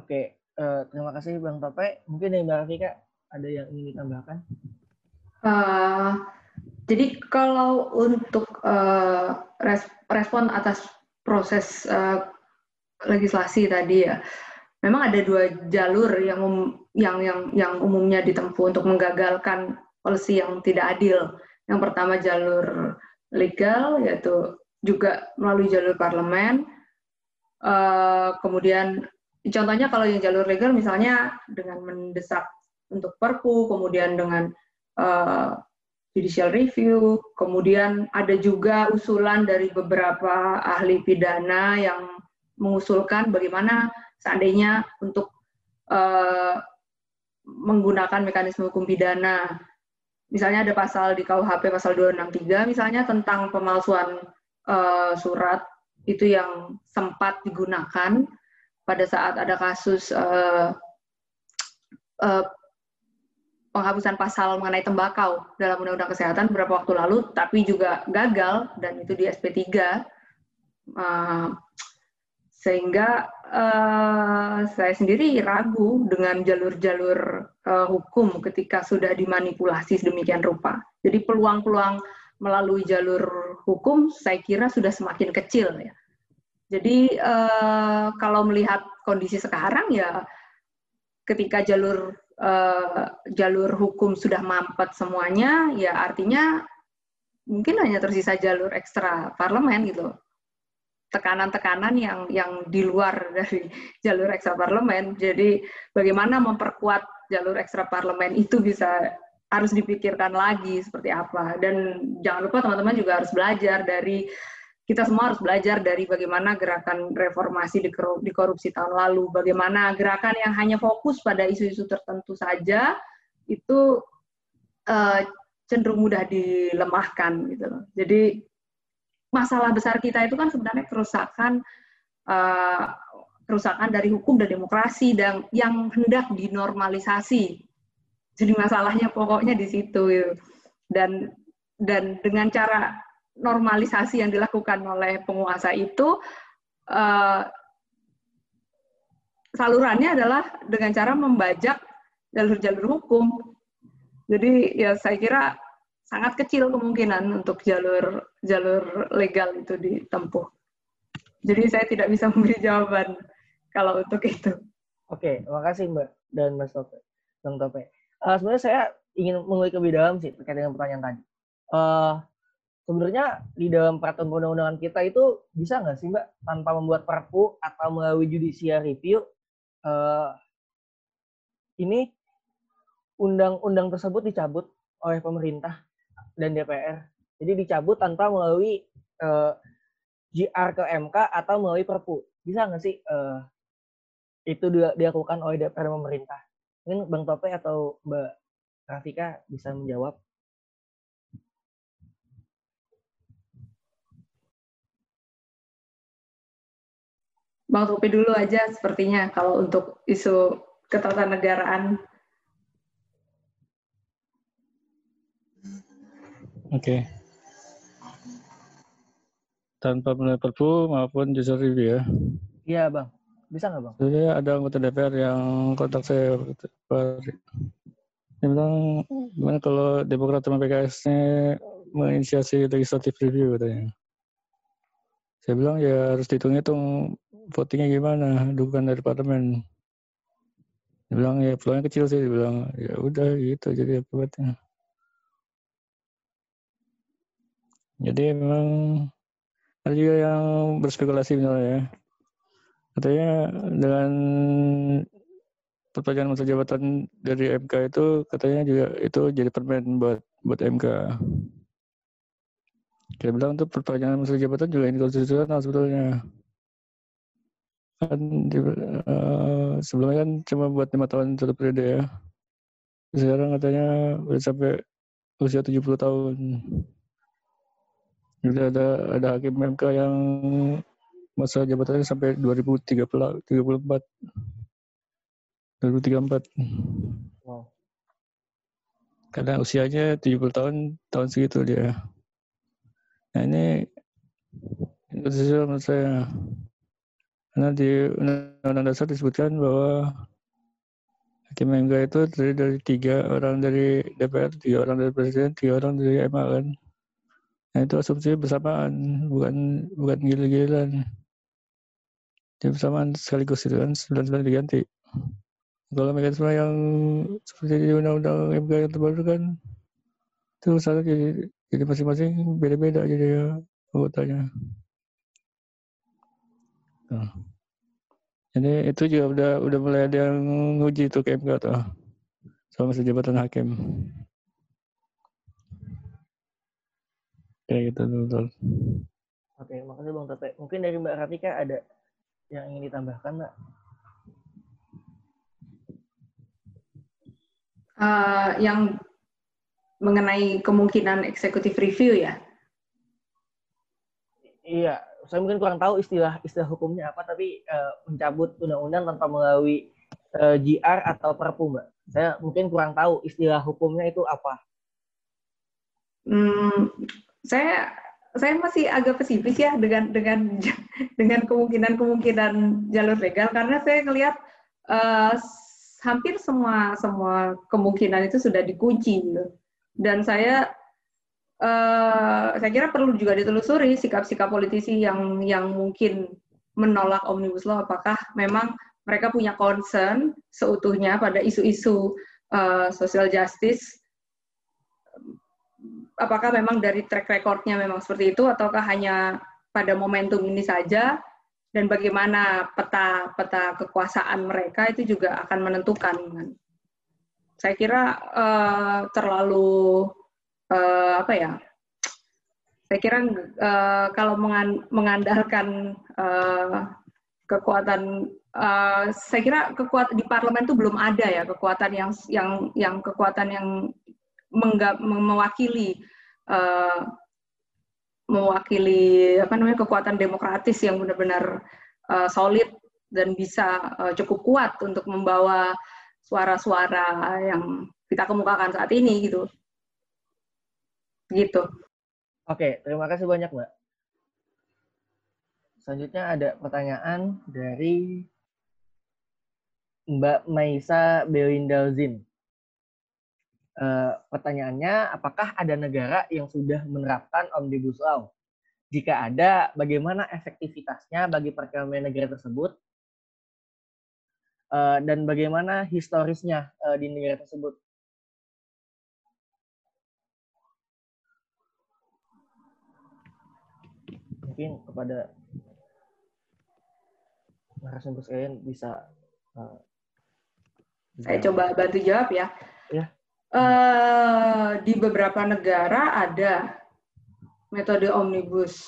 Oke, eh, terima kasih Bang Tope. Mungkin dari Mbak Rafika ada yang ingin ditambahkan? Uh, jadi kalau untuk uh, res respon atas proses uh, legislasi tadi ya, memang ada dua jalur yang um, yang yang yang umumnya ditempuh untuk menggagalkan polisi yang tidak adil. Yang pertama jalur legal yaitu juga melalui jalur parlemen. Uh, kemudian contohnya kalau yang jalur legal misalnya dengan mendesak untuk perpu, kemudian dengan uh, judicial review, kemudian ada juga usulan dari beberapa ahli pidana yang mengusulkan bagaimana seandainya untuk uh, menggunakan mekanisme hukum pidana. Misalnya ada pasal di KUHP pasal 263 misalnya tentang pemalsuan uh, surat itu yang sempat digunakan pada saat ada kasus uh, uh, penghapusan pasal mengenai tembakau dalam Undang-Undang Kesehatan beberapa waktu lalu, tapi juga gagal dan itu di SP3. Uh, sehingga uh, saya sendiri ragu dengan jalur-jalur uh, hukum ketika sudah dimanipulasi sedemikian rupa. Jadi peluang-peluang melalui jalur hukum saya kira sudah semakin kecil ya. Jadi uh, kalau melihat kondisi sekarang ya ketika jalur uh, jalur hukum sudah mampet semuanya, ya artinya mungkin hanya tersisa jalur ekstra parlemen gitu. Tekanan-tekanan yang yang di luar dari jalur ekstra parlemen. Jadi bagaimana memperkuat jalur ekstra parlemen itu bisa harus dipikirkan lagi seperti apa. Dan jangan lupa teman-teman juga harus belajar dari kita semua harus belajar dari bagaimana gerakan reformasi di korupsi tahun lalu, bagaimana gerakan yang hanya fokus pada isu-isu tertentu saja itu uh, cenderung mudah dilemahkan gitu. Jadi masalah besar kita itu kan sebenarnya kerusakan uh, kerusakan dari hukum dan demokrasi dan yang hendak dinormalisasi. Jadi masalahnya pokoknya di situ gitu. dan dan dengan cara normalisasi yang dilakukan oleh penguasa itu uh, salurannya adalah dengan cara membajak jalur-jalur hukum. Jadi ya saya kira sangat kecil kemungkinan untuk jalur jalur legal itu ditempuh. Jadi saya tidak bisa memberi jawaban kalau untuk itu. Oke, terima kasih Mbak dan Mas Tope. Bang Tope. Uh, sebenarnya saya ingin mengulik lebih dalam sih terkait dengan pertanyaan tadi. Uh, sebenarnya di dalam peraturan perundang-undangan kita itu bisa nggak sih mbak? Tanpa membuat perpu atau melalui judicial review uh, ini undang-undang tersebut dicabut oleh pemerintah dan DPR jadi dicabut tanpa melalui uh, eh, GR ke MK atau melalui perpu. Bisa nggak sih uh, itu dilakukan oleh DPR dan pemerintah? Mungkin bang Tope atau mbak Rafika bisa menjawab Bang Topi dulu aja sepertinya kalau untuk isu ketatanegaraan. Oke. Okay. Tanpa melalui perpu maupun judicial review ya? Iya bang. Bisa nggak bang? Jadi ada anggota DPR yang kontak saya dia bilang gimana kalau Demokrat sama PKS-nya menginisiasi legislative review katanya. Saya bilang ya harus dihitung-hitung votingnya gimana, dukungan dari parlemen. Dia bilang ya peluangnya kecil sih, dia bilang ya udah gitu jadi akibatnya. Jadi memang ada juga yang berspekulasi misalnya ya. Katanya dengan perpanjangan masa jabatan dari MK itu katanya juga itu jadi permen buat buat MK. Kita bilang tuh perpanjangan masa jabatan juga inkonstitusional sebetulnya. Kan di, uh, sebelumnya kan cuma buat lima tahun satu periode ya. Sekarang katanya udah sampai usia 70 tahun. Jadi ada ada hakim MK yang masa jabatannya sampai 2034. 2034. Wow. Karena usianya 70 tahun tahun segitu dia. Nah ini sesuatu menurut saya. Karena di Undang-Undang Dasar disebutkan bahwa Hakim MK itu terdiri dari tiga orang dari DPR, tiga orang dari Presiden, tiga orang dari MA kan. Nah itu asumsi bersamaan, bukan bukan gila-gilaan. Jadi bersamaan sekaligus itu kan, sembilan diganti. Kalau mekanisme yang seperti di Undang-Undang MK yang terbaru kan, itu misalnya jadi jadi masing-masing beda-beda jadi anggotanya. Nah. Jadi itu juga udah udah mulai ada yang nguji itu ke MK tuh sama jabatan hakim. Kayak gitu betul. Oke, makasih Bang Tete. Mungkin dari Mbak Ratika ada yang ingin ditambahkan, Mbak? Uh, yang mengenai kemungkinan executive review ya? Iya, saya mungkin kurang tahu istilah istilah hukumnya apa, tapi uh, mencabut undang-undang tanpa melalui uh, GR atau Perpu, Mbak. Saya mungkin kurang tahu istilah hukumnya itu apa. Hmm, saya saya masih agak pesimis ya dengan dengan dengan kemungkinan kemungkinan jalur legal karena saya melihat uh, hampir semua semua kemungkinan itu sudah dikunci gitu. dan saya uh, saya kira perlu juga ditelusuri sikap-sikap politisi yang yang mungkin menolak omnibus law. Apakah memang mereka punya concern seutuhnya pada isu-isu uh, social justice? Apakah memang dari track recordnya memang seperti itu ataukah hanya pada momentum ini saja? Dan bagaimana peta peta kekuasaan mereka itu juga akan menentukan. Saya kira uh, terlalu uh, apa ya saya kira uh, kalau mengandalkan uh, kekuatan uh, saya kira kekuatan di parlemen itu belum ada ya kekuatan yang yang yang kekuatan yang mewakili uh, mewakili apa namanya kekuatan demokratis yang benar-benar uh, solid dan bisa uh, cukup kuat untuk membawa suara-suara yang kita kemukakan saat ini gitu. Gitu. Oke, terima kasih banyak, Mbak. Selanjutnya ada pertanyaan dari Mbak Maisa Belindalzin. Uh, pertanyaannya, apakah ada negara yang sudah menerapkan Omnibus Law? Jika ada, bagaimana efektivitasnya bagi perekonomian negara tersebut? Uh, dan bagaimana historisnya uh, di negara tersebut? Mungkin kepada narasumber sekalian bisa uh, saya coba bantu jawab ya. Ya. Uh, di beberapa negara ada metode omnibus.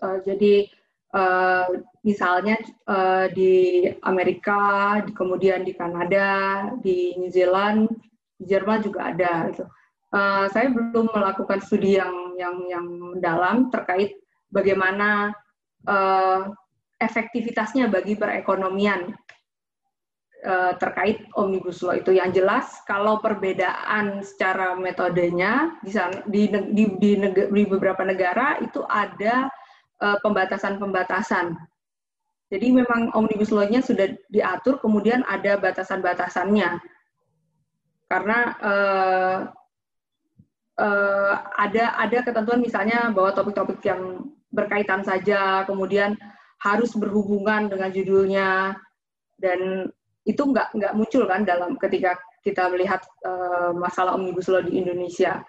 Uh, jadi uh, misalnya uh, di Amerika, di, kemudian di Kanada, di New Zealand, di Jerman juga ada. Gitu. Uh, saya belum melakukan studi yang yang yang mendalam terkait bagaimana uh, efektivitasnya bagi perekonomian uh, terkait omnibus law itu yang jelas kalau perbedaan secara metodenya di di di, di, di beberapa negara itu ada uh, pembatasan-pembatasan. Jadi memang omnibus law-nya sudah diatur, kemudian ada batasan-batasannya. Karena uh, uh, ada ada ketentuan misalnya bahwa topik-topik yang berkaitan saja, kemudian harus berhubungan dengan judulnya, dan itu nggak nggak muncul kan dalam ketika kita melihat uh, masalah omnibus law di Indonesia.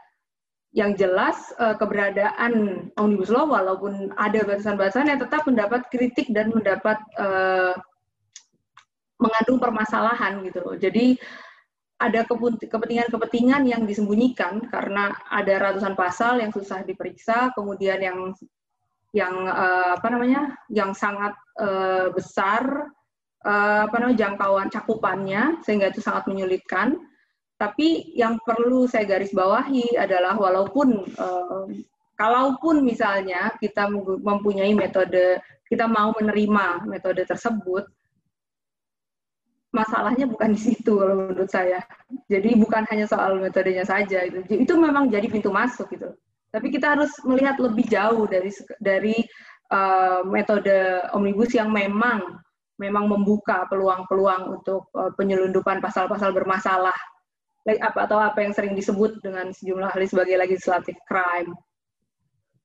Yang jelas uh, keberadaan omnibus law walaupun ada batasan-batasan yang tetap mendapat kritik dan mendapat uh, mengandung permasalahan gitu loh. Jadi ada kepentingan-kepentingan yang disembunyikan karena ada ratusan pasal yang susah diperiksa, kemudian yang yang uh, apa namanya, yang sangat uh, besar uh, apa namanya jangkauan cakupannya sehingga itu sangat menyulitkan Tapi yang perlu saya garis bawahi adalah walaupun uh, kalaupun misalnya kita mempunyai metode kita mau menerima metode tersebut, masalahnya bukan di situ kalau menurut saya. Jadi bukan hanya soal metodenya saja itu. Itu memang jadi pintu masuk gitu. Tapi kita harus melihat lebih jauh dari dari uh, metode omnibus yang memang memang membuka peluang-peluang untuk uh, penyelundupan pasal-pasal bermasalah apa atau apa yang sering disebut dengan sejumlah ahli sebagai legislative crime.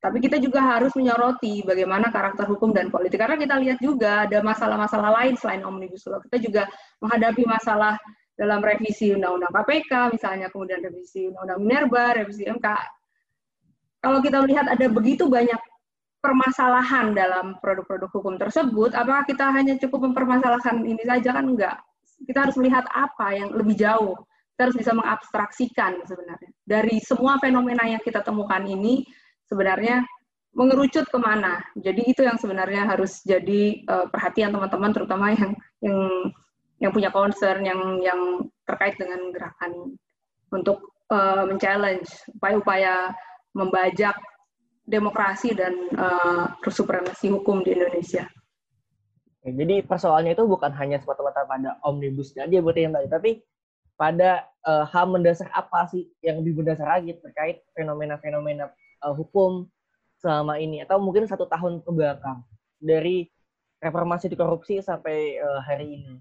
Tapi kita juga harus menyoroti bagaimana karakter hukum dan politik karena kita lihat juga ada masalah-masalah lain selain omnibus law. Kita juga menghadapi masalah dalam revisi undang-undang KPK misalnya, kemudian revisi undang-undang Minerba, revisi MK. Kalau kita melihat ada begitu banyak permasalahan dalam produk-produk hukum tersebut, apakah kita hanya cukup mempermasalahkan ini saja kan enggak? Kita harus melihat apa yang lebih jauh kita harus bisa mengabstraksikan sebenarnya. Dari semua fenomena yang kita temukan ini, sebenarnya mengerucut ke mana. Jadi itu yang sebenarnya harus jadi uh, perhatian teman-teman, terutama yang yang yang punya concern, yang yang terkait dengan gerakan untuk uh, men-challenge upaya-upaya membajak demokrasi dan uh, supremasi hukum di Indonesia. Jadi persoalannya itu bukan hanya semata-mata pada omnibus aja buat yang tadi, tapi pada uh, hal mendasar apa sih yang lebih mendasar lagi terkait fenomena-fenomena uh, hukum selama ini atau mungkin satu tahun ke belakang dari reformasi di korupsi sampai uh, hari ini?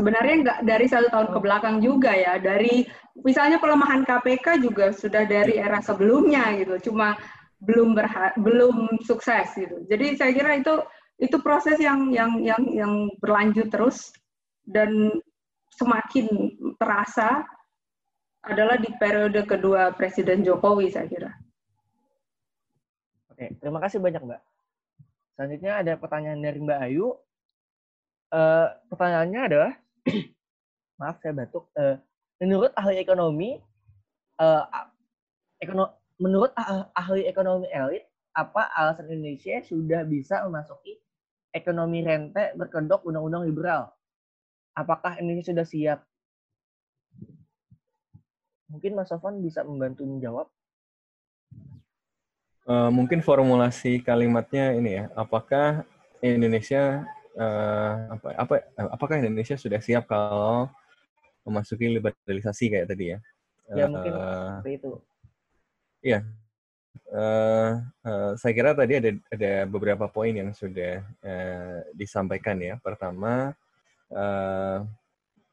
Sebenarnya nggak dari satu tahun ke oh. belakang juga ya, dari misalnya pelemahan KPK juga sudah dari era sebelumnya gitu, cuma belum berha belum sukses gitu. Jadi saya kira itu itu proses yang yang yang yang berlanjut terus dan semakin terasa adalah di periode kedua Presiden Jokowi, saya kira. Oke, terima kasih banyak, Mbak. Selanjutnya ada pertanyaan dari Mbak Ayu. Uh, pertanyaannya adalah, maaf saya batuk. Uh, menurut ahli ekonomi, uh, ekono, menurut ahli ekonomi elit, apa alasan Indonesia sudah bisa memasuki ekonomi rente berkedok undang-undang liberal? apakah Indonesia sudah siap? Mungkin Mas Sofan bisa membantu menjawab. Uh, mungkin formulasi kalimatnya ini ya, apakah Indonesia uh, apa apa apakah Indonesia sudah siap kalau memasuki liberalisasi kayak tadi ya? Ya mungkin uh, seperti itu. Iya. Uh, uh, saya kira tadi ada ada beberapa poin yang sudah uh, disampaikan ya. Pertama, uh,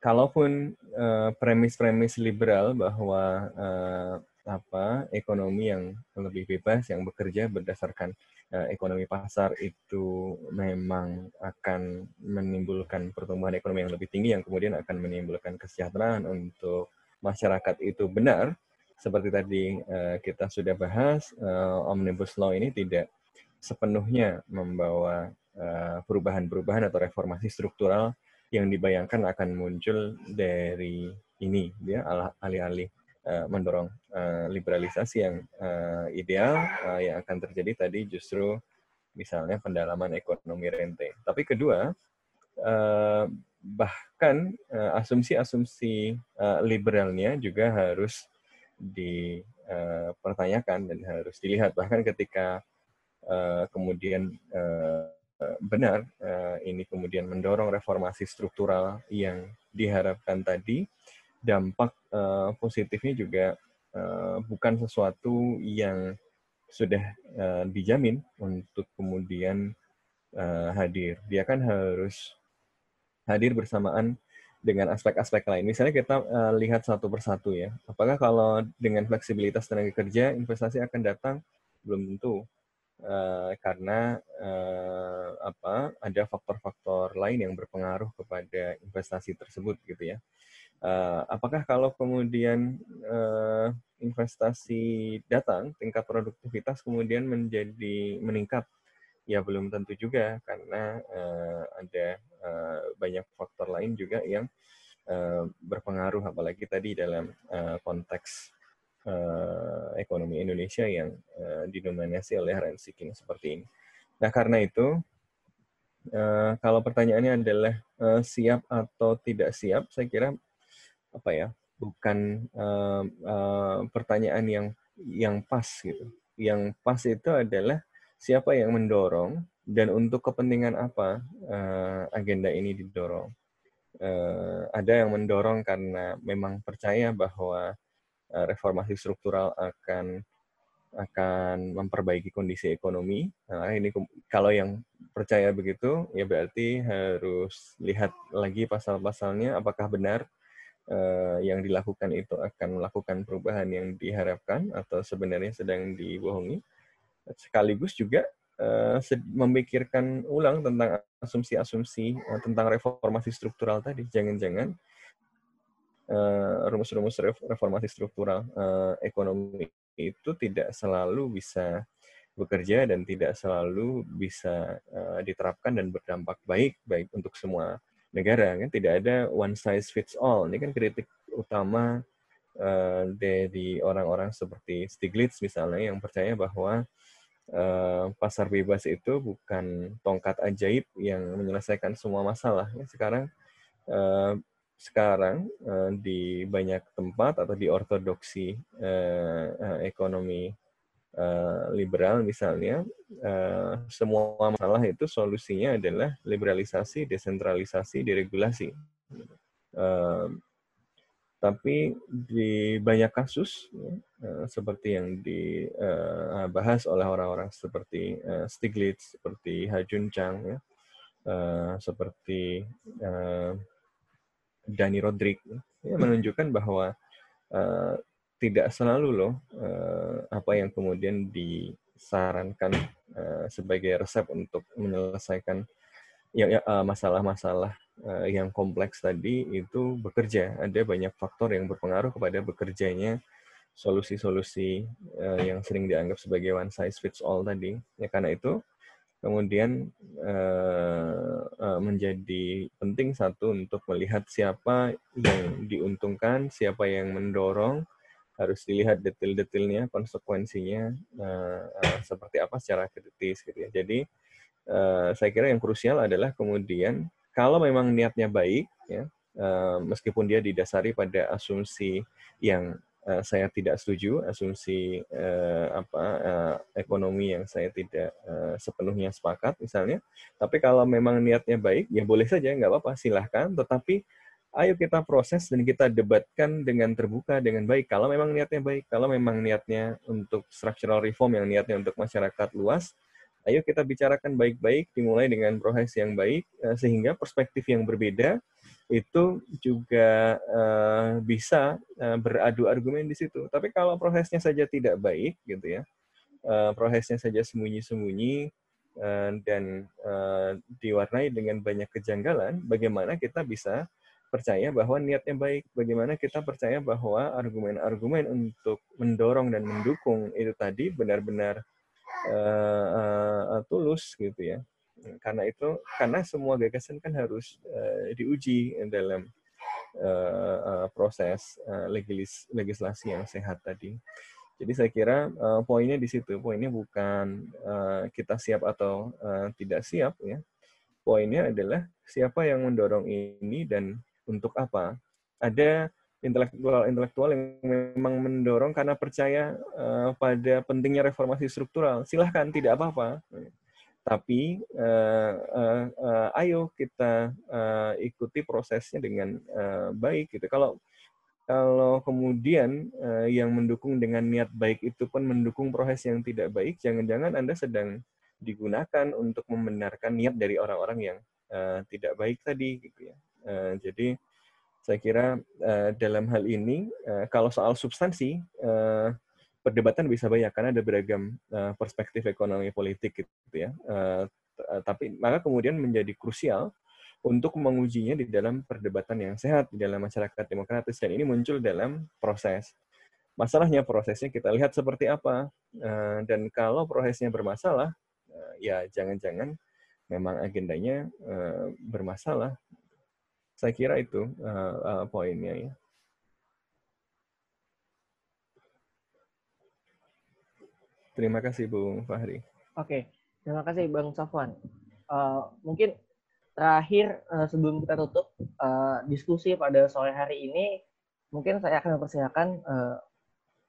kalaupun uh, premis-premis liberal bahwa uh, apa ekonomi yang lebih bebas yang bekerja berdasarkan uh, ekonomi pasar itu memang akan menimbulkan pertumbuhan ekonomi yang lebih tinggi yang kemudian akan menimbulkan kesejahteraan untuk masyarakat itu. Benar seperti tadi uh, kita sudah bahas uh, omnibus law ini tidak sepenuhnya membawa perubahan-perubahan atau reformasi struktural yang dibayangkan akan muncul dari ini ya alih-alih mendorong uh, liberalisasi yang uh, ideal yang akan terjadi tadi justru misalnya pendalaman ekonomi rente. Tapi kedua bahkan asumsi-asumsi liberalnya juga harus dipertanyakan dan harus dilihat bahkan ketika kemudian Eh, benar ini kemudian mendorong reformasi struktural yang diharapkan tadi, dampak uh, positifnya juga uh, bukan sesuatu yang sudah uh, dijamin untuk kemudian uh, hadir. Dia kan harus hadir bersamaan dengan aspek-aspek lain. Misalnya kita uh, lihat satu persatu ya. Apakah kalau dengan fleksibilitas tenaga kerja investasi akan datang? Belum tentu. Uh, karena uh, apa ada faktor-faktor lain yang berpengaruh kepada investasi tersebut gitu ya. Uh, apakah kalau kemudian uh, investasi datang, tingkat produktivitas kemudian menjadi meningkat? Ya belum tentu juga karena uh, ada banyak faktor lain juga yang uh, berpengaruh apalagi tadi dalam konteks ekonomi Indonesia yang uh, didominasi oleh rent seeking seperti ini. Nah, karena itu, kalau pertanyaannya adalah siap atau tidak siap, saya kira apa ya bukan uh, uh, pertanyaan yang yang pas gitu. Yang pas itu adalah siapa yang mendorong dan untuk kepentingan apa uh, agenda ini didorong. Uh, ada yang mendorong karena memang percaya bahwa uh, reformasi struktural akan akan memperbaiki kondisi ekonomi. Nah, ini kalau yang percaya begitu, ya berarti harus lihat lagi pasal-pasalnya apakah benar uh, yang dilakukan itu akan melakukan perubahan yang diharapkan atau sebenarnya sedang dibohongi. Sekaligus juga uh, memikirkan ulang tentang asumsi-asumsi uh, tentang reformasi struktural tadi. Jangan-jangan rumus-rumus reformasi struktural ekonomi itu tidak selalu bisa bekerja dan tidak selalu bisa diterapkan dan berdampak baik baik untuk semua negara kan? Tidak ada one size fits all. Ini kan kritik utama uh, dari orang-orang seperti Stiglitz misalnya yang percaya bahwa uh, pasar bebas itu bukan tongkat ajaib yang menyelesaikan semua masalah ya, sekarang uh, sekarang uh, di banyak tempat atau di ortodoksi uh, ekonomi uh, liberal misalnya, uh, semua masalah itu solusinya adalah liberalisasi, desentralisasi, deregulasi. Uh, tapi di banyak kasus, uh, seperti yang dibahas oleh orang-orang seperti Stiglitz, seperti Hajun Chang, ya, seperti Dani Rodrik, ya, menunjukkan bahwa tidak selalu loh uh, apa yang kemudian disarankan uh, sebagai resep untuk menyelesaikan ya, ya masalah-masalah yang kompleks tadi itu bekerja. Ada banyak faktor yang berpengaruh kepada bekerjanya solusi-solusi yang sering dianggap sebagai one size fits all tadi. Ya karena itu kemudian menjadi penting satu untuk melihat siapa yang diuntungkan, siapa yang mendorong, harus dilihat detail-detailnya, konsekuensinya uh, uh, seperti apa secara kritis gitu ya. Jadi uh, saya kira yang krusial adalah kemudian kalau memang niatnya baik ya, uh, meskipun dia didasari pada asumsi yang uh, saya tidak setuju, asumsi uh, apa uh, ekonomi yang saya tidak uh, sepenuhnya sepakat misalnya. Tapi kalau memang niatnya baik, ya boleh saja nggak apa-apa, silahkan. Tetapi ayo kita proses dan kita debatkan dengan terbuka dengan baik. Kalau memang niatnya baik kalau memang niatnya untuk structural reform yang niatnya untuk masyarakat luas ayo kita bicarakan baik-baik dimulai dengan proses yang baik eh, sehingga perspektif yang berbeda itu juga uh, bisa uh, beradu argumen di situ. Tapi kalau prosesnya saja tidak baik gitu ya prosesnya saja sembunyi-sembunyi dan diwarnai dengan banyak kejanggalan bagaimana kita bisa percaya bahwa niatnya baik. Bagaimana kita percaya bahwa argumen-argumen untuk mendorong dan mendukung itu tadi benar-benar uh, uh, tulus gitu ya. Karena itu, karena semua gagasan kan harus uh, diuji dalam uh, uh, proses uh, legis legislasi yang sehat tadi. Jadi saya kira uh, poinnya di situ. Poinnya bukan uh, kita siap atau uh, tidak siap ya. Poinnya adalah siapa yang mendorong ini dan untuk apa? Ada intelektual-intelektual yang memang mendorong karena percaya uh, pada pentingnya reformasi struktural. Silahkan, tidak apa-apa. Tapi uh, uh, uh, ayo kita uh, ikuti prosesnya dengan uh, baik gitu. Kalau kalau kemudian uh, yang mendukung dengan niat baik itu pun mendukung proses yang tidak baik, jangan-jangan Anda sedang digunakan untuk membenarkan niat dari orang-orang yang uh, tidak baik tadi gitu ya. Uh, jadi saya kira uh, dalam hal ini uh, kalau soal substansi perdebatan bisa banyak karena ada beragam perspektif ekonomi politik gitu ya. Tapi maka kemudian menjadi krusial untuk mengujinya di dalam perdebatan yang sehat di dalam masyarakat demokratis dan ini muncul dalam proses. Masalahnya prosesnya kita lihat seperti apa dan kalau prosesnya bermasalah ya jangan-jangan memang agendanya bermasalah saya kira itu uh, uh, poinnya ya. Terima kasih Bu Fahri. Oke, terima kasih Bang Safwan. Uh, mungkin terakhir uh, sebelum kita tutup uh, diskusi pada sore hari ini, mungkin saya akan mempersilakan uh,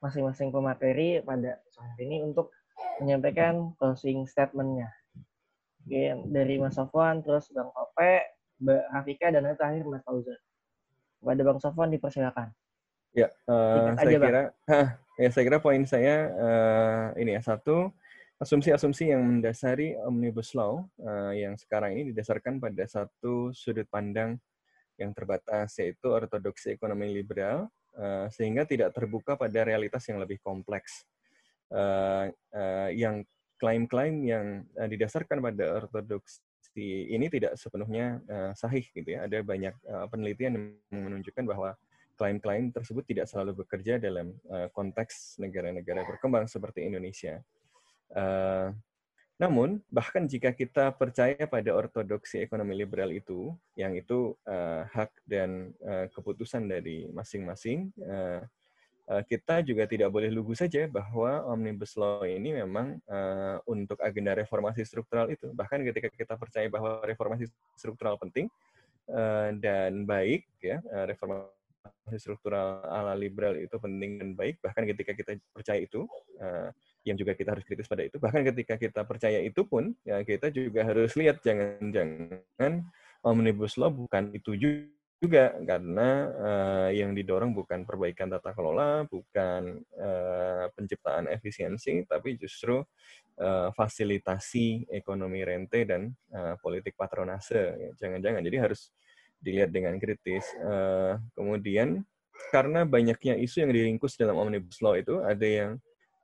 masing-masing pemateri pada sore ini untuk menyampaikan closing statement-nya. Oke, dari Mas Sofwan, terus Bang Ope, Mbak Rafika, dan nanti terakhir Mas Fauzan. Kepada Bang Sofwan dipersilakan. Ya, uh, saya aja, kira, Hah, ya saya kira poin saya uh, ini ya satu asumsi-asumsi yang mendasari omnibus law uh, yang sekarang ini didasarkan pada satu sudut pandang yang terbatas yaitu ortodoksi ekonomi liberal uh, sehingga tidak terbuka pada realitas yang lebih kompleks uh, uh, yang klaim-klaim yang uh, didasarkan pada ortodoksi ini tidak sepenuhnya uh, sahih gitu ya. Ada banyak uh, penelitian yang menunjukkan bahwa klaim-klaim tersebut tidak selalu bekerja dalam uh, konteks negara-negara berkembang seperti Indonesia. Uh, namun, bahkan jika kita percaya pada ortodoksi ekonomi liberal itu, yang itu uh, hak dan uh, keputusan dari masing-masing, uh, kita juga tidak boleh lugu saja bahwa Omnibus Law ini memang uh, untuk agenda reformasi struktural itu. Bahkan ketika kita percaya bahwa reformasi struktural penting uh, dan baik, ya reformasi struktural ala liberal itu penting dan baik, bahkan ketika kita percaya itu, yang juga kita harus kritis pada itu, bahkan ketika kita percaya itu pun, ya kita juga harus lihat jangan-jangan Omnibus Law bukan itu juga juga karena uh, yang didorong bukan perbaikan tata kelola, bukan uh, penciptaan efisiensi, tapi justru uh, fasilitasi ekonomi rente dan uh, politik patronase. Jangan-jangan, jadi harus dilihat dengan kritis. Uh, kemudian karena banyaknya isu yang diringkus dalam omnibus law itu ada yang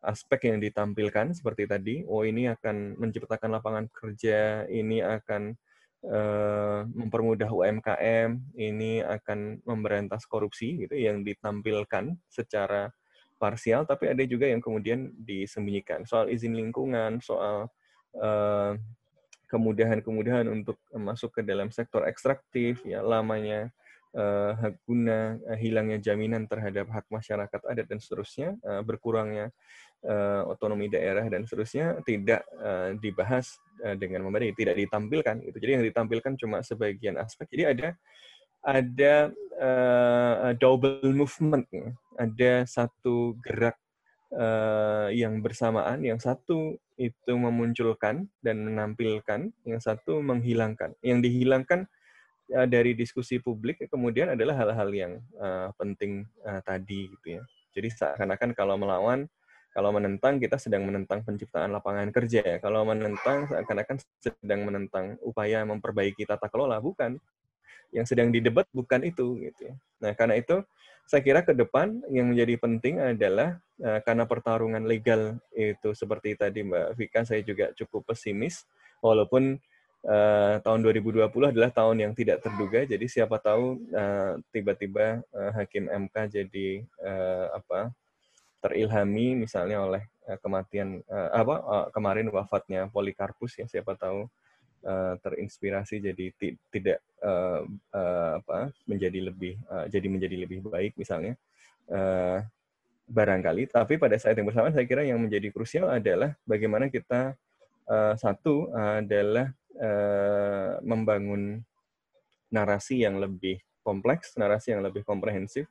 aspek yang ditampilkan seperti tadi, oh ini akan menciptakan lapangan kerja, ini akan Eh, mempermudah UMKM, ini akan memberantas korupsi gitu yang ditampilkan secara parsial, tapi ada juga yang kemudian disembunyikan. Soal izin lingkungan, soal uh, kemudahan-kemudahan untuk masuk ke dalam sektor ekstraktif, ya lamanya uh, hak guna, hilangnya jaminan terhadap hak masyarakat adat dan seterusnya, berkurangnya otonomi daerah dan seterusnya tidak dibahas dengan memadai, tidak ditampilkan. Itu jadi yang ditampilkan cuma sebagian aspek. Jadi ada ada uh, double movement, ada satu gerak uh, yang bersamaan, yang satu itu memunculkan dan menampilkan, yang satu menghilangkan. Yang dihilangkan uh, dari diskusi publik kemudian adalah hal-hal yang uh, penting uh, tadi gitu ya. Jadi seakan-akan kalau melawan kalau menentang, kita sedang menentang penciptaan lapangan kerja. Ya. Kalau menentang, seakan-akan sedang menentang upaya memperbaiki tata kelola. Bukan. Yang sedang didebat bukan itu. Gitu. Nah, karena itu, saya kira ke depan yang menjadi penting adalah, uh, karena pertarungan legal itu seperti tadi Mbak Vika, saya juga cukup pesimis. Walaupun uh, tahun 2020 adalah tahun yang tidak terduga, jadi siapa tahu uh, tiba-tiba uh, Hakim MK jadi uh, apa terilhami misalnya oleh uh, kematian uh, apa uh, kemarin wafatnya Polikarpus ya siapa tahu terinspirasi jadi tidak apa menjadi lebih jadi menjadi lebih baik misalnya. Barangkali tapi pada saat yang bersamaan saya kira yang menjadi krusial adalah bagaimana kita satu adalah membangun narasi yang lebih kompleks narasi yang lebih komprehensif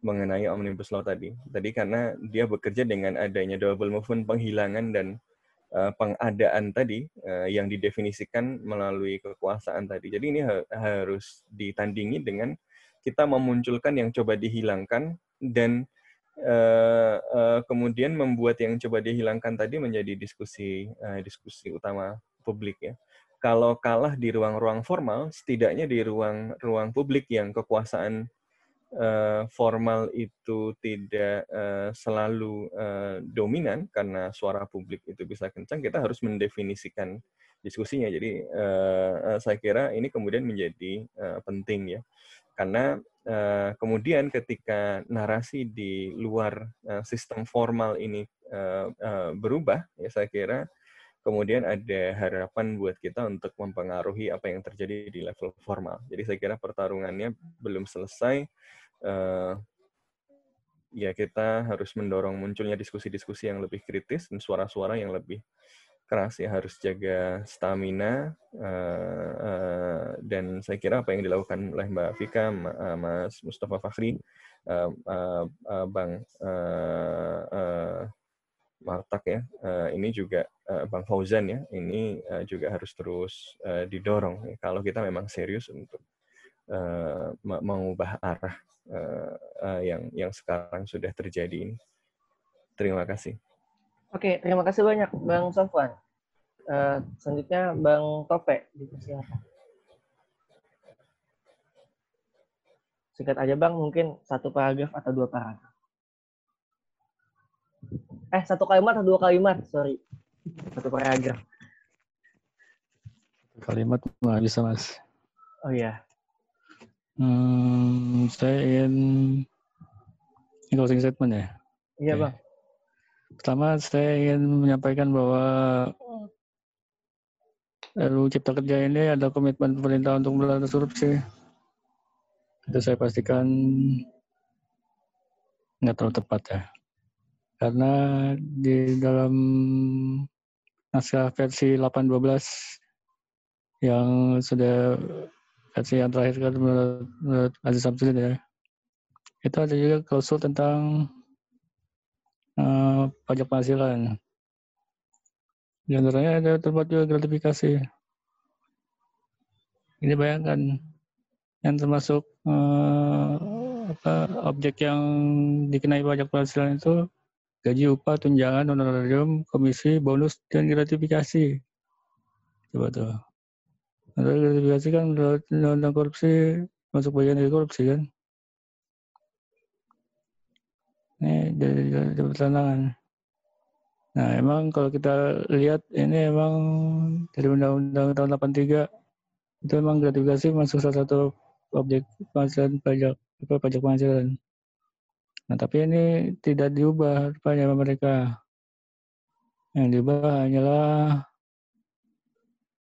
mengenai Omnibus Law tadi. Tadi karena dia bekerja dengan adanya double movement penghilangan dan uh, pengadaan tadi uh, yang didefinisikan melalui kekuasaan tadi. Jadi ini ha harus ditandingi dengan kita memunculkan yang coba dihilangkan dan uh, uh, kemudian membuat yang coba dihilangkan tadi menjadi diskusi uh, diskusi utama publik ya. Kalau kalah di ruang-ruang formal, setidaknya di ruang-ruang publik yang kekuasaan uh, formal itu tidak uh, selalu uh, dominan karena suara publik itu bisa kencang, kita harus mendefinisikan diskusinya. Jadi uh, saya kira ini kemudian menjadi uh, penting ya, karena uh, kemudian ketika narasi di luar uh, sistem formal ini uh, uh, berubah, ya saya kira kemudian ada harapan buat kita untuk mempengaruhi apa yang terjadi di level formal. Jadi saya kira pertarungannya belum selesai uh, ya kita harus mendorong munculnya diskusi-diskusi yang lebih kritis dan suara-suara yang lebih keras ya harus jaga stamina uh, uh, dan saya kira apa yang dilakukan oleh Mbak Vika, Mas Mustafa Fakhri uh, uh, uh, Bang uh, uh, Martak ya, uh, ini juga uh, Bang Fauzan ya, ini uh, juga harus terus uh, didorong ya, kalau kita memang serius untuk uh, mengubah arah uh, uh, yang yang sekarang sudah terjadi ini. Terima kasih. Oke, terima kasih banyak Bang Sofwan. Uh, selanjutnya Bang Tope, dipersilakan. Singkat aja Bang, mungkin satu paragraf atau dua paragraf. Eh, satu kalimat atau dua kalimat? Sorry. Satu paragraf. Kalimat nggak bisa, Mas. Oh iya. Hmm, saya ingin ini closing statement ya? Iya, Bang. Pertama, saya ingin menyampaikan bahwa RUU Cipta Kerja ini ada komitmen pemerintah untuk memberantas korupsi. Itu saya pastikan nggak terlalu tepat ya karena di dalam naskah versi 812 yang sudah versi yang terakhir kan menurut, menurut Aziz ya itu ada juga klausul tentang uh, pajak penghasilan di antaranya ada terbuat juga gratifikasi ini bayangkan yang termasuk uh, apa objek yang dikenai pajak penghasilan itu gaji upah, tunjangan, honorarium, komisi, bonus, dan gratifikasi. Coba tuh. Gratifikasi kan undang korupsi masuk bagian dari korupsi kan. Ini dari, dari, dari Nah, emang kalau kita lihat ini emang dari Undang-Undang tahun 83 itu emang gratifikasi masuk salah satu objek penghasilan pajak apa pajak penghasilan. Nah, tapi ini tidak diubah rupanya mereka. Yang diubah hanyalah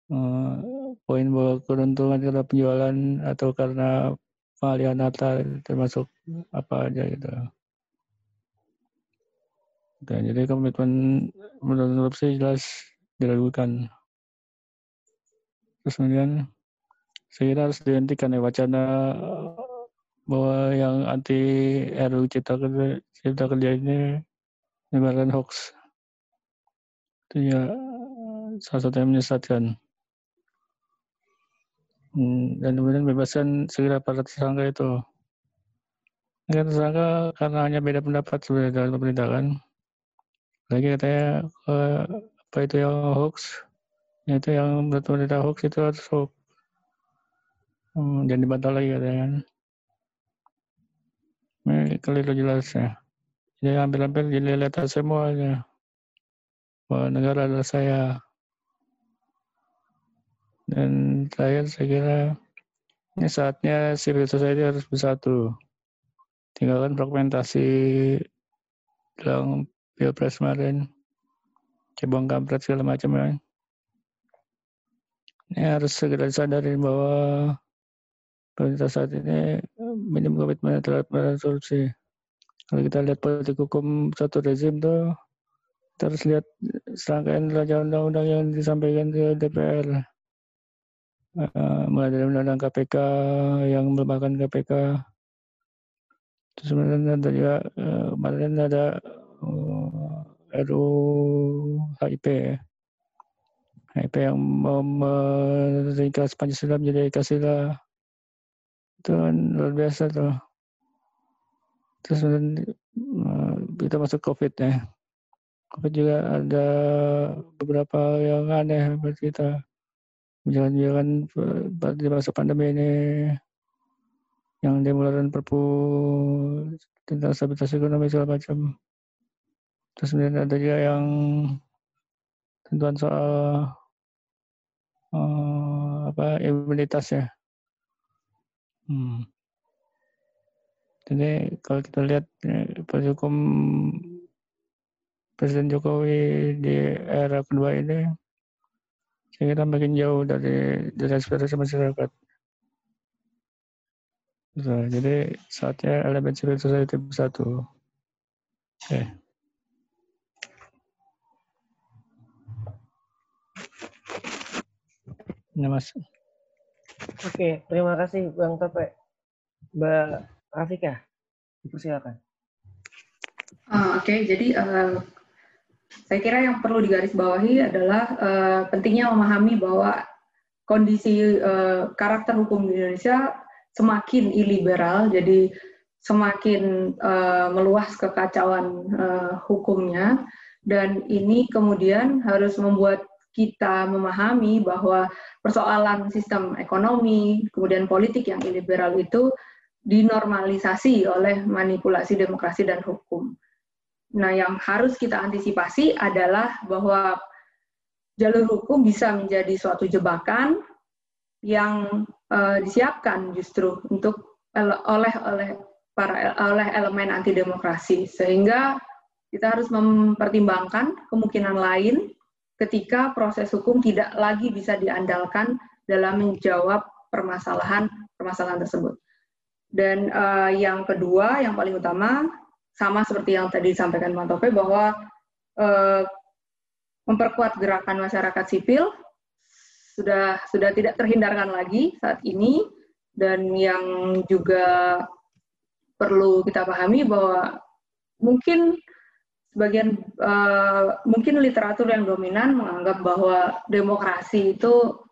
uh, poin bahwa keuntungan karena penjualan atau karena pengalihan harta termasuk apa aja gitu. Dan jadi komitmen menurut korupsi jelas diragukan. Terus kemudian saya kira harus dihentikan ya wacana bahwa yang anti RUU Cipta Kerja, Cipta Kerja ini menyebarkan hoax. Itu ya salah satu yang menyesatkan. Hmm, dan kemudian bebaskan segera para tersangka itu. Kan tersangka karena hanya beda pendapat sebenarnya dalam pemerintahan. Lagi katanya eh, apa itu yang hoax, itu yang pemerintah hoax itu harus hoax. Hmm, dan dibantah lagi katanya kan. Ini keliru jelas ya. Jadi hampir-hampir dilihat semuanya. Bahwa negara adalah saya. Dan terakhir saya kira ini saatnya civil society harus bersatu. Tinggalkan fragmentasi dalam pilpres kemarin. Cebong kampret segala macam ya. Ini harus segera disadari bahwa pemerintah saat ini minim komitmen terhadap korupsi. Kalau kita lihat politik hukum satu rezim tuh, harus lihat serangkaian raja undang-undang yang disampaikan ke DPR. Uh, mulai dari undang-undang KPK yang melemahkan KPK. Terus kemudian ada juga uh, kemarin ada uh, RUU HIP HIP yang meringkas Pancasila menjadi Pancasila itu kan luar biasa tuh. Terus uh, kita masuk covid ya. Covid juga ada beberapa yang aneh buat kita menjalan-jalan di masa pandemi ini yang dimulai perpu tentang stabilitas ekonomi segala macam terus kemudian ada juga yang tentuan soal uh, apa imunitas ya Hmm. Jadi kalau kita lihat eh, hukum Presiden Jokowi di era kedua ini, saya kira makin jauh dari dari aspirasi masyarakat. So, jadi saatnya elemen civil society bersatu. Oke. Okay. Ini mas. Oke, terima kasih Bang Tope. Mbak Rafika, Dipersilakan. Uh, Oke, okay. jadi uh, saya kira yang perlu digarisbawahi adalah uh, pentingnya memahami bahwa kondisi uh, karakter hukum di Indonesia semakin iliberal, jadi semakin uh, meluas kekacauan uh, hukumnya, dan ini kemudian harus membuat kita memahami bahwa persoalan sistem ekonomi, kemudian politik yang iliberal itu dinormalisasi oleh manipulasi demokrasi dan hukum. Nah, yang harus kita antisipasi adalah bahwa jalur hukum bisa menjadi suatu jebakan yang uh, disiapkan justru untuk oleh oleh para oleh elemen anti demokrasi sehingga kita harus mempertimbangkan kemungkinan lain ketika proses hukum tidak lagi bisa diandalkan dalam menjawab permasalahan permasalahan tersebut. Dan uh, yang kedua, yang paling utama sama seperti yang tadi disampaikan Bang Tope bahwa eh, memperkuat gerakan masyarakat sipil sudah sudah tidak terhindarkan lagi saat ini dan yang juga perlu kita pahami bahwa mungkin sebagian uh, mungkin literatur yang dominan menganggap bahwa demokrasi itu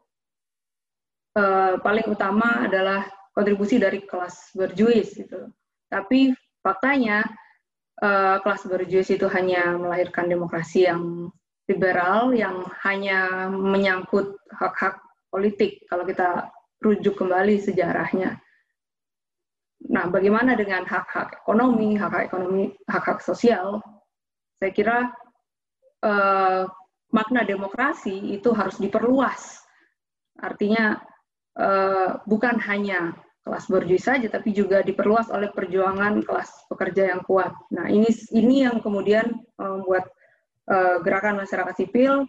uh, paling utama adalah kontribusi dari kelas berjuis gitu. Tapi faktanya uh, kelas berjuis itu hanya melahirkan demokrasi yang liberal yang hanya menyangkut hak-hak politik kalau kita rujuk kembali sejarahnya. Nah, bagaimana dengan hak-hak ekonomi, hak-hak ekonomi, hak-hak sosial? Saya kira eh, makna demokrasi itu harus diperluas. Artinya eh, bukan hanya kelas borjuis saja, tapi juga diperluas oleh perjuangan kelas pekerja yang kuat. Nah, ini ini yang kemudian eh, membuat uh, gerakan masyarakat sipil,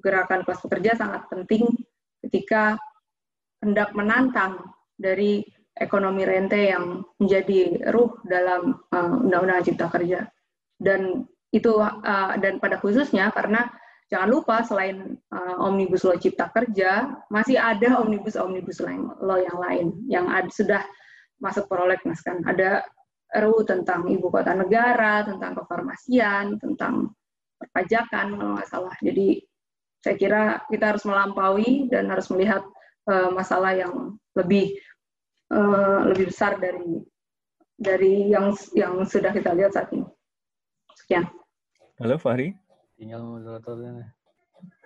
gerakan kelas pekerja sangat penting ketika hendak menantang dari ekonomi rente yang menjadi ruh dalam uh, Undang-Undang Cipta Kerja. Dan itu dan pada khususnya karena jangan lupa selain uh, omnibus law cipta kerja masih ada omnibus omnibus law yang lain yang ad, sudah masuk prolegnas kan. Ada RUU tentang ibu kota negara tentang kefarmasian tentang perpajakan kalau nggak salah. Jadi saya kira kita harus melampaui dan harus melihat uh, masalah yang lebih uh, lebih besar dari dari yang yang sudah kita lihat saat ini. Sekian. Halo Fahri tinggal moderatornya.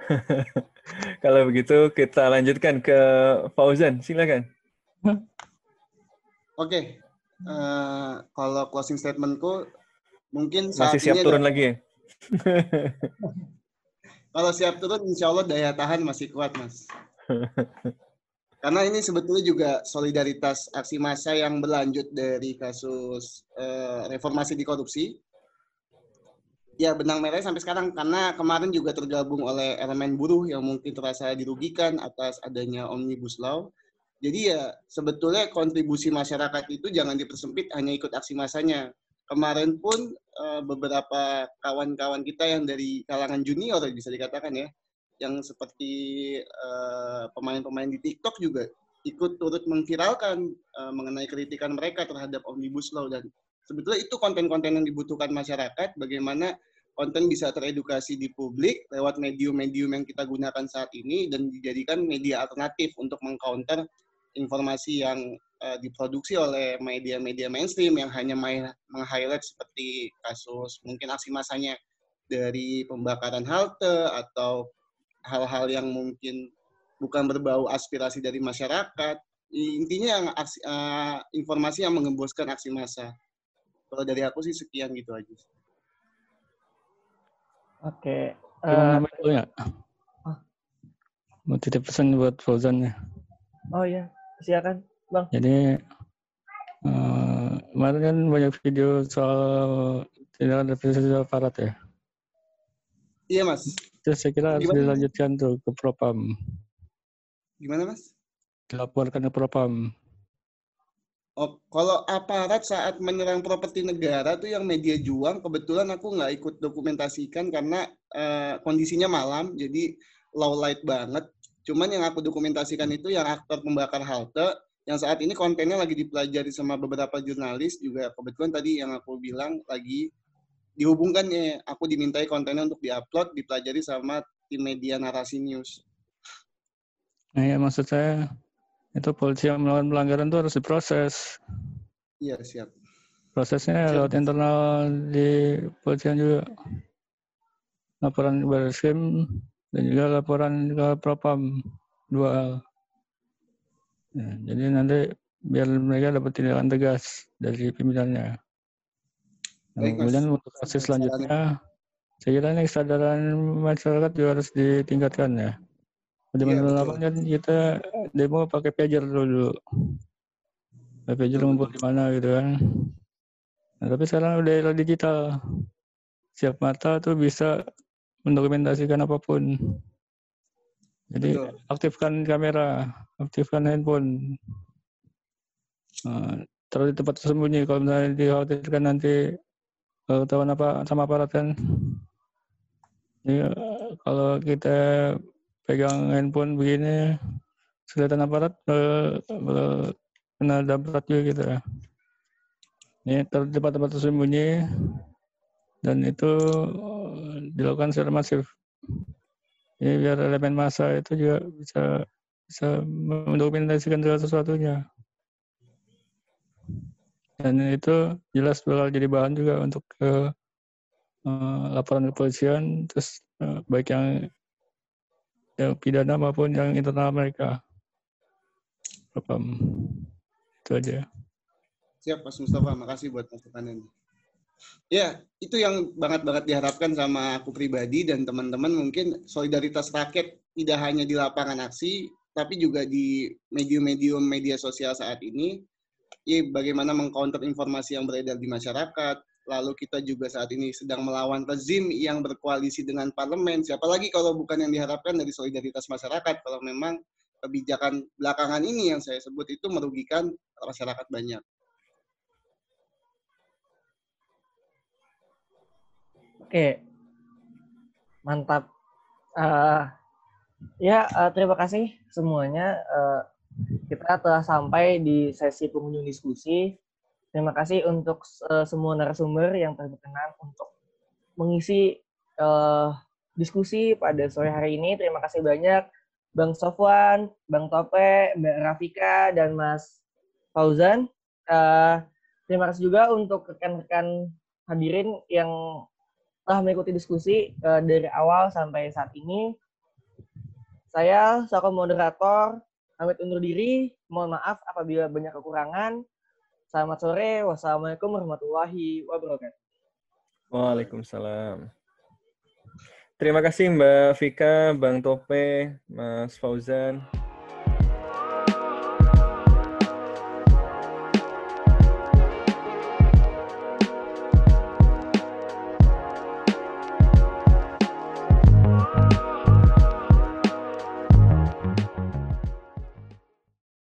Kalau begitu kita lanjutkan ke Fauzan, silakan. Oke, okay. uh, eh, kalau closing statementku mungkin saat masih siap turun ada... lagi ya? kalau siap turun, insya Allah daya tahan masih kuat mas. Karena ini sebetulnya juga solidaritas aksi massa yang berlanjut dari kasus uh, reformasi di korupsi ya benang merah sampai sekarang karena kemarin juga tergabung oleh elemen buruh yang mungkin terasa dirugikan atas adanya omnibus law. Jadi ya sebetulnya kontribusi masyarakat itu jangan dipersempit hanya ikut aksi masanya. Kemarin pun uh, beberapa kawan-kawan kita yang dari kalangan junior bisa dikatakan ya, yang seperti uh, pemain-pemain di TikTok juga ikut turut memviralkan uh, mengenai kritikan mereka terhadap omnibus law dan sebetulnya itu konten-konten yang dibutuhkan masyarakat bagaimana konten bisa teredukasi di publik lewat medium-medium yang kita gunakan saat ini dan dijadikan media alternatif untuk mengcounter informasi yang uh, diproduksi oleh media-media mainstream yang hanya meng-highlight seperti kasus mungkin aksi masanya dari pembakaran halte atau hal-hal yang mungkin bukan berbau aspirasi dari masyarakat. Intinya yang aksi, uh, informasi yang mengemboskan aksi massa. Kalau dari aku sih sekian gitu aja. Oke. Uh, itu ya. Mau titip pesan buat Fauzan ya. Oh iya, silakan, Bang. Jadi uh, kemarin kan banyak video soal tidak ada video aparat ya. Iya, Mas. Terus saya kira harus dilanjutkan tuh ke Propam. Gimana, Mas? Dilaporkan ke Propam. Oh, kalau aparat saat menyerang properti negara tuh yang media juang, kebetulan aku nggak ikut dokumentasikan karena uh, kondisinya malam, jadi low light banget. Cuman yang aku dokumentasikan itu yang aktor pembakar halte, yang saat ini kontennya lagi dipelajari sama beberapa jurnalis juga kebetulan tadi yang aku bilang lagi dihubungkan ya aku dimintai kontennya untuk diupload dipelajari sama tim media narasi news. Nah, ya maksud saya itu polisi yang melakukan pelanggaran itu harus diproses. Iya siap. Prosesnya siap. lewat internal di polisian juga. Laporan ke Bariskim dan juga laporan ke Propam dua. Ya, jadi nanti biar mereka dapat tindakan tegas dari pimpinannya. Nah, kemudian untuk kasus selanjutnya, saya kira ini kesadaran masyarakat juga harus ditingkatkan ya. Di iya, kan kita demo pakai pager dulu. Pakai pager ngumpul di mana gitu kan. Nah, tapi sekarang udah era digital. Siap mata tuh bisa mendokumentasikan apa pun. Jadi Betul. aktifkan kamera, aktifkan handphone. Nah, terus di tempat tersembunyi kalau misalnya dikhawatirkan nanti ketahuan apa sama aparat kan. Jadi kalau kita pegang handphone begini, kelihatan aparat kena dapat juga gitu ya. Ini tempat-tempat tersembunyi dan itu eh, dilakukan secara masif. Jadi biar elemen massa itu juga bisa bisa mendokumentasikan segala sesuatunya. Dan itu jelas bakal jadi bahan juga untuk ke uh, laporan kepolisian, terus uh, baik yang yang pidana maupun yang internal mereka. Paham. Itu aja. Siap, Mas Mustafa. Makasih buat masukannya. Ya, itu yang banget-banget diharapkan sama aku pribadi dan teman-teman mungkin solidaritas rakyat tidak hanya di lapangan aksi, tapi juga di medium-medium media sosial saat ini. Ya, bagaimana mengcounter informasi yang beredar di masyarakat. Lalu kita juga saat ini sedang melawan rezim yang berkoalisi dengan parlemen. Siapa lagi kalau bukan yang diharapkan dari solidaritas masyarakat kalau memang kebijakan belakangan ini yang saya sebut itu merugikan masyarakat banyak. Oke, mantap. Uh, ya, uh, terima kasih semuanya. Uh, kita telah sampai di sesi pengunjung diskusi. Terima kasih untuk uh, semua narasumber yang berkenan untuk mengisi uh, diskusi pada sore hari ini. Terima kasih banyak Bang Sofwan, Bang Tope, Mbak Rafika, dan Mas Fauzan. Uh, terima kasih juga untuk rekan-rekan hadirin yang telah mengikuti diskusi uh, dari awal sampai saat ini. Saya selaku moderator pamit undur diri. Mohon maaf apabila banyak kekurangan. Selamat sore. Wassalamualaikum warahmatullahi wabarakatuh. Waalaikumsalam. Terima kasih Mbak Vika, Bang Tope, Mas Fauzan.